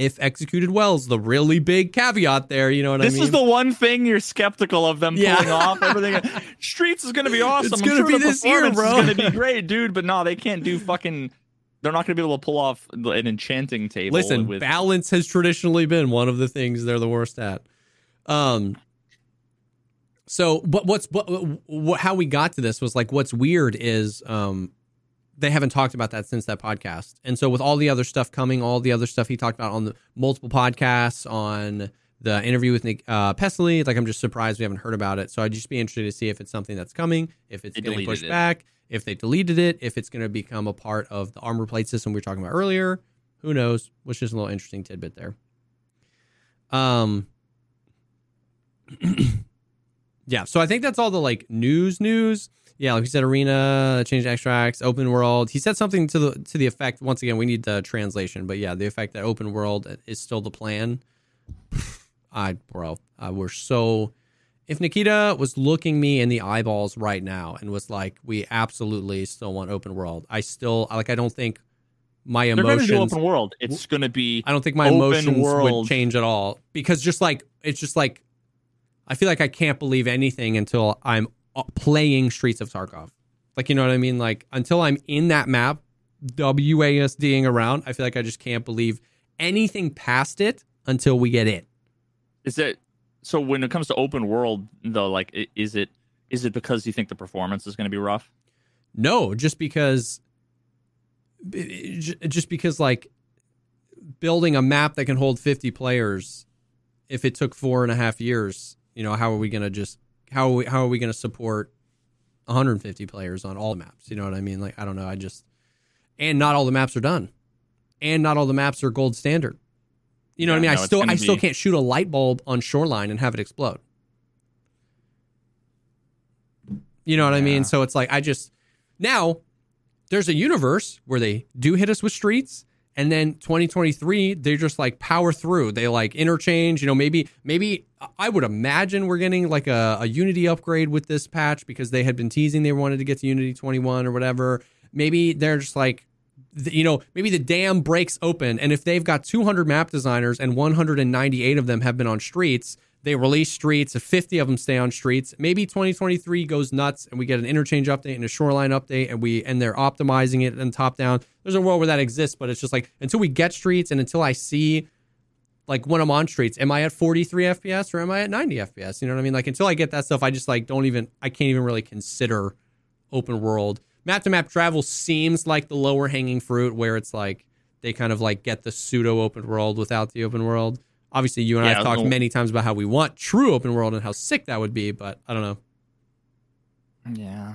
Speaker 2: if executed well is the really big caveat there. You know what
Speaker 3: This
Speaker 2: I mean?
Speaker 3: This is the one thing you're skeptical of them
Speaker 2: Yeah.
Speaker 3: pulling off. Everything Streets is gonna be awesome.
Speaker 2: It's
Speaker 3: I'm
Speaker 2: gonna
Speaker 3: sure
Speaker 2: be this year, bro.
Speaker 3: Is gonna be great, dude. But no, they can't do fucking. They're not gonna be able to pull off an enchanting table.
Speaker 2: Listen,
Speaker 3: with
Speaker 2: balance has traditionally been one of the things they're the worst at. Um. So, but what's what, what how we got to this was like what's weird is um they haven't talked about that since that podcast. And so with all the other stuff coming, all the other stuff he talked about on the multiple podcasts, on the interview with Nick uh, Pestily, like I'm just surprised we haven't heard about it. So I'd just be interested to see if it's something that's coming, if it's
Speaker 3: They
Speaker 2: getting pushed
Speaker 3: it.
Speaker 2: back, if they deleted it, if it's going to become a part of the armor plate system we were talking about earlier. Who knows? Which is a little interesting tidbit there. Um. yeah, so I think that's all the like news news. Yeah, like we said, arena change extracts, open world. He said something to the to the effect. Once again, we need the translation, but yeah, the effect that open world is still the plan. I bro, uh, we're so. If Nikita was looking me in the eyeballs right now and was like, "We absolutely still want open world," I still like. I don't think my
Speaker 3: they're gonna do open world. It's gonna be
Speaker 2: I don't think my emotions would
Speaker 3: world.
Speaker 2: change at all because just like it's just like I feel like I can't believe anything until I'm Uh, playing Streets of Tarkov. Like you know what I mean? Like until I'm in that map, WASDing around, I feel like I just can't believe anything past it until we get in.
Speaker 3: Is it so? When it comes to open world, though, like, is it is it because you think the performance is gonna be rough?
Speaker 2: No, just because, just because like building a map that can hold 50 players, if it took four and a half years, you know, how are we going to just, how are we, how are we going to support 150 players on all the maps? You know what I mean? Like, I don't know. I just, and not all the maps are done and not all the maps are gold standard. You know what I mean? I
Speaker 3: no, it's
Speaker 2: still, I still
Speaker 3: be-
Speaker 2: can't shoot a light bulb on shoreline and have it explode. You know what I mean? So it's like I just now there's a universe where they do hit us with streets and then 2023 they're just like power through. They like interchange, you know, maybe maybe I would imagine we're getting like a, a Unity upgrade with this patch because they had been teasing they wanted to get to Unity 21 or whatever. Maybe they're just like you know, maybe the dam breaks open, and if they've got 200 map designers and 198 of them have been on streets, they release streets, and 50 of them stay on streets. Maybe 2023 goes nuts, and we get an interchange update and a shoreline update, and we and they're optimizing it and top down. There's a world where that exists, but it's just like until we get streets and until I see. Like when I'm on streets, am I at 43 FPS or am I at 90 FPS? You know what I mean? Like until I get that stuff, I just like don't even I can't even really consider open world. Map to map travel seems like the lower hanging fruit where it's like they kind of like get the pseudo open world without the open world. Obviously, you and I have talked
Speaker 3: no-
Speaker 2: many times about how we want true open world and how sick that would be, but I don't know.
Speaker 3: Yeah.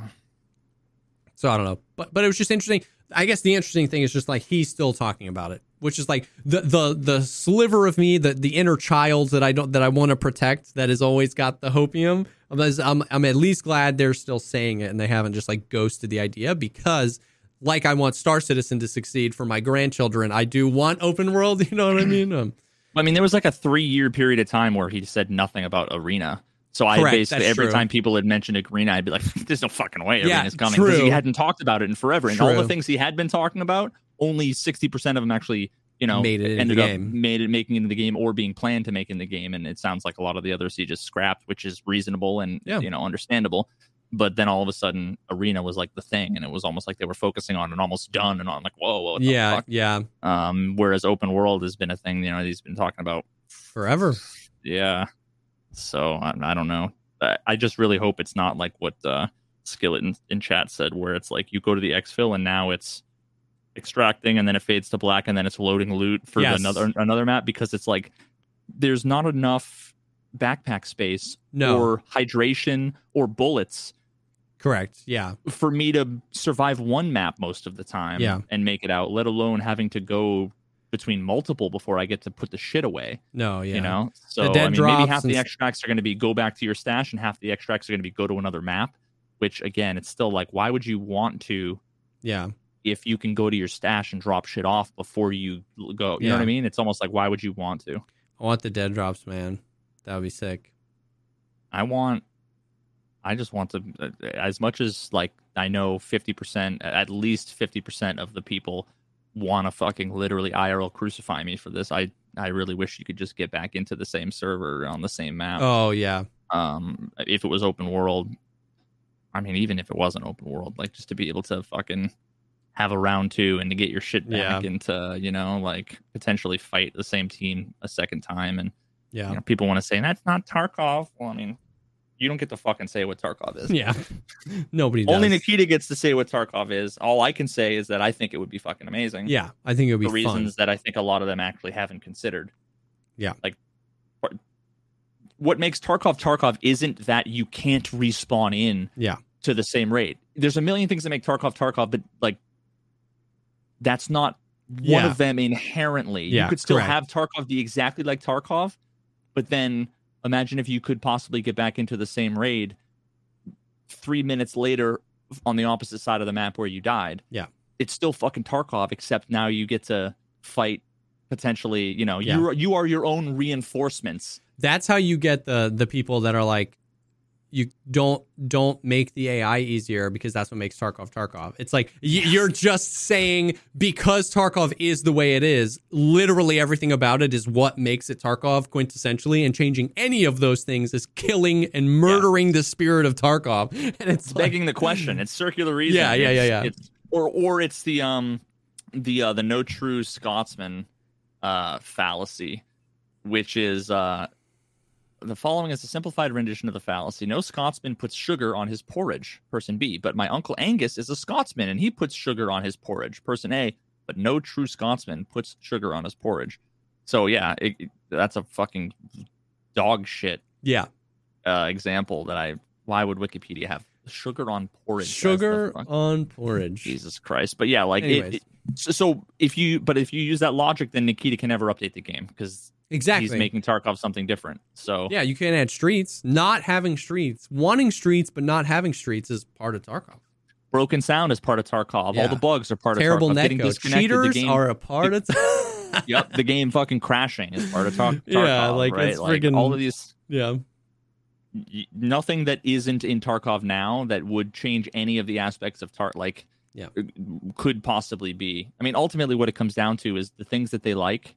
Speaker 2: So I don't know, but but it was just interesting. I guess the interesting thing is just like he's still talking about it, which is like the the the sliver of me, the the inner child that I don't that I want to protect, that has always got the hopium. I'm, I'm I'm at least glad they're still saying it and they haven't just like ghosted the idea because like I want Star Citizen to succeed for my grandchildren, I do want open world. You know what I mean? Um,
Speaker 3: I mean, there was like a three year period of time where he said nothing about Arena. So I
Speaker 2: Correct,
Speaker 3: basically every
Speaker 2: true.
Speaker 3: time people had mentioned Arena, I'd be like, "There's no fucking way
Speaker 2: Yeah,
Speaker 3: Arena's coming," because he hadn't talked about it in forever. And all the things he had been talking about, only sixty percent of them actually, you know,
Speaker 2: Made it
Speaker 3: ended up
Speaker 2: game.
Speaker 3: made it making it into the game or being planned to make in the game. And it sounds like a lot of the others he just scrapped, which is reasonable and
Speaker 2: Yeah.
Speaker 3: you know understandable. But then all of a sudden, Arena was like the thing, and it was almost like they were focusing on and almost done, and I'm like, whoa, whoa, what the
Speaker 2: yeah,
Speaker 3: fuck?
Speaker 2: yeah,
Speaker 3: Um, whereas open world has been a thing, you know, he's been talking about
Speaker 2: forever.
Speaker 3: yeah. So I, I don't know. I, I just really hope it's not like what uh, Skillet in, in chat said, where it's like you go to the exfil and now it's extracting and then it fades to black and then it's loading loot for
Speaker 2: Yes.
Speaker 3: another another map because it's like there's not enough backpack space
Speaker 2: No.
Speaker 3: or hydration or bullets
Speaker 2: Correct. Yeah,
Speaker 3: for me to survive one map most of the time
Speaker 2: Yeah.
Speaker 3: and make it out, let alone having to go between multiple before I get to put the shit away
Speaker 2: no, yeah,
Speaker 3: you know so
Speaker 2: dead
Speaker 3: i mean maybe half the extracts are going to be go back to your stash and half the extracts are going to be go to another map which again it's still like why would you want to
Speaker 2: yeah,
Speaker 3: if you can go to your stash and drop shit off before you go you know what i mean it's almost like why would you want to
Speaker 2: I want the dead drops, man. That would be sick.
Speaker 3: i want i just want to uh, as much as like i know 50% at least 50% of the people want to fucking literally irl crucify me for this i i really wish you could just get back into the same server on the same map
Speaker 2: Oh yeah,
Speaker 3: um if it was open world i mean even if it wasn't open world like just to be able to fucking have a round two and to get your shit back
Speaker 2: Yeah.
Speaker 3: and to you know like potentially fight the same team a second time and
Speaker 2: yeah,
Speaker 3: you know people want to say that's not tarkov well i mean you don't get to fucking say what tarkov is
Speaker 2: yeah. Nobody does.
Speaker 3: only nikita gets to say what tarkov is all i can say is that i think it would be fucking amazing
Speaker 2: Yeah, I think it would be
Speaker 3: for reasons that i think a lot of them actually haven't considered
Speaker 2: Yeah.
Speaker 3: like what makes tarkov tarkov isn't that you can't respawn in
Speaker 2: Yeah,
Speaker 3: to the same rate. There's a million things that make Tarkov Tarkov, but like that's not one
Speaker 2: Yeah.
Speaker 3: of them inherently.
Speaker 2: Yeah,
Speaker 3: you could still
Speaker 2: correct.
Speaker 3: have Tarkov be exactly like Tarkov, but then imagine if you could possibly get back into the same raid three minutes later on the opposite side of the map where you died.
Speaker 2: Yeah.
Speaker 3: It's still fucking Tarkov, except now you get to fight potentially, you know,
Speaker 2: Yeah.
Speaker 3: you you are your own reinforcements.
Speaker 2: that's how you get the the people that are like, you don't don't make the AI easier because that's what makes Tarkov Tarkov. It's like y- you're just saying because Tarkov is the way it is. Literally everything about it is what makes it Tarkov quintessentially, and changing any of those things is killing and murdering the spirit of Tarkov. And it's
Speaker 3: It's
Speaker 2: like,
Speaker 3: begging the question. It's circular reason.
Speaker 2: Yeah, yeah, yeah,
Speaker 3: It's- It's, or or it's the um the uh the no true Scotsman uh fallacy, which is uh the following is a simplified rendition of the fallacy. No Scotsman puts sugar on his porridge, person B, but my uncle Angus is a Scotsman and he puts sugar on his porridge, person A, but no true Scotsman puts sugar on his porridge. So yeah, it, it- that's a fucking dog shit
Speaker 2: yeah,
Speaker 3: uh, example that I why would Wikipedia have sugar on porridge?
Speaker 2: sugar on porridge.
Speaker 3: Jesus Christ! But yeah, like it, so, so if you but if you use that logic, then Nikita can never update the game because
Speaker 2: Exactly.
Speaker 3: he's making Tarkov something different. So
Speaker 2: yeah, you can't add streets. Not having streets, wanting streets but not having streets is part of Tarkov.
Speaker 3: broken sound is part of Tarkov.
Speaker 2: Yeah.
Speaker 3: All the bugs are part
Speaker 2: Terrible
Speaker 3: of Tarkov.
Speaker 2: Netcode.
Speaker 3: the
Speaker 2: Cheaters
Speaker 3: game,
Speaker 2: are a part of. Tarkov.
Speaker 3: yep, the game fucking crashing is part of Tar- Tarkov.
Speaker 2: Yeah, like,
Speaker 3: right?
Speaker 2: it's
Speaker 3: like
Speaker 2: friggin-
Speaker 3: all of these.
Speaker 2: yeah.
Speaker 3: Nothing that isn't in Tarkov now that would change any of the aspects of Tar like
Speaker 2: Yeah.
Speaker 3: uh, could possibly be. I mean, ultimately, what it comes down to is the things that they like.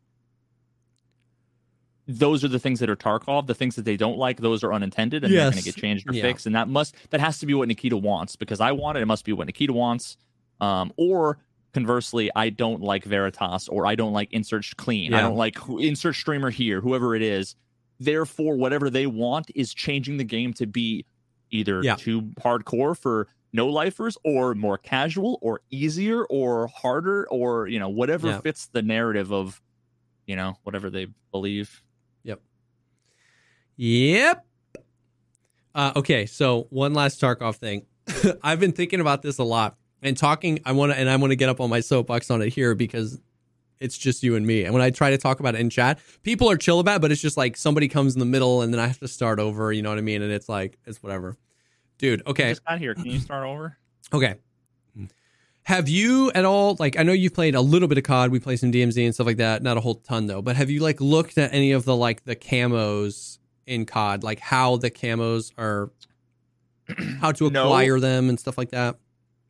Speaker 3: Those are the things that are Tarkov. The things that they don't like, those are unintended, and they're going to get changed or
Speaker 2: Yeah.
Speaker 3: fixed. And that must that has to be what Nikita wants because I want it. It must be what Nikita wants. Um, or conversely, I don't like Veritas or I don't like Insert Clean. I don't like who, Insert Streamer here, whoever it is. Therefore, whatever they want is changing the game to be either
Speaker 2: Yeah.
Speaker 3: too hardcore for no lifers or more casual or easier or harder or you know whatever
Speaker 2: Yeah.
Speaker 3: fits the narrative of you know whatever they believe
Speaker 2: Yep. Uh, okay, so one last Tarkov thing. I've been thinking about this a lot. and talking i want to and i want to get up on my soapbox on it here because it's just you and me and when i try to talk about it in chat people are chill about it but it's just like somebody comes in the middle and then i have to start over you know what i mean and it's like it's whatever dude
Speaker 3: I
Speaker 2: okay
Speaker 3: just got here. Can you start over?
Speaker 2: okay have you at all like i know you've played a little bit of cod we play some dmz and stuff like that not a whole ton though but have you like looked at any of the like the camos in cod like how the camos are how to
Speaker 3: No.
Speaker 2: acquire them and stuff like that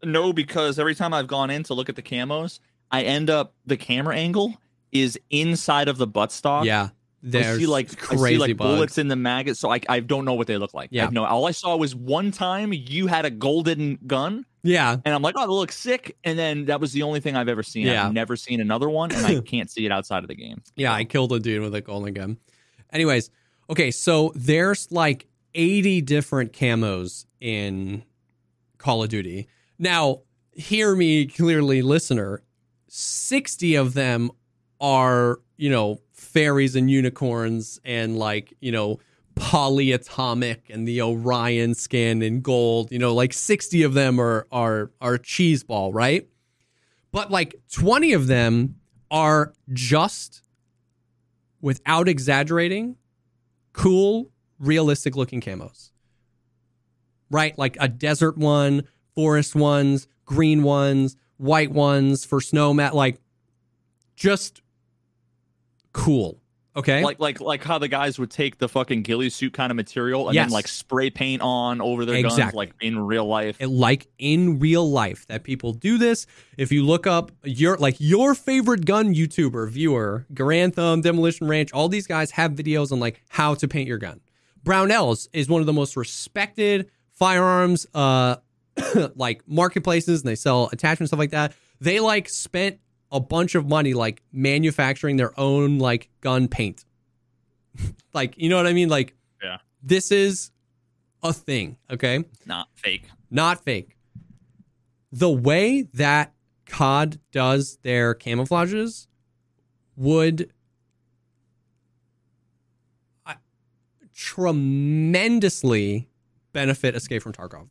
Speaker 3: No, because every time I've gone in to look at the camos, I end up the camera angle is inside of the buttstock.
Speaker 2: yeah
Speaker 3: I see like
Speaker 2: crazy
Speaker 3: I see like
Speaker 2: bugs.
Speaker 3: bullets in the maggot, so I I don't know what they look like.
Speaker 2: Yeah.
Speaker 3: no. All I saw was one time you had a golden gun,
Speaker 2: yeah
Speaker 3: and I'm like, oh, that looks sick. And then that was the only thing I've ever seen.
Speaker 2: Yeah.
Speaker 3: I've never seen another one, and I can't see it outside of the game.
Speaker 2: Yeah, I killed a dude with a golden gun. Anyways, okay, so there's like 80 different camos in Call of Duty. Now, hear me clearly, listener. 60 of them are, you know, fairies and unicorns and like, you know, polyatomic and the Orion skin and gold. You know, like 60 of them are are are cheese ball, right? But like 20 of them are just without exaggerating, cool, realistic looking camos. Right? Like a desert one, forest ones, green ones, white ones for snow mat, like just cool. Okay.
Speaker 3: Like like like how the guys would take the fucking ghillie suit kind of material and
Speaker 2: Yes.
Speaker 3: then like spray paint on over their guns, like in real life.
Speaker 2: it- like in real life that people do this. If you look up your like your favorite gun YouTuber viewer, Garand Thumb, Demolition Ranch, all these guys have videos on like how to paint your gun. Brownells is one of the most respected firearms uh like marketplaces and they sell attachments stuff like that. They like spent a bunch of money like manufacturing their own like gun paint. like, you know what I mean? Like
Speaker 3: Yeah.
Speaker 2: this is a thing, okay?
Speaker 3: Not fake.
Speaker 2: not fake. The way that COD does their camouflages would uh, tremendously benefit Escape from Tarkov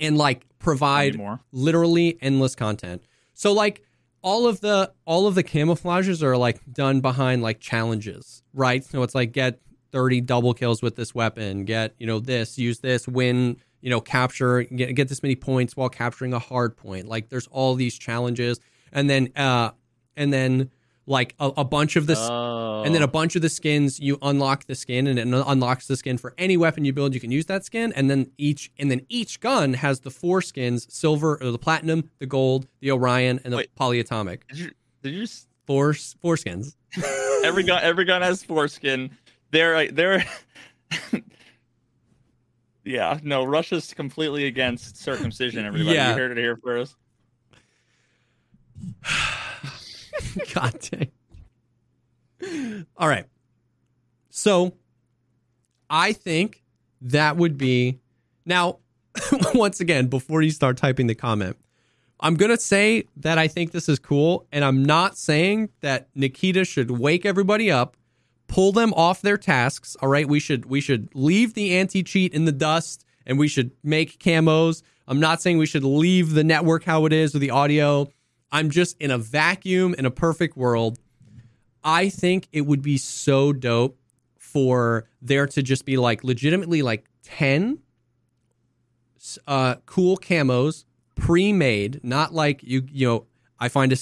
Speaker 2: and like provide
Speaker 3: more.
Speaker 2: literally endless content. So like all of the all of the camouflages are like done behind like challenges, right? So it's like get 30 double kills with this weapon, get, you know, this, use this, win, you know, capture, get, get this many points while capturing a hard point. Like there's all these challenges and then uh and then like a, a bunch of this
Speaker 3: Oh.
Speaker 2: and then a oh. bunch of the skins you unlock the skin and it unlocks the skin for any weapon you build you can use that skin and then each and then each gun has the four skins silver or the platinum the gold the orion and the
Speaker 3: Wait.
Speaker 2: polyatomic
Speaker 3: Did you, did you just
Speaker 2: four four skins
Speaker 3: every gun every gun has foreskin. They're they're Yeah, no, Russia's completely against circumcision, everybody.
Speaker 2: Yeah.
Speaker 3: You heard it here first.
Speaker 2: god dang. All right. So i think that would be now once again before you start typing the comment i'm going to say that i think this is cool and i'm not saying that nikita should wake everybody up pull them off their tasks all right? We should we should leave the anti-cheat in the dust and we should make camos. I'm not saying we should leave the network how it is or the audio i'm just in a vacuum in a perfect world i think it would be so dope for there to just be like legitimately like 10 uh cool camos pre-made not like you you know i find a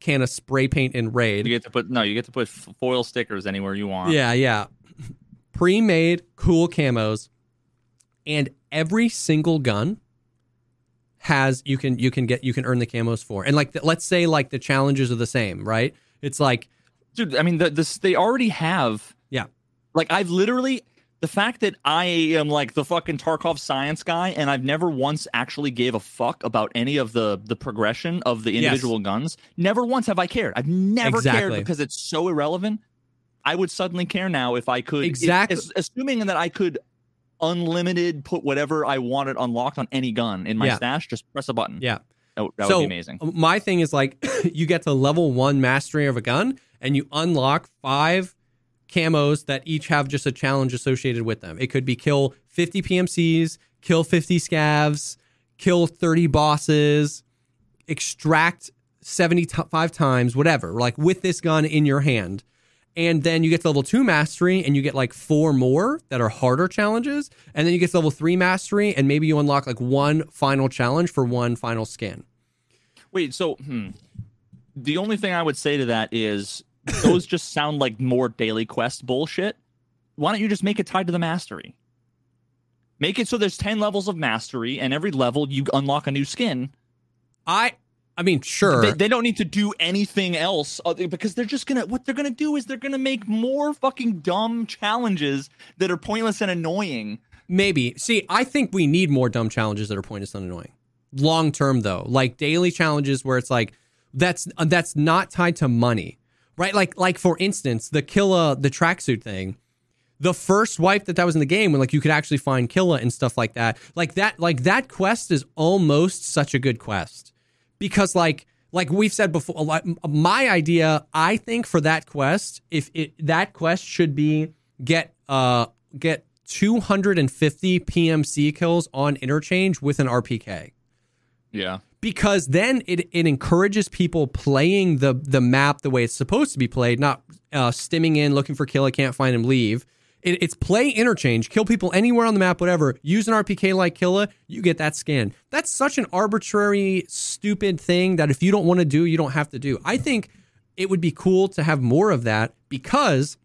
Speaker 2: can of spray paint in raid
Speaker 3: You get to put no, you get to put foil stickers anywhere you want.
Speaker 2: yeah, yeah. Pre-made cool camos and every single gun has you can you can get you can earn the camos for. And like the, let's say like the challenges are the same, right? It's like
Speaker 3: dude. I mean, the, this they already have.
Speaker 2: Yeah.
Speaker 3: Like I've literally the fact that I am like the fucking Tarkov science guy, and I've never once actually gave a fuck about any of the the progression of the
Speaker 2: Yes.
Speaker 3: individual guns. Never once have I cared. I've never
Speaker 2: Exactly.
Speaker 3: cared because it's so irrelevant. I would suddenly care now if I could.
Speaker 2: Exactly.
Speaker 3: as- assuming that I could unlimited put whatever I wanted unlocked on any gun in my
Speaker 2: Yeah.
Speaker 3: stash. Just press a button.
Speaker 2: yeah.
Speaker 3: that, would- that
Speaker 2: so
Speaker 3: would be amazing.
Speaker 2: My thing is like you get to level 1 mastery of a gun and you unlock 5 camos that each have just a challenge associated with them. It could be kill 50 PMCs, kill 50 scavs, kill 30 bosses, extract 75 times, whatever, like with this gun in your hand. And then you get to level two mastery and you get like four more that are harder challenges. And then you get to level three mastery and maybe you unlock like one final challenge for one final skin.
Speaker 3: Wait, so hmm, the only thing I would say to that is those just sound like more daily quest bullshit. Why don't you just make it tied to the mastery? Make it so there's 10 levels of mastery and every level you unlock a new skin.
Speaker 2: I I mean, sure.
Speaker 3: They, they, don't need to do anything else because they're just gonna. What they're gonna do is they're gonna make more fucking dumb challenges that are pointless and annoying.
Speaker 2: Maybe. See, I think we need more dumb challenges that are pointless and annoying. Long term, though, like daily challenges where it's like that's uh, that's not tied to money, right? Like like for instance, the Killa the tracksuit thing the first wipe that that was in the game when like you could actually find Killa and stuff like that. Like that like that quest is almost such a good quest. Because like like we've said before my idea I think for that quest if it that quest should be get uh get 250 PMC kills on interchange with an RPK.
Speaker 3: Yeah.
Speaker 2: Because then it, it encourages people playing the the map the way it's supposed to be played, not uh, stimming in, looking for kill, I can't find him, leave it, it's play interchange, kill people anywhere on the map, whatever. Use an RPK like Killa, you get that skin. That's such an arbitrary, stupid thing that if you don't want to do, you don't have to do. I think it would be cool to have more of that because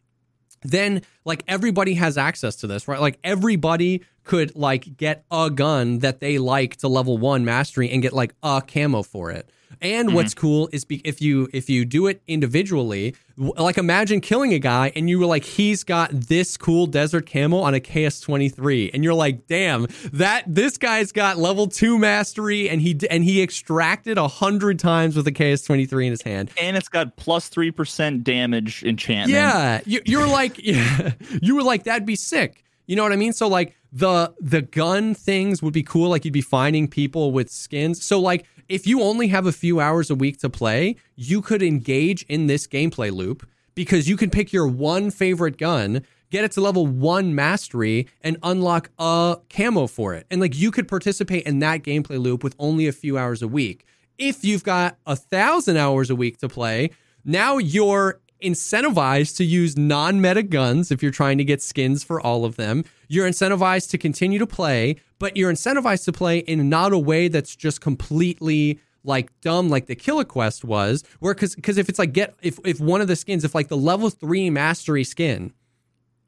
Speaker 2: then like everybody has access to this, right? Like everybody could like get a gun that they like to level 1 mastery and get like a camo for it. And mm-hmm. what's cool is be, if you if you do it individually, like imagine killing a guy and you were like, he's got this cool desert camel on a KS23, and you're like, damn, that this guy's got level two mastery, and he and he extracted a hundred times with a KS23 in his hand,
Speaker 3: and it's got plus three percent damage enchantment.
Speaker 2: Yeah, you, you're like, yeah, you were like, that'd be sick. You know what I mean? So like the the gun things would be cool. Like you'd be finding people with skins. So like if you only have a few hours a week to play, you could engage in this gameplay loop because you can pick your one favorite gun, get it to level one mastery, and unlock a camo for it. And like you could participate in that gameplay loop with only a few hours a week. If you've got a thousand hours a week to play, now you're incentivized to use non meta guns if you're trying to get skins for all of them. You're incentivized to continue to play, but you're incentivized to play in not a way that's just completely like dumb like the Killa Quest was, where because because if it's like get if if one of the skins, if like the level three mastery skin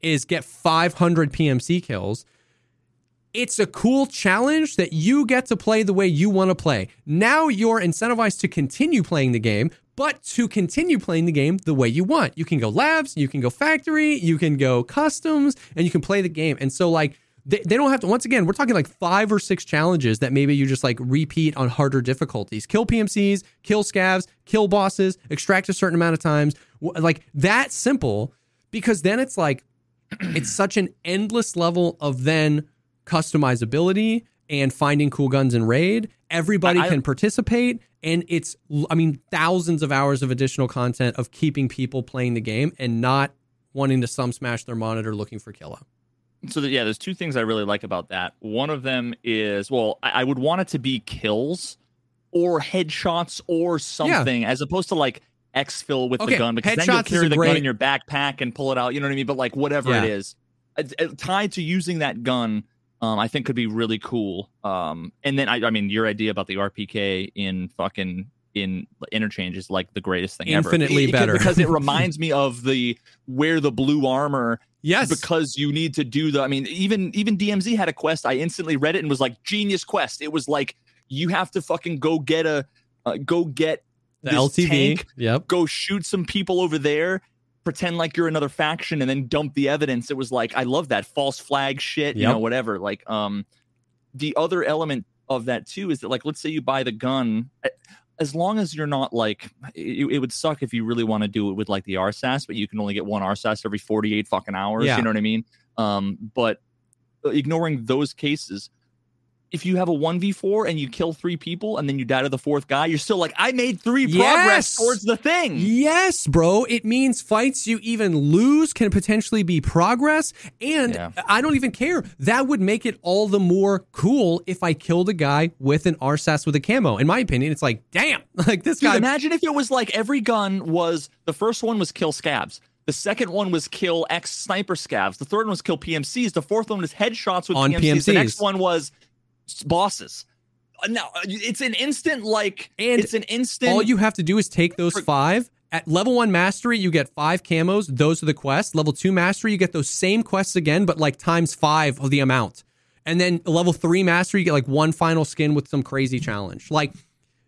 Speaker 2: is get 500 PMC kills, it's a cool challenge that you get to play the way you want to play. Now you're incentivized to continue playing the game, but to continue playing the game the way you want. You can go labs, you can go factory, you can go customs, and you can play the game. And so, like, they, they don't have to, once again, we're talking like five or six challenges that maybe you just like repeat on harder difficulties. Kill PMCs, kill scavs, kill bosses, extract a certain amount of times. Like, that simple, because then it's like, it's such an endless level of then customizability and finding cool guns in raid. Everybody I, can participate, and it's I mean thousands of hours of additional content of keeping people playing the game and not wanting to some smash their monitor looking for Killa.
Speaker 3: So yeah, there's two things I really like about that. One of them is well, I, I would want it to be kills or headshots or something, yeah. as opposed to like exfil with okay. the gun because Headshots then you'll carry the great... gun in your backpack and pull it out. You know what I mean? But like whatever yeah. it is, tied to using that gun um, I think could be really cool. Um, and then I, I mean, your idea about the RPK in fucking in interchange is like the greatest thing
Speaker 2: infinitely
Speaker 3: ever.
Speaker 2: better
Speaker 3: because it reminds me of the wear the blue armor.
Speaker 2: Yes,
Speaker 3: because you need to do the. I mean, even even DMZ had a quest. I instantly read it and was like, genius quest. It was like you have to fucking go get a uh, go get
Speaker 2: the LTV. Tank,
Speaker 3: yep. Go shoot some people over there pretend like you're another faction and then dump the evidence. It was like I love that false flag shit, yep. you know, whatever. Like um the other element of that too is that like let's say you buy the gun as long as you're not like it, it would suck if you really want to do it with like the RSAS, but you can only get one RSAS every 48 fucking hours, yeah. you know what I mean? Um but ignoring those cases if you have a 1v4 and you kill three people and then you die to the fourth guy, you're still like, I made three progress towards the thing.
Speaker 2: Yes, bro. It means fights you even lose can potentially be progress. And
Speaker 3: Yeah.
Speaker 2: I don't even care. That would make it all the more cool if I killed a guy with an RSAS with a camo. In my opinion, it's like, damn, like this
Speaker 3: Dude,
Speaker 2: guy.
Speaker 3: imagine if it was like every gun was the first one was kill scavs. The second one was kill X sniper scavs. The third one was kill PMCs. The fourth one was headshots with
Speaker 2: On
Speaker 3: PMCs. The next one was bosses. Uh, No, uh, it's an instant like
Speaker 2: And
Speaker 3: it's an instant.
Speaker 2: all you have to do is take those five. At level one mastery, you get five camos. Those are the quests. Level two mastery, you get those same quests again, but like times five of the amount. And then level three mastery, you get like one final skin with some crazy challenge. Like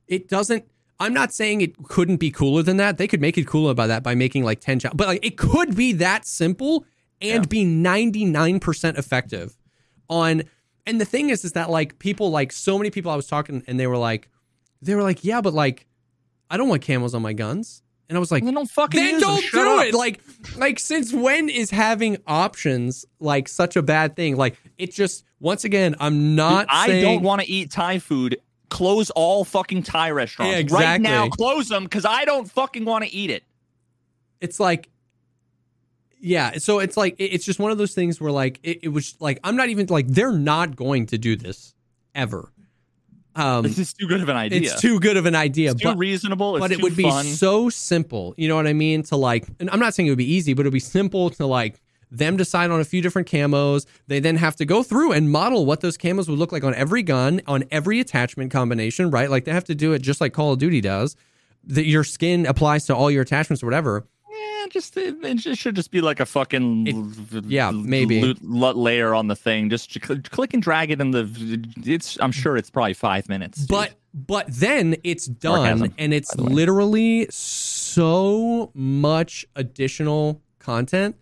Speaker 2: it doesn't. I'm not saying it couldn't be cooler than that. They could make it cooler by that by making like ten. But like it could be that simple and be 99% effective on. And the thing is, is that like people like so many people I was talking and they were like, they were like, yeah, but like I don't want camos on my guns. And I was like,
Speaker 3: then don't fucking
Speaker 2: then
Speaker 3: use them.
Speaker 2: don't
Speaker 3: Shut
Speaker 2: do
Speaker 3: up.
Speaker 2: it. Like, like since when is having options like such a bad thing? Like, it just once again, I'm not.
Speaker 3: Dude, I
Speaker 2: saying,
Speaker 3: don't want to eat Thai food. Close all fucking Thai restaurants
Speaker 2: Yeah,
Speaker 3: right now. Close them because I don't fucking want to eat it.
Speaker 2: It's like, yeah. So it's like it's just one of those things where like it, it was like I'm not even like they're not going to do this ever. Um,
Speaker 3: This is too good of an idea.
Speaker 2: it's too good of an idea,
Speaker 3: It's too
Speaker 2: but
Speaker 3: reasonable. It's
Speaker 2: but it would be so simple. You know what I mean? To like, and I'm not saying it would be easy, but it would be simple to like them decide on a few different camos. They then have to go through and model what those camos would look like on every gun, on every attachment combination, right? Like they have to do it just like Call of Duty does. That your skin applies to all your attachments or whatever.
Speaker 3: Yeah, just it, it should just be like a fucking
Speaker 2: It-
Speaker 3: l-
Speaker 2: yeah, maybe.
Speaker 3: loot- lo- layer on the thing. Just cl- click and drag it in the. It's. I'm sure it's probably five minutes. dude.
Speaker 2: But but then it's done
Speaker 3: Sarcasm,
Speaker 2: and it's
Speaker 3: by the way.
Speaker 2: literally so much additional content.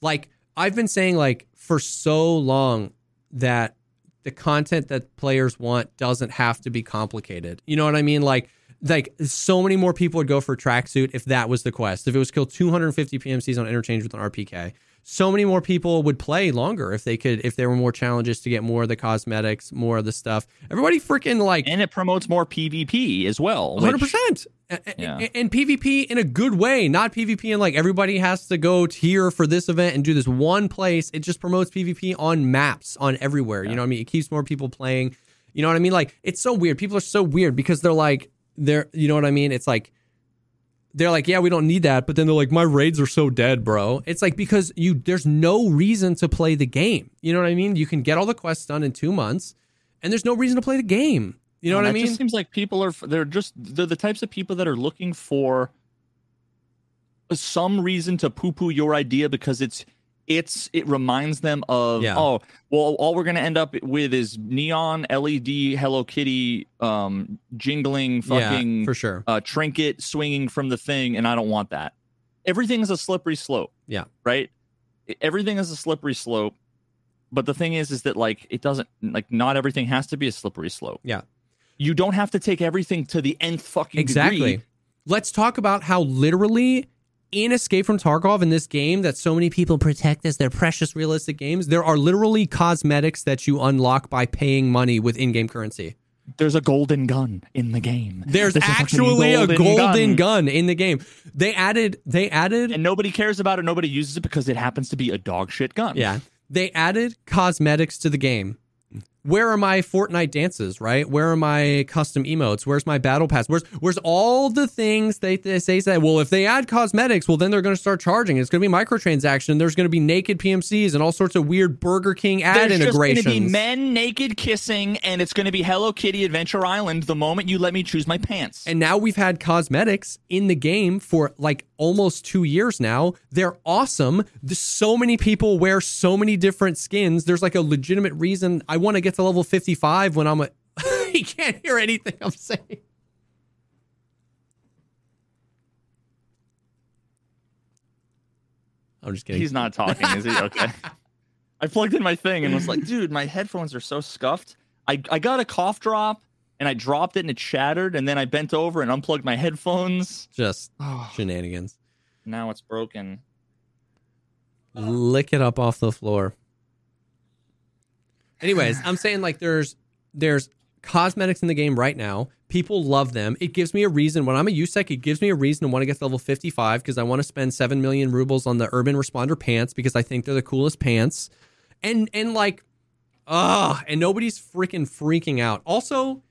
Speaker 2: Like I've been saying like for so long that the content that players want doesn't have to be complicated. You know what I mean? Like like so many more people would go for tracksuit if that was the quest. If it was kill 250 PMCs on interchange with an RPK. So many more people would play longer if they could if there were more challenges to get more of the cosmetics, more of the stuff. Everybody freaking like
Speaker 3: and it promotes more PvP as well. which-
Speaker 2: hundred percent.
Speaker 3: Yeah.
Speaker 2: And PvP in a good way, not PvP in like everybody has to go here for this event and do this one place. It just promotes PvP on maps, on everywhere. You know what I mean? It keeps more people playing. You know what I mean? Like it's so weird. People are so weird because they're like they're you know what I mean? It's like they're like, yeah, we don't need that, but then they're like, my raids are so dead, bro. It's like because you there's no reason to play the game. You know what I mean? You can get all the quests done in two months, and there's no reason to play the game. You know
Speaker 3: And
Speaker 2: what I mean?
Speaker 3: it just seems like people are. They're just. They're the types of people that are looking for uh, some reason to poo-poo your idea because it's. It's it reminds them of
Speaker 2: Yeah.
Speaker 3: oh well all we're gonna end up with is neon LED Hello Kitty um jingling fucking
Speaker 2: yeah, for sure.
Speaker 3: uh, trinket swinging from the thing, and I don't want that. Everything is a slippery slope.
Speaker 2: Yeah.
Speaker 3: Right. Everything is a slippery slope, but the thing is, is that like it doesn't like not everything has to be a slippery slope.
Speaker 2: Yeah.
Speaker 3: You don't have to take everything to the nth fucking
Speaker 2: Exactly.
Speaker 3: degree.
Speaker 2: Let's talk about how literally in Escape from Tarkov in this game that so many people protect as their precious realistic games, there are literally cosmetics that you unlock by paying money with in-game currency.
Speaker 3: There's a golden gun in the game.
Speaker 2: There's,
Speaker 3: a fucking
Speaker 2: actually a golden
Speaker 3: gun.
Speaker 2: gun. in the game. They added they added
Speaker 3: and nobody cares about it. Nobody uses it because it happens to be a dog shit gun.
Speaker 2: yeah. They added cosmetics to the game. Where are my Fortnite dances, right? Where are my custom emotes? Where's my battle pass? Where's where's all the things they, they say that well if they add cosmetics, well then they're going to start charging. It's going to be microtransaction. There's going to be naked PMCs and all sorts of weird Burger King ad
Speaker 3: There's just gonna be men naked kissing, and it's going to be Hello Kitty Adventure Island the moment you let me choose my pants.
Speaker 2: And now we've had cosmetics in the game for like almost two years now. They're awesome. There's so many people wear so many different skins. There's like a legitimate reason I want to get to level 55 when I'm a. he can't hear anything I'm saying. I'm just kidding.
Speaker 3: He's not talking, is he? Okay. I plugged in my thing and was like, dude, my headphones are so scuffed. I, I got a cough drop and I dropped it and it shattered. And then I bent over and unplugged my headphones.
Speaker 2: just
Speaker 3: Oh,
Speaker 2: shenanigans.
Speaker 3: now it's broken.
Speaker 2: Lick it up off the floor. Anyways, I'm saying like there's there's cosmetics in the game right now. People love them. It gives me a reason when I'm a USEC, it gives me a reason to want to get to level 55 because I want to spend 7 million rubles on the urban responder pants because I think they're the coolest pants. And and like ah, and nobody's freaking freaking out. Also,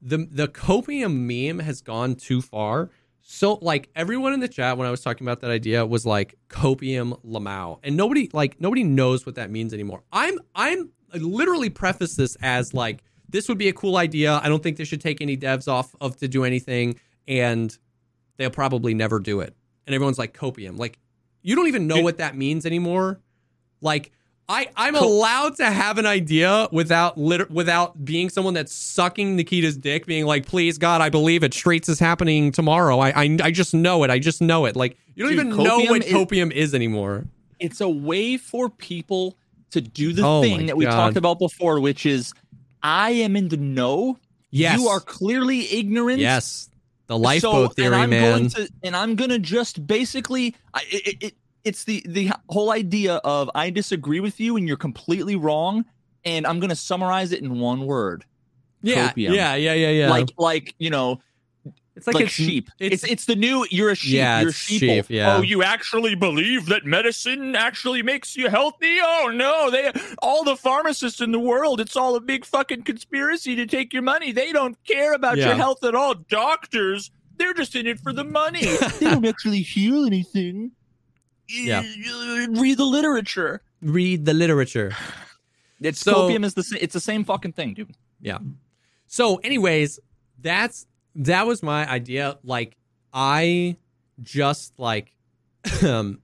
Speaker 2: the the copium meme has gone too far. So like everyone in the chat when I was talking about that idea was like copium LMAO. And nobody like nobody knows what that means anymore. I'm I'm I literally preface this as like this would be a cool idea. I don't think they should take any devs off of to do anything, and they'll probably never do it. And everyone's like copium. Like you don't even know what that means anymore. Like I I'm allowed to have an idea without lit- without being someone that's sucking Nikita's dick, being like, please God, I believe it. Streets is happening tomorrow. I I, I just know it. I just know it. Like you don't
Speaker 3: Dude,
Speaker 2: even know what
Speaker 3: copium is-
Speaker 2: anymore.
Speaker 3: It's a way for people to do the
Speaker 2: Oh
Speaker 3: thing that we
Speaker 2: God.
Speaker 3: talked about before, which is I am in the know.
Speaker 2: Yes.
Speaker 3: You are clearly ignorant.
Speaker 2: Yes. The
Speaker 3: So-
Speaker 2: lifeboat theory,
Speaker 3: and I'm
Speaker 2: man.
Speaker 3: Going to, and I'm gonna just basically, I, it, it, it's the the whole idea of I disagree with you and you're completely wrong, and I'm gonna summarize it in one word.
Speaker 2: yeah,
Speaker 3: copium.
Speaker 2: yeah, yeah, yeah, yeah.
Speaker 3: Like like you know,
Speaker 2: it's
Speaker 3: like,
Speaker 2: like, it's
Speaker 3: sheep. It's,
Speaker 2: It's,
Speaker 3: it's the new. You're a sheep.
Speaker 2: Yeah,
Speaker 3: you're
Speaker 2: it's
Speaker 3: sheeple.
Speaker 2: sheep, yeah.
Speaker 3: Oh, you actually believe that medicine actually makes you healthy? Oh no, they all the pharmacists in the world. It's all a big fucking conspiracy to take your money. They don't care about
Speaker 2: Yeah.
Speaker 3: your health at all. Doctors, they're just in it for the money. they don't actually heal anything.
Speaker 2: Yeah.
Speaker 3: Read the literature.
Speaker 2: read the literature.
Speaker 3: It's
Speaker 2: So-
Speaker 3: copium is the it's the same fucking thing, dude.
Speaker 2: Yeah. So, anyways, that's that was my idea. Like, I just like, um,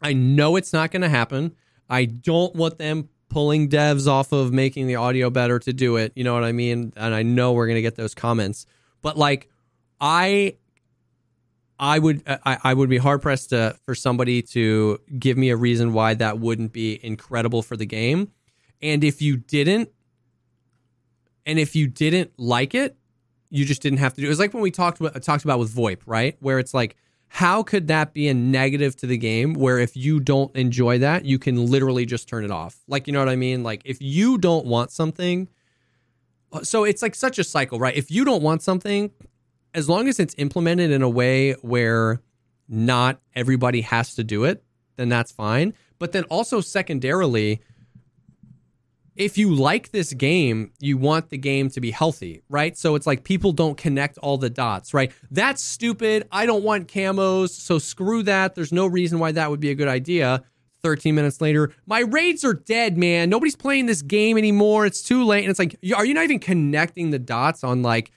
Speaker 2: I know it's not going to happen. I don't want them pulling devs off of making the audio better to do it. You know what I mean? And I know we're going to get those comments, but like, I. I would uh, I, I would be hard pressed to for somebody to give me a reason why that wouldn't be incredible for the game. And if you didn't, and if you didn't like it, you just didn't have to do. It was like when we talked talked about with VoIP, right? Where it's like, how could that be a negative to the game? Where if you don't enjoy that, you can literally just turn it off. Like you know what I mean? Like if you don't want something, uh, so it's like such a cycle, right? If you don't want something, as long as it's implemented in a way where not everybody has to do it, then that's fine. But then also secondarily, if you like this game, you want the game to be healthy, right? So it's like people don't connect all the dots, right? That's stupid. I don't want camos, so screw that. There's no reason why that would be a good idea. 13 minutes later, my raids are dead, man. Nobody's playing this game anymore. It's too late. And it's like, are you not even connecting the dots on like,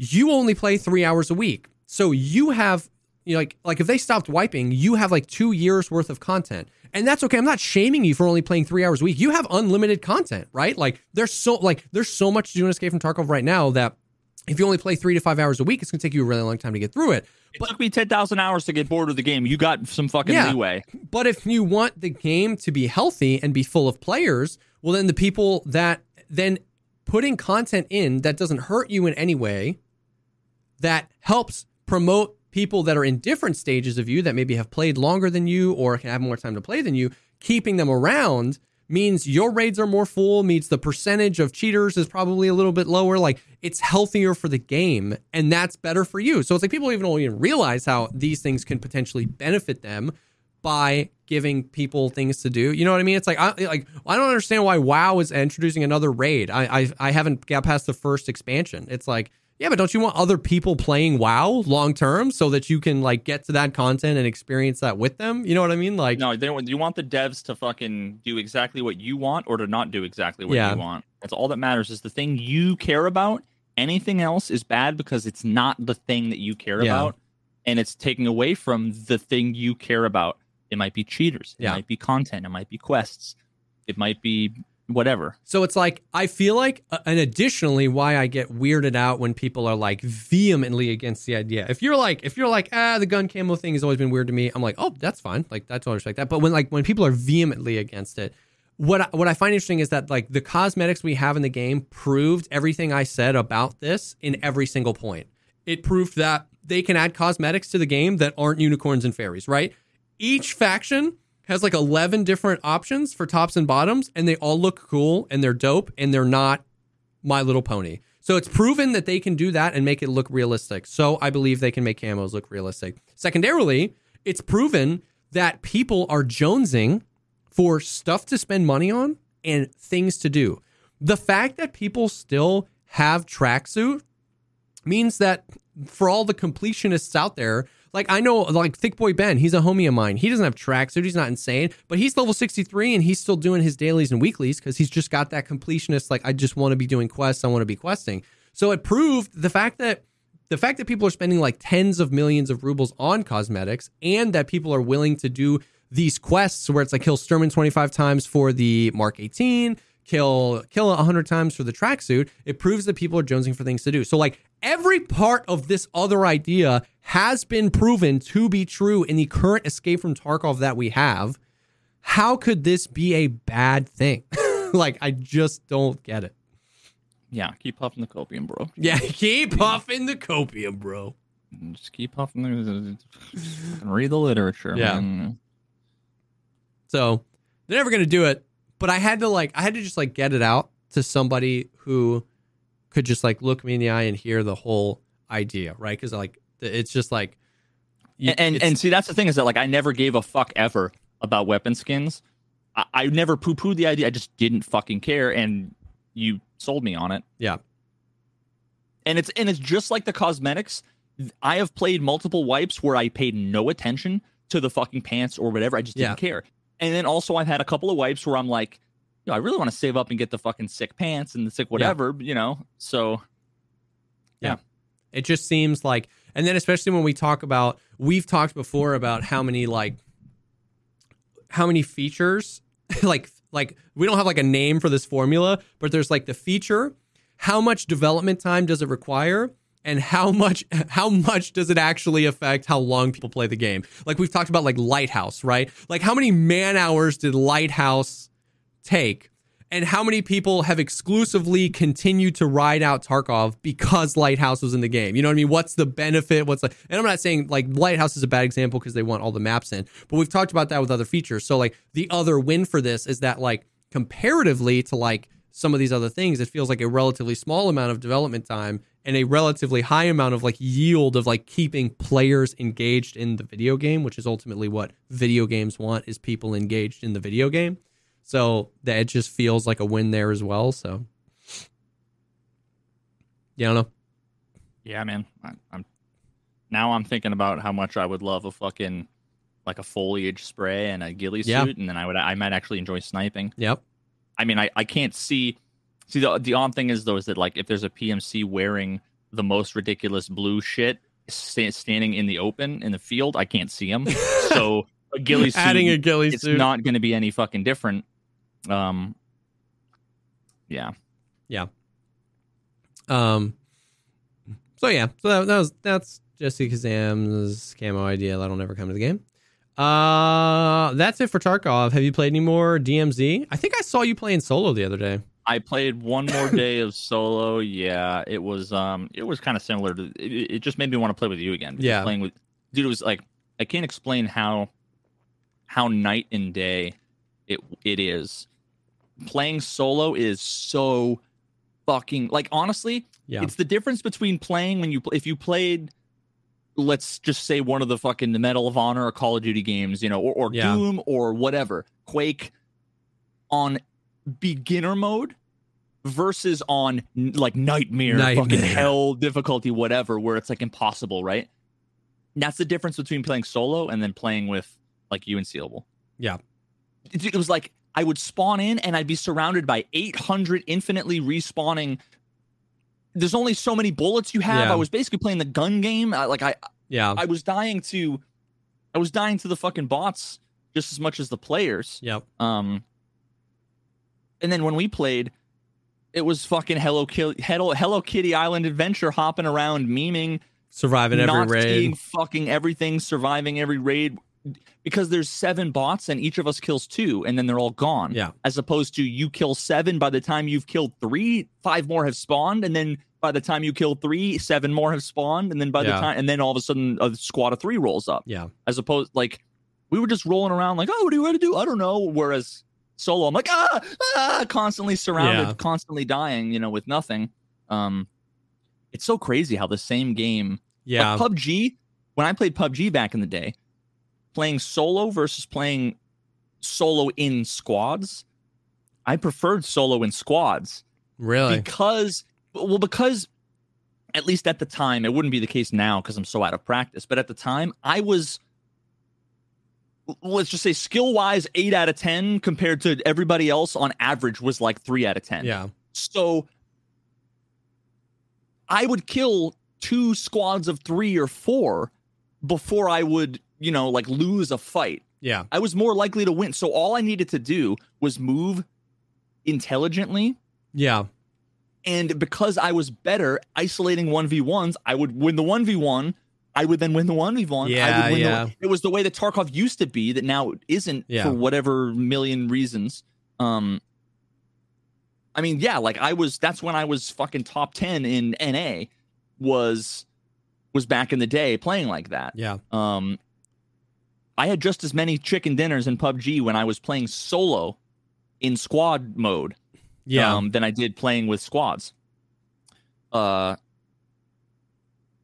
Speaker 2: you only play three hours a week. So you have, you know, like, like if they stopped wiping, you have like two years worth of content. And that's okay. I'm not shaming you for only playing three hours a week. You have unlimited content, right? Like there's so like there's so much to do in Escape from Tarkov right now that if you only play three to five hours a week, it's gonna take you a really long time to get through it.
Speaker 3: It took me ten thousand hours to get bored of the game. You got some fucking
Speaker 2: Yeah.
Speaker 3: leeway.
Speaker 2: But if you want the game to be healthy and be full of players, well, then the people that then putting content in that doesn't hurt you in any way, that helps promote people that are in different stages of you that maybe have played longer than you or can have more time to play than you, keeping them around means your raids are more full, means the percentage of cheaters is probably a little bit lower. Like it's healthier for the game and that's better for you. So it's like people even don't even realize how these things can potentially benefit them by giving people things to do. You know what I mean? It's like I like I don't understand why WoW is introducing another raid. I I, I haven't got past the first expansion. It's like yeah, but don't you want other people playing WoW long term so that you can like get to that content and experience that with them? You know what I mean? Like
Speaker 3: No, they don't, you want the devs to fucking do exactly what you want or to not do exactly what
Speaker 2: Yeah.
Speaker 3: you want. That's all that matters is the thing you care about. Anything else is bad because it's not the thing that you care
Speaker 2: Yeah.
Speaker 3: about and it's taking away from the thing you care about. It might be cheaters, it
Speaker 2: Yeah.
Speaker 3: might be content, it might be quests, it might be whatever.
Speaker 2: So it's like I feel like, uh, and additionally, why I get weirded out when people are like vehemently against the idea. If you're like, if you're like, ah, the gun camo thing has always been weird to me. I'm like, oh, that's fine. Like that's always like that. But when like when people are vehemently against it, what I, what I find interesting is that like the cosmetics we have in the game proved everything I said about this in every single point. It proved that they can add cosmetics to the game that aren't unicorns and fairies, right? Each faction has like 11 different options for tops and bottoms, and they all look cool and they're dope and they're not My Little Pony. So it's proven that they can do that and make it look realistic. So I believe they can make camos look realistic. Secondarily, it's proven that people are jonesing for stuff to spend money on and things to do. The fact that people still have tracksuit means that for all the completionists out there, like I know, like Thick Boy Ben, he's a homie of mine. He doesn't have tracksuit. He's not insane, but he's level 63 and he's still doing his dailies and weeklies because he's just got that completionist. Like I just want to be doing quests. I want to be questing. So it proved the fact that the fact that people are spending like tens of millions of rubles on cosmetics and that people are willing to do these quests where it's like kill Shturman 25 times for the Mark 18, kill kill 100 times for the tracksuit, it proves that people are jonesing for things to do. So like every part of this other idea has been proven to be true in the current escape from Tarkov that we have. How could this be a bad thing? like I just don't get it.
Speaker 3: Yeah, keep puffing the copium, bro.
Speaker 2: Yeah, keep puffing the copium, bro.
Speaker 3: Just keep puffing the and read the literature.
Speaker 2: Yeah.
Speaker 3: man.
Speaker 2: So they're never gonna do it. But I had to like I had to just like get it out to somebody who could just like look me in the eye and hear the whole idea, right? Because like it's just like you-
Speaker 3: and and, see that's the thing is that like I never gave a fuck ever about weapon skins. I, I never poo pooed the idea. I just didn't fucking care, and you sold me on it.
Speaker 2: yeah,
Speaker 3: And it's and it's just like the cosmetics. I have played multiple wipes where I paid no attention to the fucking pants or whatever. I just didn't
Speaker 2: Yeah.
Speaker 3: care. And then also I've had a couple of wipes where I'm like, yo, I really want to save up and get the fucking sick pants and the sick whatever, you know. So Yeah.
Speaker 2: it just seems like, and then especially when we talk about, we've talked before about how many like how many features like like we don't have like a name for this formula but there's like the feature how much development time does it require and how much how much does it actually affect how long people play the game? Like we've talked about like lighthouse right? Like how many man hours did lighthouse take and how many people have exclusively continued to ride out Tarkov because Lighthouse was in the game? You know what I mean? What's the benefit? What's like, and I'm not saying like Lighthouse is a bad example because they want all the maps in, but we've talked about that with other features. So like the other win for this is that like comparatively to like some of these other things, it feels like a relatively small amount of development time and a relatively high amount of like yield of like keeping players engaged in the video game, which is ultimately what video games want is people engaged in the video game. So that it just feels like a win there as well. So yeah, I don't know.
Speaker 3: yeah, man. I, I'm now I'm thinking about how much I would love a fucking like a foliage spray and a ghillie
Speaker 2: Yeah.
Speaker 3: suit, and then I would I might actually enjoy sniping.
Speaker 2: Yep.
Speaker 3: I mean, I, I can't see. See, the the odd thing is though is that like if there's a PMC wearing the most ridiculous blue shit sta- standing in the open in the field, I can't see him. So a ghillie suit,
Speaker 2: Adding a ghillie
Speaker 3: it's
Speaker 2: suit.
Speaker 3: not going to be any fucking different. Um, yeah, yeah.
Speaker 2: Um. So yeah, so that, that was that's Jesse Kazam's camo idea that'll never come to the game. Uh, that's it for Tarkov. Have you played any more DMZ? I think I saw you playing solo the other day.
Speaker 3: I played one more day of solo. Yeah, it was um, it was kind of similar to. It, it just made me want to play with you again.
Speaker 2: Yeah.
Speaker 3: playing with dude, it was like I can't explain how how night and day it it is. Playing solo is so fucking like honestly,
Speaker 2: Yeah.
Speaker 3: it's the difference between playing when you if you played let's just say one of the fucking the Medal of Honor or Call of Duty games, you know, or, or
Speaker 2: Yeah.
Speaker 3: Doom or whatever, Quake on beginner mode versus on like nightmare,
Speaker 2: Nightmare.
Speaker 3: fucking hell difficulty, whatever, where it's like impossible, right? That's the difference between playing solo and then playing with like you and Sealable.
Speaker 2: Yeah.
Speaker 3: It, it was like I would spawn in and I'd be surrounded by 800 infinitely respawning. There's only so many bullets you have.
Speaker 2: Yeah.
Speaker 3: I was basically playing the gun game. I, like I,
Speaker 2: Yeah.
Speaker 3: I was dying to, I was dying to the fucking bots just as much as the players.
Speaker 2: Yep.
Speaker 3: Um, and then when we played, it was fucking Hello, Ki- Hello, Hello Kitty Island Adventure, hopping around, memeing,
Speaker 2: Surviving every raid.
Speaker 3: fucking everything, surviving every raid. Because there's seven bots and each of us kills two, and then they're all gone.
Speaker 2: Yeah.
Speaker 3: As opposed to you kill seven, by the time you've killed three, five more have spawned, and then by the time you kill three, seven more have spawned, and then by
Speaker 2: Yeah.
Speaker 3: the time, and then all of a sudden a squad of three rolls up
Speaker 2: Yeah.
Speaker 3: as opposed like we were just rolling around like, oh, what do you want to do? I don't know. Whereas solo, I'm like, ah, ah, constantly surrounded,
Speaker 2: Yeah.
Speaker 3: constantly dying, you know, with nothing. Um, it's so crazy how the same game,
Speaker 2: Yeah.
Speaker 3: like PUBG, when I played PUBG back in the day, playing solo versus playing solo in squads, I preferred solo in squads
Speaker 2: really?
Speaker 3: because well because at least at the time it wouldn't be the case now because i'm so out of practice but at the time i was let's just say skill wise 8 out of 10 compared to everybody else on average was like 3 out of 10
Speaker 2: yeah.
Speaker 3: so i would kill two squads of 3 or 4 before i would you know like lose a fight
Speaker 2: Yeah.
Speaker 3: I was more likely to win. So all I needed to do was move intelligently.
Speaker 2: Yeah.
Speaker 3: And because I was better isolating 1v1s, I would win the 1v1. I would then win the 1v1. I
Speaker 2: Yeah,
Speaker 3: would win
Speaker 2: yeah.
Speaker 3: The, it was the way that Tarkov used to be that now it isn't
Speaker 2: Yeah.
Speaker 3: for whatever million reasons. Um I mean, yeah, like I was that's when I was fucking top 10 in NA was was back in the day playing like that.
Speaker 2: Yeah.
Speaker 3: Um, I had just as many chicken dinners in PUBG when I was playing solo in squad mode
Speaker 2: Yeah.
Speaker 3: um, than I did playing with squads. Uh,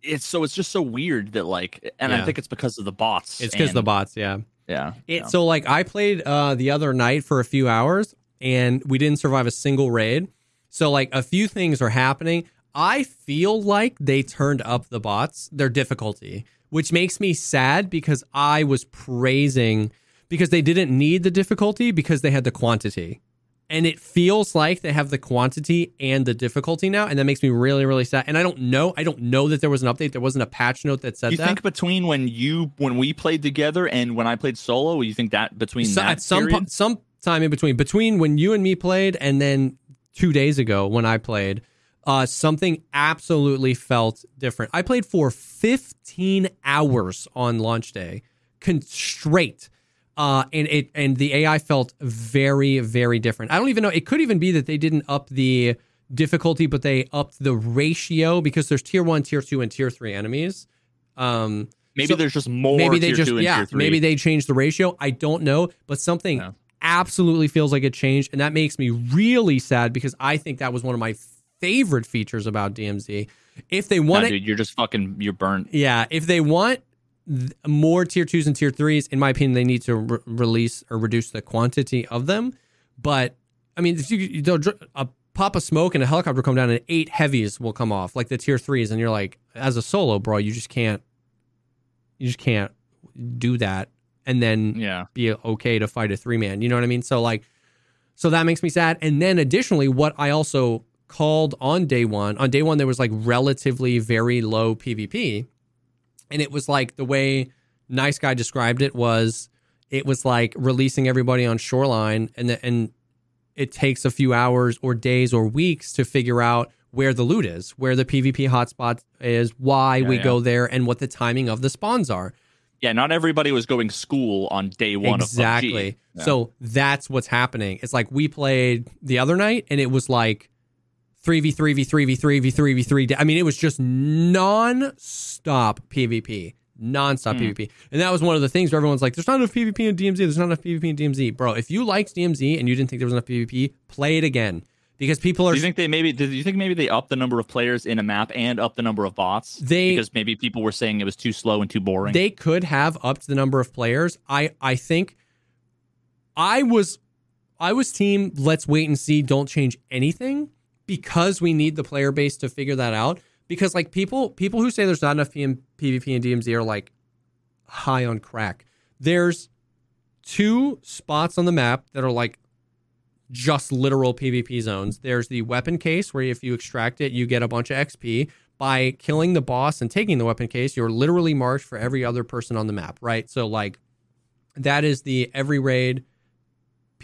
Speaker 3: it's so it's just so weird that like, and
Speaker 2: Yeah.
Speaker 3: I think it's because of the bots.
Speaker 2: it's because the bots. Yeah.
Speaker 3: Yeah,
Speaker 2: It,
Speaker 3: yeah.
Speaker 2: So like I played uh the other night for a few hours and we didn't survive a single raid. So like a few things are happening. I feel like they turned up the bots, their difficulty, which makes me sad because I was praising because they didn't need the difficulty because they had the quantity. And it feels like they have the quantity and the difficulty now, and that makes me really, really sad. And I don't know, I don't know that there was an update. There wasn't a patch note that said
Speaker 3: you
Speaker 2: that.
Speaker 3: think between when you when we played together and when I played solo, you think that between
Speaker 2: So-
Speaker 3: that
Speaker 2: at some
Speaker 3: period?
Speaker 2: po- some time in between between when you and me played and then two days ago when I played, uh, something absolutely felt different. I played for 15 hours on launch day, con- straight. Uh, and it and the AI felt very very different. I don't even know. It could even be that they didn't up the difficulty, but they upped the ratio because there's tier one, tier two, and tier three enemies. Um,
Speaker 3: maybe
Speaker 2: so-
Speaker 3: there's just more.
Speaker 2: maybe they
Speaker 3: tier
Speaker 2: just yeah maybe they changed the ratio i don't know but something absolutely feels like it changed and that makes me really sad because i think that was one of my favorite features about dmz if they
Speaker 3: Nah,
Speaker 2: want it
Speaker 3: dude, you're just fucking you're burnt.
Speaker 2: yeah if they want th- more tier twos and tier threes in my opinion they need to re- release or reduce the quantity of them but i mean if you, you don't a pop of smoke and a helicopter come down and eight heavies will come off like the tier threes and you're like as a solo bro you just can't you just can't do that and then
Speaker 3: Yeah.
Speaker 2: be okay to fight a three man. You know what I mean? So like, so that makes me sad. And then additionally, what I also called on day one, on day one there was like relatively very low PvP, and it was like the way Nice Guy described it was, it was like releasing everybody on Shoreline, and the, and it takes a few hours or days or weeks to figure out where the loot is, where the PvP hotspot is, why
Speaker 3: Yeah,
Speaker 2: we
Speaker 3: yeah.
Speaker 2: go there, and what the timing of the spawns are.
Speaker 3: Yeah, not everybody was going school on day one
Speaker 2: exactly.
Speaker 3: Yeah.
Speaker 2: So that's what's happening. It's like we played the other night and it was like 3v3 v3 v3 v3 v3. I mean, it was just non-stop PvP. Non-stop
Speaker 3: Hmm.
Speaker 2: PvP. And that was one of the things where everyone's like, there's not enough PvP in DMZ. There's not enough PvP in DMZ. Bro, if you liked DMZ and you didn't think there was enough PvP, play it again. Because people are
Speaker 3: Do you think they maybe? Did you think maybe they upped the number of players in a map and up the number of bots?
Speaker 2: They-
Speaker 3: because maybe people were saying it was too slow and too boring.
Speaker 2: They could have upped the number of players. I I think I was I was team let's wait and see, don't change anything because we need the player base to figure that out. Because like people people who say there's not enough PM, PvP and DMZ are like high on crack. There's two spots on the map that are like just literal PvP zones. There's the weapon case where if you extract it, you get a bunch of XP. By killing the boss and taking the weapon case, you're literally marked for every other person on the map, right? So like that is the every raid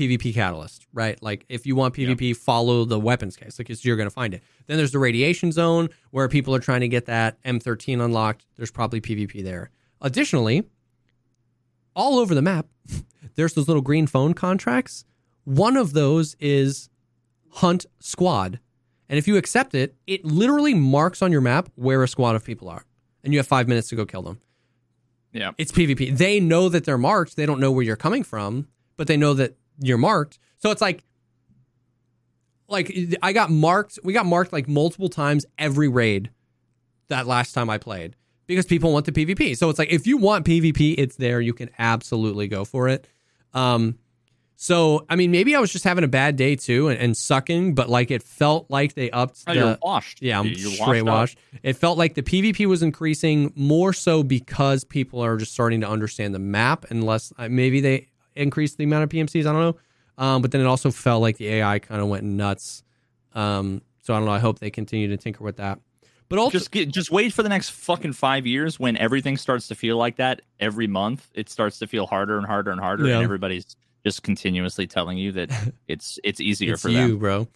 Speaker 2: PvP catalyst, right? Like if you want PvP, follow the weapons case, like it's, you're going to find it. Then there's the radiation zone where people are trying to get that M13 unlocked. There's probably PvP there. Additionally, all over the map, there's those little green phone contracts. One of those is Hunt Squad. And if you accept it, it literally marks on your map where a squad of people are. And you have five minutes to go kill them.
Speaker 3: Yeah.
Speaker 2: It's PvP. They know that they're marked. They don't know where you're coming from, but they know that you're marked. So it's like like I got marked. We got marked like multiple times every raid that last time I played because people want the PvP. So it's like if you want PvP, it's there. You can absolutely go for it. Um, so I mean, maybe I was just having a bad day too and, and sucking, but like it felt like they upped.
Speaker 3: Oh,
Speaker 2: the,
Speaker 3: you're washed.
Speaker 2: yeah, I'm
Speaker 3: You're
Speaker 2: straight
Speaker 3: washed
Speaker 2: washed. It felt like the PvP was increasing more so because people are just starting to understand the map, and less uh, maybe they increased the amount of PMCs. I don't know. Um, but then it also felt like the AI kind of went nuts. Um, so I don't know. I hope they continue to tinker with that. But also,
Speaker 3: Just get, just wait for the next fucking five years when everything starts to feel like that every month. It starts to feel harder and harder and harder,
Speaker 2: Yeah.
Speaker 3: and everybody's just continuously telling you that it's it's easier
Speaker 2: it's
Speaker 3: for
Speaker 2: you,
Speaker 3: them.
Speaker 2: bro.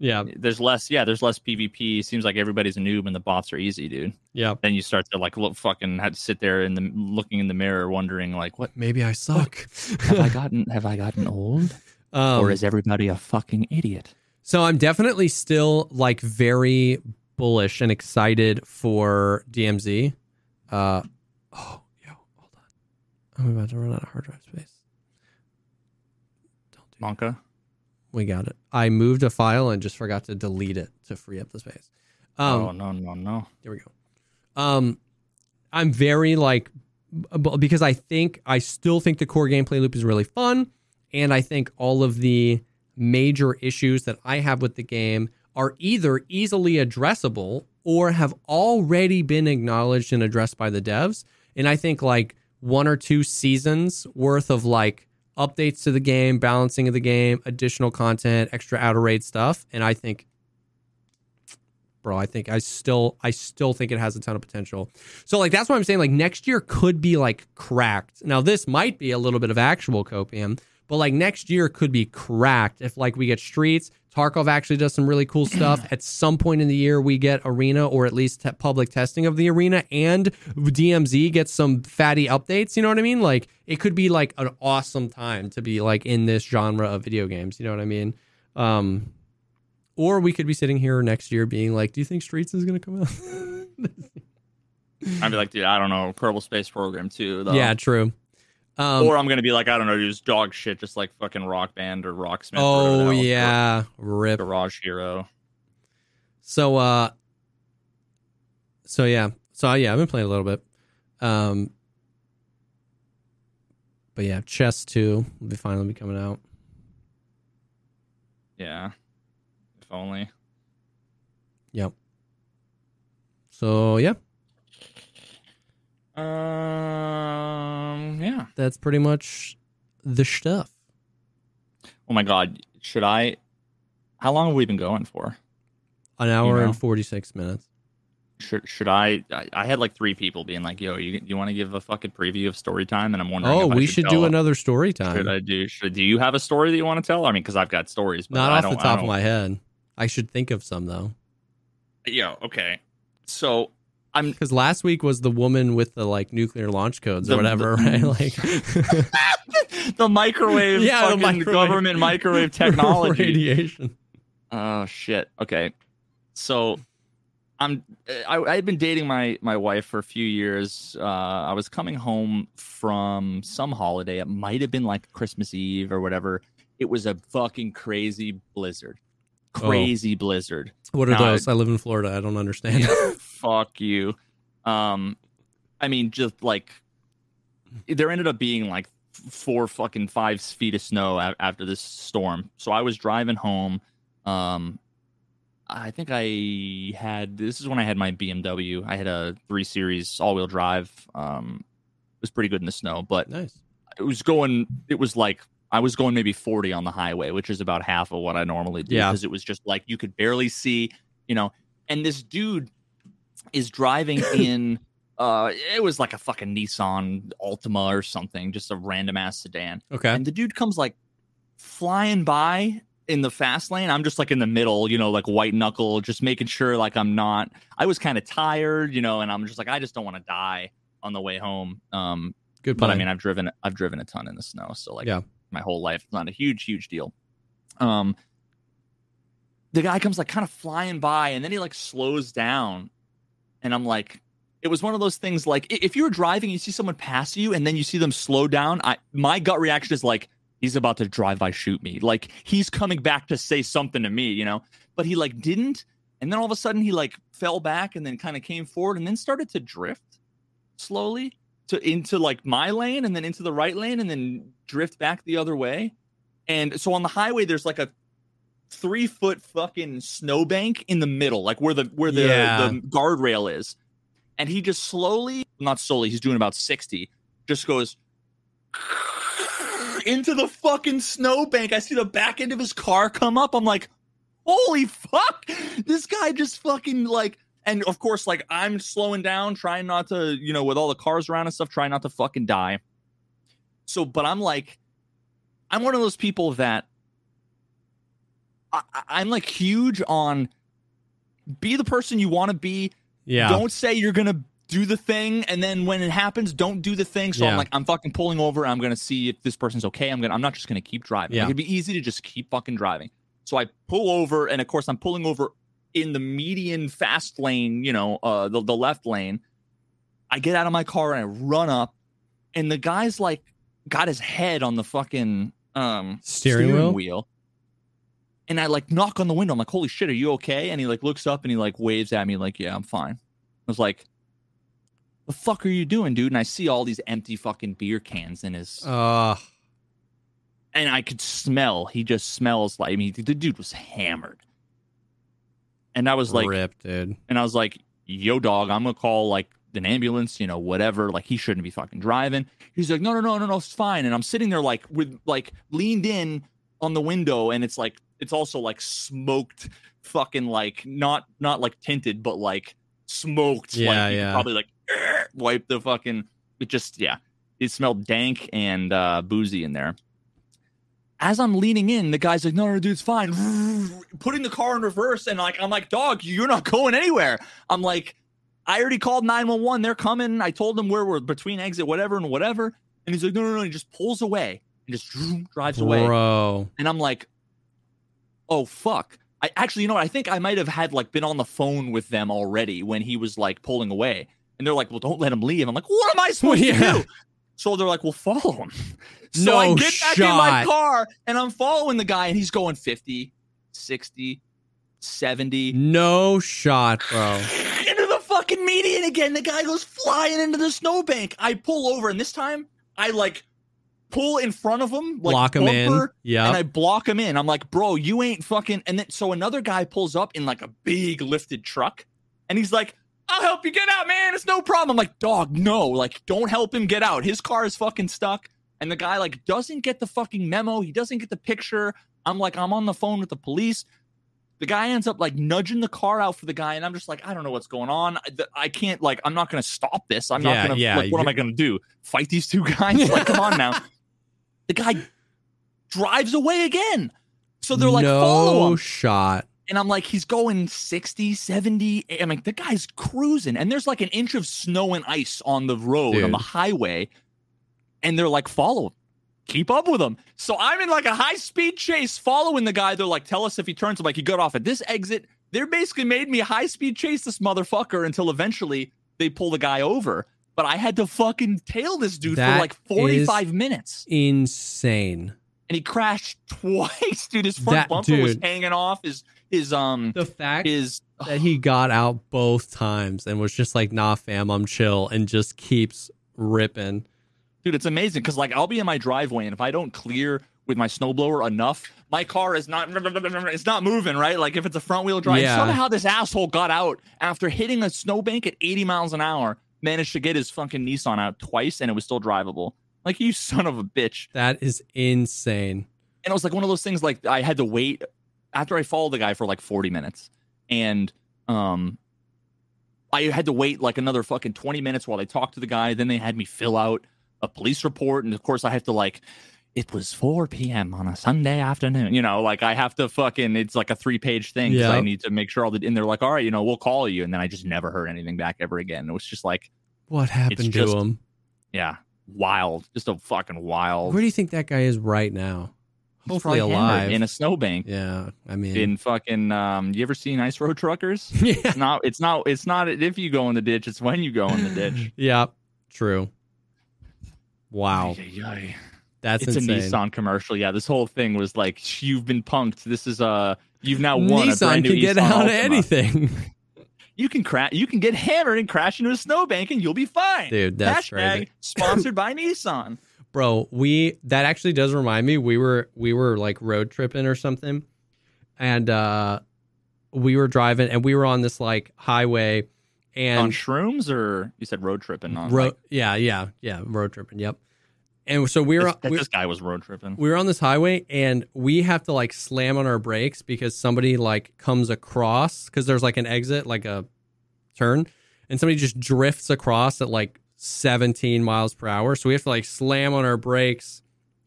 Speaker 2: Yeah,
Speaker 3: There's less, yeah. There's less PvP. Seems like everybody's a noob and the bots are easy, dude.
Speaker 2: yeah.
Speaker 3: Then you start to like look fucking had to sit there in the looking in the mirror, wondering like, what
Speaker 2: Maybe I suck.
Speaker 3: have I gotten? Have I gotten old,
Speaker 2: um,
Speaker 3: or is everybody a fucking idiot?
Speaker 2: So I'm definitely still like very bullish and excited for DMZ. Uh, oh, yo, hold on. I'm about to run out of hard drive space. Don't do
Speaker 3: Monka.
Speaker 2: We got it. I moved a file and just forgot to delete it to free up the space. Um,
Speaker 3: oh no no no.
Speaker 2: Here we go. Um, I'm very like because I think I still think the core gameplay loop is really fun, and I think all of the major issues that I have with the game are either easily addressable or have already been acknowledged and addressed by the devs. And I think like one or two seasons worth of like updates to the game, balancing of the game, additional content, extra outer raid stuff, and I think bro. I think I still I still think it has a ton of potential. So like that's why I'm saying like next year could be like cracked. Now this might be a little bit of actual copium, but like next year could be cracked if like we get streets. Tarkov actually does some really cool stuff. At some point in the year, we get arena or at least te- public testing of the arena, and DMZ gets some fatty updates. You know what I mean? Like it could be like an awesome time to be like in this genre of video games. You know what I mean? Um, or we could be sitting here next year being like, "Do you think Streets is going to come out?"
Speaker 3: I'd be like, dude, I don't know, Kerbal Space Program too. Though.
Speaker 2: yeah, true. Um,
Speaker 3: or I'm gonna be like, I don't know, just dog shit, just like fucking Rock Band or Rocksmith. or
Speaker 2: oh
Speaker 3: hell,
Speaker 2: yeah,
Speaker 3: or
Speaker 2: rip.
Speaker 3: Garage Hero.
Speaker 2: So uh, so yeah, so yeah, I've been playing a little bit. Um, but yeah, Chess Two will be finally be coming out.
Speaker 3: Yeah, if only.
Speaker 2: Yep. So yeah,
Speaker 3: Um, yeah.
Speaker 2: that's pretty much the stuff.
Speaker 3: Oh my god, should I? How long have we been going for?
Speaker 2: An hour
Speaker 3: know?
Speaker 2: and forty six minutes.
Speaker 3: Should should I? I, I had like three people being like, "Yo, you you want to give a fucking preview of story time?" And I'm wondering.
Speaker 2: Oh, we should do another story time.
Speaker 3: Should I do? Should do you have a story that you want to tell? I mean, because I've got stories, but
Speaker 2: Not
Speaker 3: I
Speaker 2: off the top of my head. I should think of some though.
Speaker 3: Yeah. Okay. So I'm
Speaker 2: Because last week was the woman with the like nuclear launch codes or whatever,
Speaker 3: the-
Speaker 2: right? Like
Speaker 3: the microwave,
Speaker 2: Yeah, the microwave.
Speaker 3: government microwave technology.
Speaker 2: radiation.
Speaker 3: Oh shit. Okay. So I'm I I've been dating my my wife for a few years. Uh I was coming home from some holiday. It might have been like Christmas Eve or whatever. It was a fucking crazy blizzard. Crazy blizzard.
Speaker 2: What are
Speaker 3: No,
Speaker 2: those? I live in Florida. I don't understand.
Speaker 3: Fuck you. Um I mean just like there ended up being like four fucking five feet of snow after this storm. So I was driving home. Um, I think I had this is when I had my BMW. I had a three series all wheel drive. Um, it was pretty good in the snow, but
Speaker 2: nice.
Speaker 3: it was going. It was like I was going maybe forty on the highway, which is about half of what I normally do.
Speaker 2: Yeah.
Speaker 3: because it was just like you could barely see, you know. And this dude is driving in. Uh, it was like a fucking Nissan Altima or something, just a random ass sedan.
Speaker 2: Okay.
Speaker 3: And the dude comes like flying by in the fast lane. I'm just like in the middle, you know, like white knuckle, just making sure like I'm not. I was kind of tired, you know, and I'm just like I just don't want to die on the way home. Um,
Speaker 2: Good
Speaker 3: but. I mean, I've driven I've driven a ton in the snow, so like
Speaker 2: Yeah.
Speaker 3: My whole life, it's not a huge huge deal. Um, the guy comes like kind of flying by, and then he like slows down, and I'm like, it was one of those things like if you were driving, you see someone pass you, and then you see them slow down. I my gut reaction is like he's about to drive by shoot me, like he's coming back to say something to me, you know. But he like didn't, and then all of a sudden he like fell back and then kind of came forward and then started to drift slowly to into like my lane and then into the right lane and then drift back the other way. And so on the highway, there's like a three foot fucking snowbank in the middle, like where the where the,
Speaker 2: Yeah.
Speaker 3: the guardrail is. And he just slowly, not slowly, he's doing about 60, just goes into the fucking snowbank. I see the back end of his car come up. I'm like, holy fuck. This guy just fucking like and of course, like I'm slowing down, trying not to, you know, with all the cars around and stuff, trying not to fucking die. So, but I'm like, I'm one of those people that I, I'm like huge on be the person you want to be.
Speaker 2: Yeah.
Speaker 3: Don't say you're gonna do the thing, and then when it happens, don't do the thing. So
Speaker 2: Yeah.
Speaker 3: I'm like, I'm fucking pulling over. I'm gonna see if this person's okay. I'm gonna. I'm not just gonna keep driving.
Speaker 2: Yeah.
Speaker 3: Like, it'd be easy to just keep fucking driving. So I pull over, and of course, I'm pulling over in the median fast lane. You know, uh, the the left lane. I get out of my car and I run up, and the guy's like got his head on the fucking um
Speaker 2: Steering wheel?
Speaker 3: And I like knock on the window. I'm like, holy shit, are you okay? And he like looks up and he like waves at me, like, yeah, I'm fine. I was like, the fuck are you doing, dude? And I see all these empty fucking beer cans in his
Speaker 2: Uh,
Speaker 3: and I could smell. He just smells like I mean, the dude was hammered. And I was like,
Speaker 2: rip, dude.
Speaker 3: and I was like, yo, dog, I'm gonna call like an ambulance, you know, whatever. Like he shouldn't be fucking driving. He's like, no, no, no, no, no, it's fine. And I'm sitting there like with like leaned in on the window, and it's like it's also like smoked, fucking like not not like tinted, but like smoked.
Speaker 2: Yeah,
Speaker 3: like,
Speaker 2: yeah.
Speaker 3: Probably like wipe the fucking. It just yeah, it smelled dank and uh, boozy in there. As I'm leaning in, the guy's like, "No, no, dude, it's fine." Putting the car in reverse, and like, I'm like, "Dog, you're not going anywhere." I'm like, "I already called 911. They're coming." I told them where we're between exit, whatever, and whatever. And he's like, "No, no, no." He just pulls away and just drives away.
Speaker 2: Bro.
Speaker 3: And I'm like, "Oh fuck." I actually, you know what? I think I might have had like been on the phone with them already when he was like pulling away. And they're like, "Well, don't let him leave." I'm like, "What am I supposed
Speaker 2: Yeah.
Speaker 3: to do?" So they're like, "Well, follow him." So
Speaker 2: No
Speaker 3: I get back in my car and I'm following the guy and he's going 50, 60, 70
Speaker 2: No shot, bro.
Speaker 3: into the fucking median again. The guy goes flying into the snowbank. I pull over and this time I like pull in front of him, like
Speaker 2: Block him in. yeah,
Speaker 3: and I block him in. I'm like, bro, you ain't fucking. And then so another guy pulls up in like a big lifted truck, and he's like, I'll help you get out, man. It's no problem. I'm like, dog, no, like, don't help him get out. His car is fucking stuck. And the guy like doesn't get the fucking memo. He doesn't get the picture. I'm like, I'm on the phone with the police. The guy ends up like nudging the car out for the guy, and I'm just like, I don't know what's going on. I, I can't like, I'm not gonna stop this. I'm
Speaker 2: Yeah,
Speaker 3: not gonna.
Speaker 2: yeah,
Speaker 3: like, what am I gonna do? Fight these two guys? like, come on now. The guy drives away again. So they're like,
Speaker 2: no
Speaker 3: follow him.
Speaker 2: shot.
Speaker 3: And I'm like, he's going 60, 70. I'm like, the guy's cruising. And there's like an inch of snow and ice on the road, on the highway. And they're like, follow him. Keep up with him. So I'm in like a high speed chase following the guy. They're like, tell us if he turns. I'm like, he got off at this exit. They're basically made me high speed chase this motherfucker until eventually they pull the guy over. But I had to fucking tail this dude
Speaker 2: That
Speaker 3: for like 45 minutes.
Speaker 2: Insane.
Speaker 3: And he crashed twice, dude. His front
Speaker 2: That
Speaker 3: bumper was hanging off. His his um
Speaker 2: The fact
Speaker 3: is
Speaker 2: that he got out both times and was just like, nah, fam, I'm chill, and just keeps ripping.
Speaker 3: Dude it's amazing because like i'll be in my driveway and if i don't clear with my snowblower enough my car is not it's not moving right like if it's a front wheel drive
Speaker 2: Yeah.
Speaker 3: somehow this asshole got out after hitting a snowbank at 80 miles an hour managed to get his fucking nissan out twice and it was still drivable like you son of a bitch
Speaker 2: That is insane.
Speaker 3: and it was like one of those things like I had to wait after I followed the guy for like 40 minutes and um I had to wait like another fucking 20 minutes while they talked to the guy then they had me fill out a police report and of course I have to like it was 4 p.m. on a Sunday afternoon. You know, like I have to fucking it's like a three page thing because I need to make sure all the and they're like, all right, you know, we'll call you. And then I just never heard anything back ever again. It was just like,
Speaker 2: What happened to
Speaker 3: just-
Speaker 2: him?
Speaker 3: yeah, wild. Just a fucking wild.
Speaker 2: Where do you think that guy is right now?
Speaker 3: He's
Speaker 2: Hopefully alive.
Speaker 3: in a snowbank.
Speaker 2: Yeah, I mean,
Speaker 3: In fucking, um, you ever seen Ice Road Truckers?
Speaker 2: yeah,
Speaker 3: It's not. It's not. It's not if you go in the ditch. It's when you go in the ditch.
Speaker 2: yeah, true. Wow,
Speaker 3: Ay, ay, ay.
Speaker 2: that's
Speaker 3: it's
Speaker 2: insane.
Speaker 3: a Nissan commercial. Yeah, this whole thing was like, you've been punked. This is uh you've now won a
Speaker 2: Nissan
Speaker 3: brand new
Speaker 2: can get
Speaker 3: Nissan
Speaker 2: out of anything,
Speaker 3: You can crash. You can get hammered and crash into a snowbank, and you'll be fine.
Speaker 2: dude. That's
Speaker 3: Hashtag
Speaker 2: crazy,
Speaker 3: sponsored by Nissan.
Speaker 2: bro. We that actually does remind me. We were we were like road tripping or something, and uh we were driving and we were on this like highway, and
Speaker 3: on shrooms, or you said road tripping on
Speaker 2: road
Speaker 3: like,
Speaker 2: yeah yeah yeah road tripping. Yep. And so we were we,
Speaker 3: this guy was road tripping.
Speaker 2: we were on this highway and we have to like slam on our brakes because somebody like comes across because there's like an exit like a turn and somebody just drifts across at like 17 miles per hour so we have to like slam on our brakes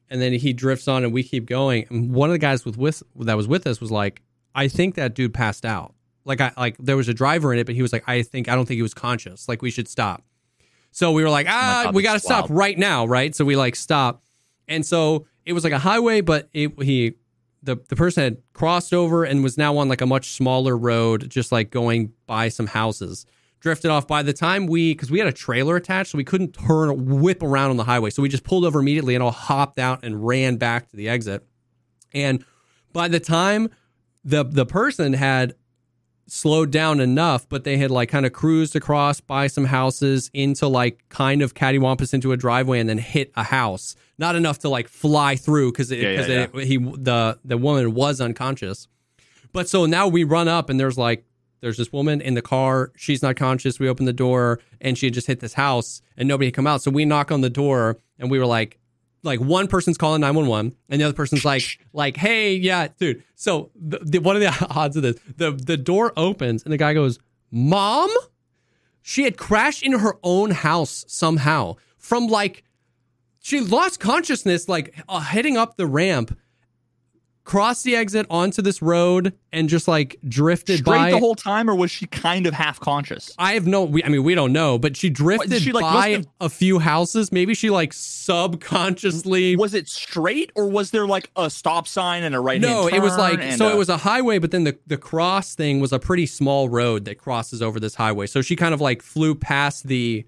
Speaker 2: and then he drifts on and we keep going and one of the guys with, with that was with us was like i think that dude passed out like i like there was a driver in it but he was like i think i don't think he was conscious like we should stop so we were like ah
Speaker 3: God,
Speaker 2: we got to stop right now right so we like stop and so it was like a highway, but it, he the the person had crossed over and was now on like a much smaller road, just like going by some houses. Drifted off. By the time we, because we had a trailer attached, so we couldn't turn whip around on the highway, so we just pulled over immediately and all hopped out and ran back to the exit. And by the time the the person had slowed down enough, but they had like kind of cruised across by some houses into like kind of cattywampus into a driveway and then hit a house. Not enough to like fly through because
Speaker 3: Yeah, yeah,
Speaker 2: because he the the woman was unconscious. But so now we run up and there's like there's this woman in the car. She's not conscious. We open the door and she had just hit this house and nobody had come out. So we knock on the door and we were like, like one person's calling 911 and the other person's like like hey yeah dude. So the, the, one of the odds of this the the door opens and the guy goes mom? She had crashed into her own house somehow from like she lost consciousness like uh, heading up the ramp crossed the exit onto this road and just like drifted
Speaker 3: Straight
Speaker 2: by
Speaker 3: the whole time, or was she kind of half conscious?
Speaker 2: I have no. We, I mean, we don't know, but she drifted
Speaker 3: she, like,
Speaker 2: by
Speaker 3: have-
Speaker 2: a few houses. Maybe she like subconsciously
Speaker 3: Was it straight, or was there like a stop sign and a right?
Speaker 2: No, it was like so.
Speaker 3: uh,
Speaker 2: it was a highway, but then the the cross thing was a pretty small road that crosses over this highway. So she kind of like flew past the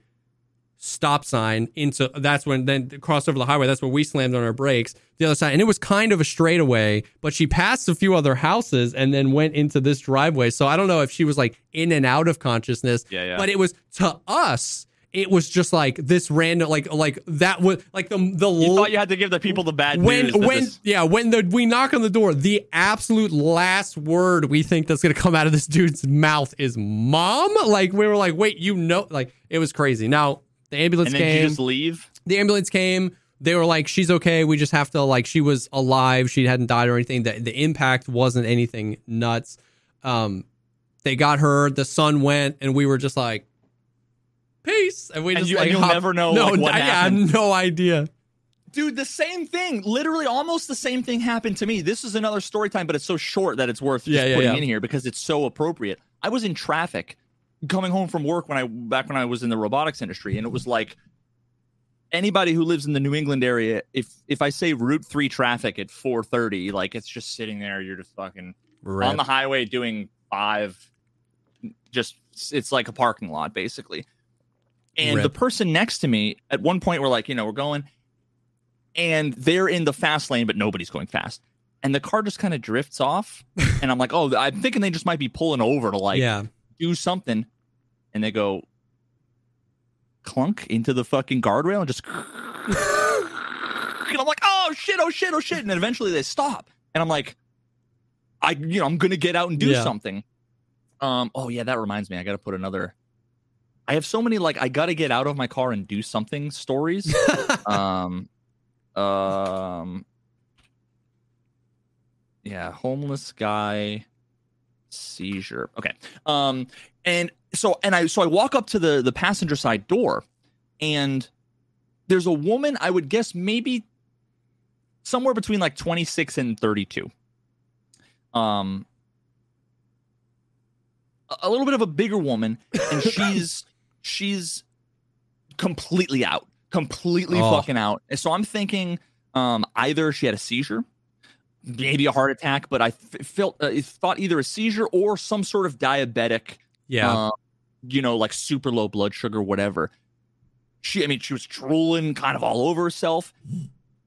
Speaker 2: stop sign into. That's when then crossed over the highway. That's where we slammed on our brakes. The other side, and it was kind of a straightaway, but she passed a few other houses and then went into this driveway. So I don't know if she was like in and out of consciousness.
Speaker 3: Yeah, yeah.
Speaker 2: But it was to us. It was just like this random, like like that was like the the
Speaker 3: You thought you had to give the people the bad
Speaker 2: when
Speaker 3: news.
Speaker 2: when
Speaker 3: this-
Speaker 2: yeah when the we knock on the door the absolute last word we think that's gonna come out of this dude's mouth is mom like we were like wait you know like it was crazy now the ambulance
Speaker 3: and then
Speaker 2: came
Speaker 3: you just leave.
Speaker 2: the ambulance came they were like she's okay we just have to like she was alive she hadn't died or anything the, the impact wasn't anything nuts um they got her the sun went and we were just like peace and we
Speaker 3: And
Speaker 2: just
Speaker 3: you- and
Speaker 2: like
Speaker 3: you'll
Speaker 2: hopped-
Speaker 3: never know,
Speaker 2: no
Speaker 3: like, what
Speaker 2: I, I
Speaker 3: happened.
Speaker 2: have no idea
Speaker 3: Dude, the same thing. Literally, almost the same thing happened to me. This is another story time, but it's so short that it's worth just
Speaker 2: Yeah, yeah,
Speaker 3: putting
Speaker 2: yeah.
Speaker 3: in here because it's so appropriate. I was in traffic coming home from work when I back when I was in the robotics industry, and it was like anybody who lives in the New England area. If if I say Route Three traffic at four thirty, like it's just sitting there. You're just fucking on the highway doing five. Just it's like a parking lot basically. And the person next to me at one point we're like, you know, we're going and they're in the fast lane, but nobody's going fast. And the car just kind of drifts off. and I'm like, oh, I'm thinking they just might be pulling over to like
Speaker 2: yeah
Speaker 3: do something. And they go clunk into the fucking guardrail and just. and I'm like, oh shit, oh shit, oh shit. And then eventually they stop. And I'm like, I, you know, I'm going to get out and do
Speaker 2: Yeah.
Speaker 3: something. Um, oh yeah, that reminds me. I got to put another. I have so many like I got to get out of my car and do something stories. um, um, yeah, homeless guy seizure. Okay. Um, and so and I so I walk up to the the passenger side door, and there's a woman. I would guess maybe somewhere between like 26 and 32. Um, a- little bit of a bigger woman, and she's she's completely out, completely
Speaker 2: Oh.
Speaker 3: fucking out. And so I'm thinking, um, either she had a seizure, maybe a heart attack, but I f- felt uh, thought either a seizure or some sort of diabetic,
Speaker 2: Yeah.
Speaker 3: uh, you know, like super low blood sugar, whatever. She, I mean, she was drooling kind of all over herself.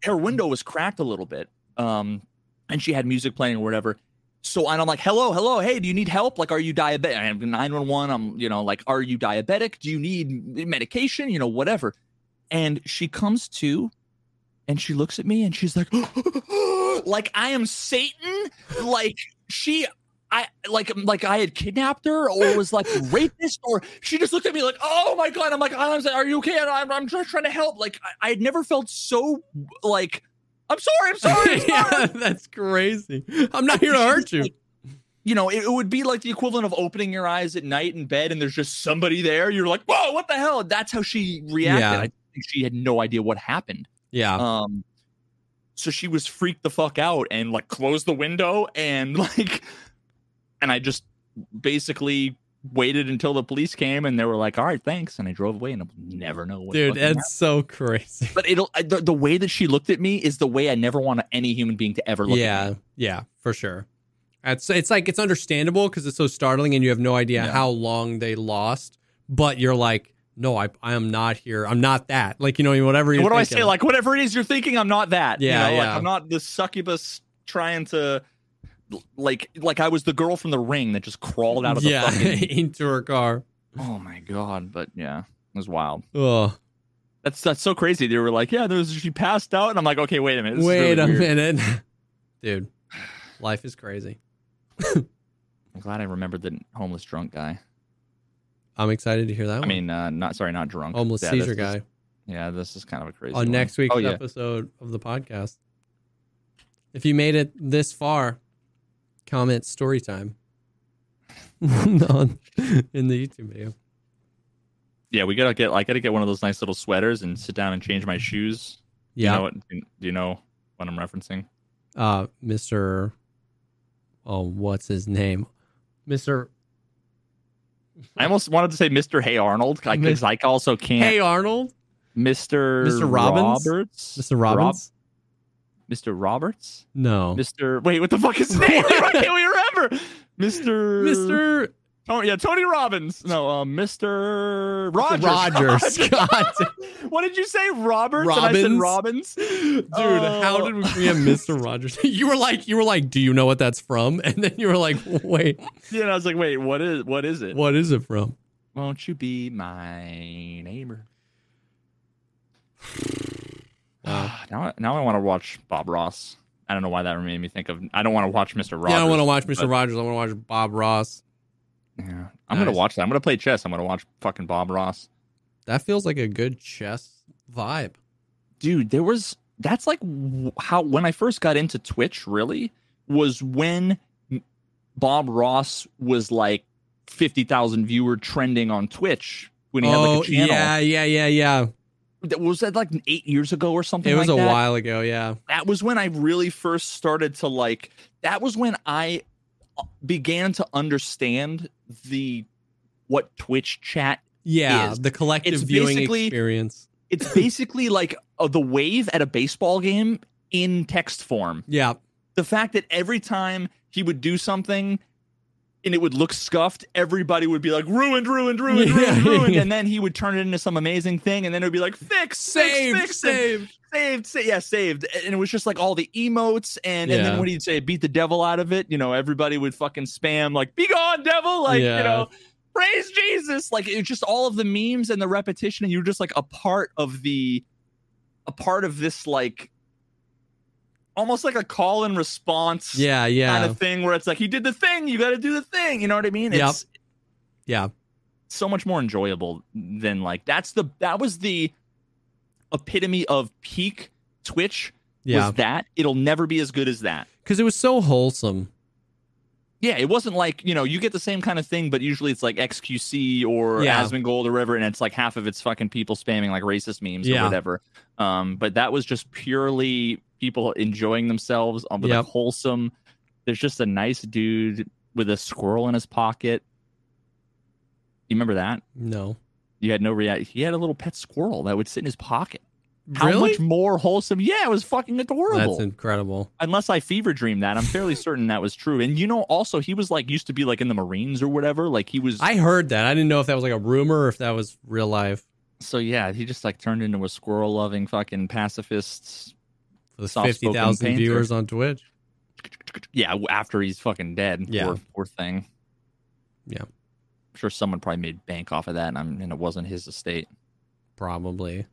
Speaker 3: Her window was cracked a little bit, um, and she had music playing or whatever. So and I'm like, hello, hello, hey, do you need help? Like, are you diabetic? I have 911. I'm, you know, like, are you diabetic? Do you need medication? You know, whatever. And she comes to, and she looks at me, and she's like, like I am Satan. Like she, I like like I had kidnapped her or was like rapist, or she just looked at me like, oh my god. I'm like, I'm like, are you okay? And I'm, I'm just trying to help. Like I, I had never felt so like. I'm sorry. I'm sorry. I'm sorry.
Speaker 2: yeah, that's crazy. I'm not here to hurt you.
Speaker 3: Like, you know, it, it would be like the equivalent of opening your eyes at night in bed and there's just somebody there. You're like, whoa, what the hell? That's how she reacted.
Speaker 2: Yeah.
Speaker 3: I think she had no idea what happened.
Speaker 2: Yeah.
Speaker 3: Um, so she was freaked the fuck out and like closed the window and like, and I just basically waited until the police came and they were like, all right, thanks. And I drove away and I'll never know what
Speaker 2: Dude,
Speaker 3: fucking happened.
Speaker 2: so crazy.
Speaker 3: But it'll the, the way that she looked at me is the way I never want any human being to ever look at
Speaker 2: Yeah. Yeah, for sure. It's it's like it's understandable because it's so startling and you have no idea
Speaker 3: Yeah.
Speaker 2: how long they lost, but you're like, no, I I am not here. I'm not that. Like you know whatever. You're
Speaker 3: what do I say? Like whatever it is you're thinking, I'm not that. You
Speaker 2: Yeah,
Speaker 3: Like. I'm not the succubus trying to like like I was the girl from the ring that just crawled out of the
Speaker 2: yeah
Speaker 3: fucking
Speaker 2: into her car.
Speaker 3: Oh my god, but yeah. It was wild.
Speaker 2: Oh,
Speaker 3: That's that's so crazy. They were like, "Yeah, there's she passed out," and I'm like, "Okay, wait a minute.
Speaker 2: Wait
Speaker 3: really
Speaker 2: a
Speaker 3: weird."
Speaker 2: minute, dude. Life is crazy.
Speaker 3: I'm glad I remembered the homeless drunk guy.
Speaker 2: I'm excited to hear that.
Speaker 3: I
Speaker 2: one.
Speaker 3: mean, uh, not sorry, not drunk.
Speaker 2: homeless
Speaker 3: Yeah,
Speaker 2: seizure
Speaker 3: this is-
Speaker 2: guy
Speaker 3: yeah, this is kind of a crazy.
Speaker 2: on
Speaker 3: one.
Speaker 2: next week's
Speaker 3: Oh yeah,
Speaker 2: episode of the podcast. If you made it this far, comment story time on in the YouTube video.
Speaker 3: yeah. We gotta get. I gotta get one of those nice little sweaters and sit down and change my shoes.
Speaker 2: Yeah,
Speaker 3: You know what? Do you know what I'm referencing?
Speaker 2: uh, Mr. Oh, what's his name? Mr.
Speaker 3: I almost wanted to say Mr. Hey Arnold because I also can't.
Speaker 2: Hey Arnold,
Speaker 3: Mr.
Speaker 2: Mr. Robbins?
Speaker 3: Roberts.
Speaker 2: Mr. Robbins.
Speaker 3: Rob- Mr. Roberts.
Speaker 2: No,
Speaker 3: Mr. Wait, what the fuck is his name? I can't we remember. Mr.
Speaker 2: Mr.
Speaker 3: Tony, yeah, Tony Robbins. No, um, Mr. Rogers.
Speaker 2: Rogers.
Speaker 3: What did you say, Roberts? And I said
Speaker 2: Robbins?
Speaker 3: Robbins.
Speaker 2: dude,
Speaker 3: Oh.
Speaker 2: how did we have Mr. Rogers? you were like, you were like, do you know what that's from? And then you were like, wait,
Speaker 3: Yeah, and I was like, wait, what is what is it?
Speaker 2: what is it from?
Speaker 3: Won't you be my neighbor?
Speaker 2: Wow.
Speaker 3: now, now I want to watch Bob Ross. I don't know why that made me think of. I don't want to watch Mr. Rogers.
Speaker 2: yeah, I don't want to watch Mr. Rogers. I want to watch Bob Ross.
Speaker 3: Yeah, I'm gonna watch that. I'm gonna play chess. I'm gonna watch fucking Bob Ross.
Speaker 2: That feels like a good chess vibe.
Speaker 3: dude there was that's like how when i first got into twitch really was when bob ross was like 50,000 viewer trending on twitch when he had
Speaker 2: oh,
Speaker 3: like a oh, channel
Speaker 2: yeah, yeah, yeah, yeah.
Speaker 3: That- was that like 8 years ago or something
Speaker 2: It was
Speaker 3: like
Speaker 2: a
Speaker 3: that?
Speaker 2: while ago. Yeah.
Speaker 3: that was when i really first started to like that was when i began to understand the what twitch chat
Speaker 2: Yeah.
Speaker 3: Is.
Speaker 2: The collective
Speaker 3: It's
Speaker 2: viewing experience.
Speaker 3: it's basically like uh, the wave at a baseball game in text form
Speaker 2: Yeah.
Speaker 3: the fact that every time he would do something and it would look scuffed, everybody would be like ruined, ruined, ruined, ruined,
Speaker 2: Yeah.
Speaker 3: ruined, and then he would turn it into some amazing thing, and then it would be like fix,
Speaker 2: Saved,
Speaker 3: fixed, and
Speaker 2: saved.
Speaker 3: saved, sa- yeah, saved, and it was just like all the emotes, and and then when he'd say beat the devil out of it, you know, everybody would fucking spam like be gone, devil, like
Speaker 2: Yeah.
Speaker 3: you know. Praise Jesus! Like it just all of the memes and the repetition, and you're just like a part of the, a part of this like, almost like a call and response
Speaker 2: Yeah, yeah.
Speaker 3: kind of thing where it's like he did the thing, you got to do the thing. You know what I mean?
Speaker 2: Yep. Yeah.
Speaker 3: so much more enjoyable than like that's the that was the epitome of peak Twitch.
Speaker 2: Yeah.
Speaker 3: Was that it'll never be as good as that.
Speaker 2: Because it was so wholesome.
Speaker 3: Yeah, it wasn't like you know you get the same kind of thing, but usually it's like XQC or
Speaker 2: Yeah.
Speaker 3: Asmongold or whatever, and it's like half of it's fucking people spamming like racist memes
Speaker 2: Yeah.
Speaker 3: or whatever. Um, but that was just purely people enjoying themselves on with
Speaker 2: Yep.
Speaker 3: a wholesome. There's just a nice dude with a squirrel in his pocket. You remember that?
Speaker 2: No.
Speaker 3: You had no reaction. He had a little pet squirrel that would sit in his pocket. How
Speaker 2: Really?
Speaker 3: much more wholesome? Yeah, it was fucking adorable.
Speaker 2: That's incredible.
Speaker 3: Unless I fever dreamed that, I'm fairly certain that was true. And you know, also he was like used to be like in the Marines or whatever. Like he was.
Speaker 2: I heard that. I didn't know if that was like a rumor or if that was real life.
Speaker 3: so yeah, he just like turned into a squirrel loving fucking pacifist.
Speaker 2: For the fifty thousand viewers on Twitch.
Speaker 3: Yeah, after he's fucking dead.
Speaker 2: Yeah.
Speaker 3: Poor, poor thing.
Speaker 2: Yeah.
Speaker 3: I'm sure someone probably made bank off of that, and, I'm, and it wasn't his estate.
Speaker 2: Probably.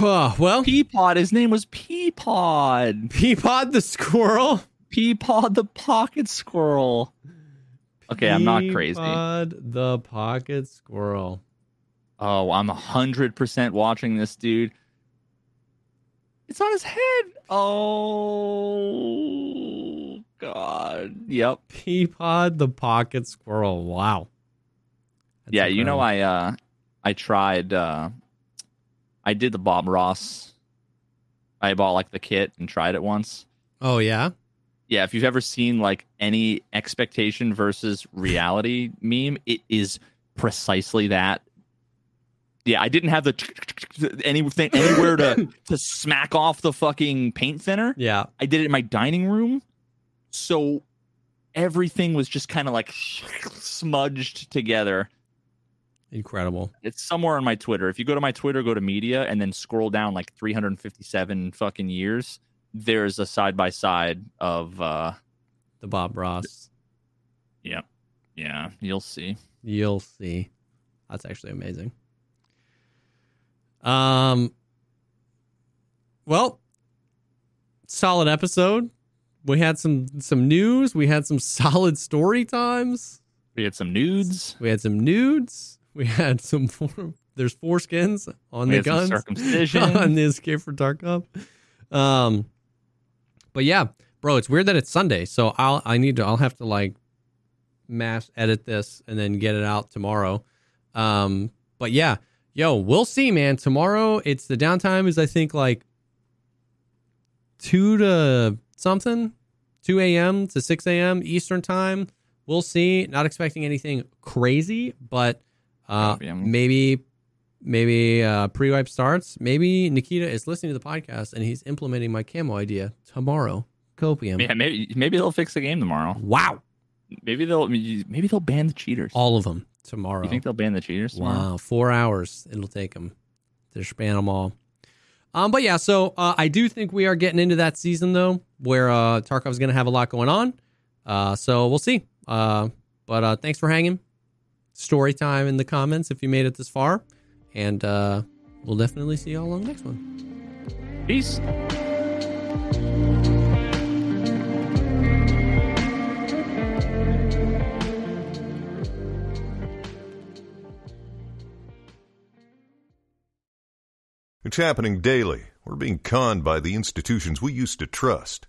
Speaker 2: Well,
Speaker 3: Peapod. His name was Peapod.
Speaker 2: Peapod the squirrel.
Speaker 3: Peapod the pocket squirrel. Okay, I'm not crazy.
Speaker 2: Peapod the pocket squirrel.
Speaker 3: Oh, I'm a hundred percent watching this dude. It's on his head. Oh God. Yep.
Speaker 2: Peapod the pocket squirrel. Wow. That's
Speaker 3: yeah, you know. I uh I tried uh I did the Bob Ross. I bought like the kit and tried it once.
Speaker 2: Oh yeah.
Speaker 3: Yeah, if you've ever seen like any expectation versus reality meme, it is precisely that. Yeah, I didn't have the anything anywhere to to smack off the fucking paint thinner.
Speaker 2: Yeah.
Speaker 3: I did it in my dining room, so everything was just kind of like smudged together.
Speaker 2: Incredible.
Speaker 3: It's somewhere on my Twitter. If you go to my Twitter, go to media, and then scroll down like 357 fucking years, there's a side by side of uh
Speaker 2: The Bob Ross.
Speaker 3: yeah, yeah, you'll see.
Speaker 2: You'll see. That's actually amazing. Um well, solid episode. We had some some news, we had some solid story times.
Speaker 3: We had some nudes.
Speaker 2: We had some nudes. We had some four, there's foreskins on
Speaker 3: We
Speaker 2: the guns
Speaker 3: circumcision.
Speaker 2: on the Escape from Tarkov. Um, but yeah, bro, it's weird that it's Sunday. So I'll I need to I'll have to like mass edit this and then get it out tomorrow. Um, but yeah, yo, we'll see, man. Tomorrow it's the downtime is I think like two to something, two a.m. to six a.m. Eastern time. We'll see. Not expecting anything crazy, but uh, maybe maybe uh, pre-wipe starts. Maybe Nikita is listening to the podcast and he's implementing my camo idea tomorrow. Copium.
Speaker 3: Yeah, maybe maybe they'll fix the game tomorrow.
Speaker 2: Wow.
Speaker 3: Maybe they'll maybe they'll ban the cheaters.
Speaker 2: All of them tomorrow.
Speaker 3: You think they'll ban the cheaters tomorrow?
Speaker 2: Wow, four hours it'll take them to span them all. Um, but yeah, so uh, I do think we are getting into that season though, where uh, Tarkov's going to have a lot going on. Uh, so we'll see. Uh, but uh, thanks for hanging. Story time in the comments if you made it this far, and uh, we'll definitely see y'all on the next one.
Speaker 3: Peace.
Speaker 4: It's happening daily. We're being conned by the institutions we used to trust.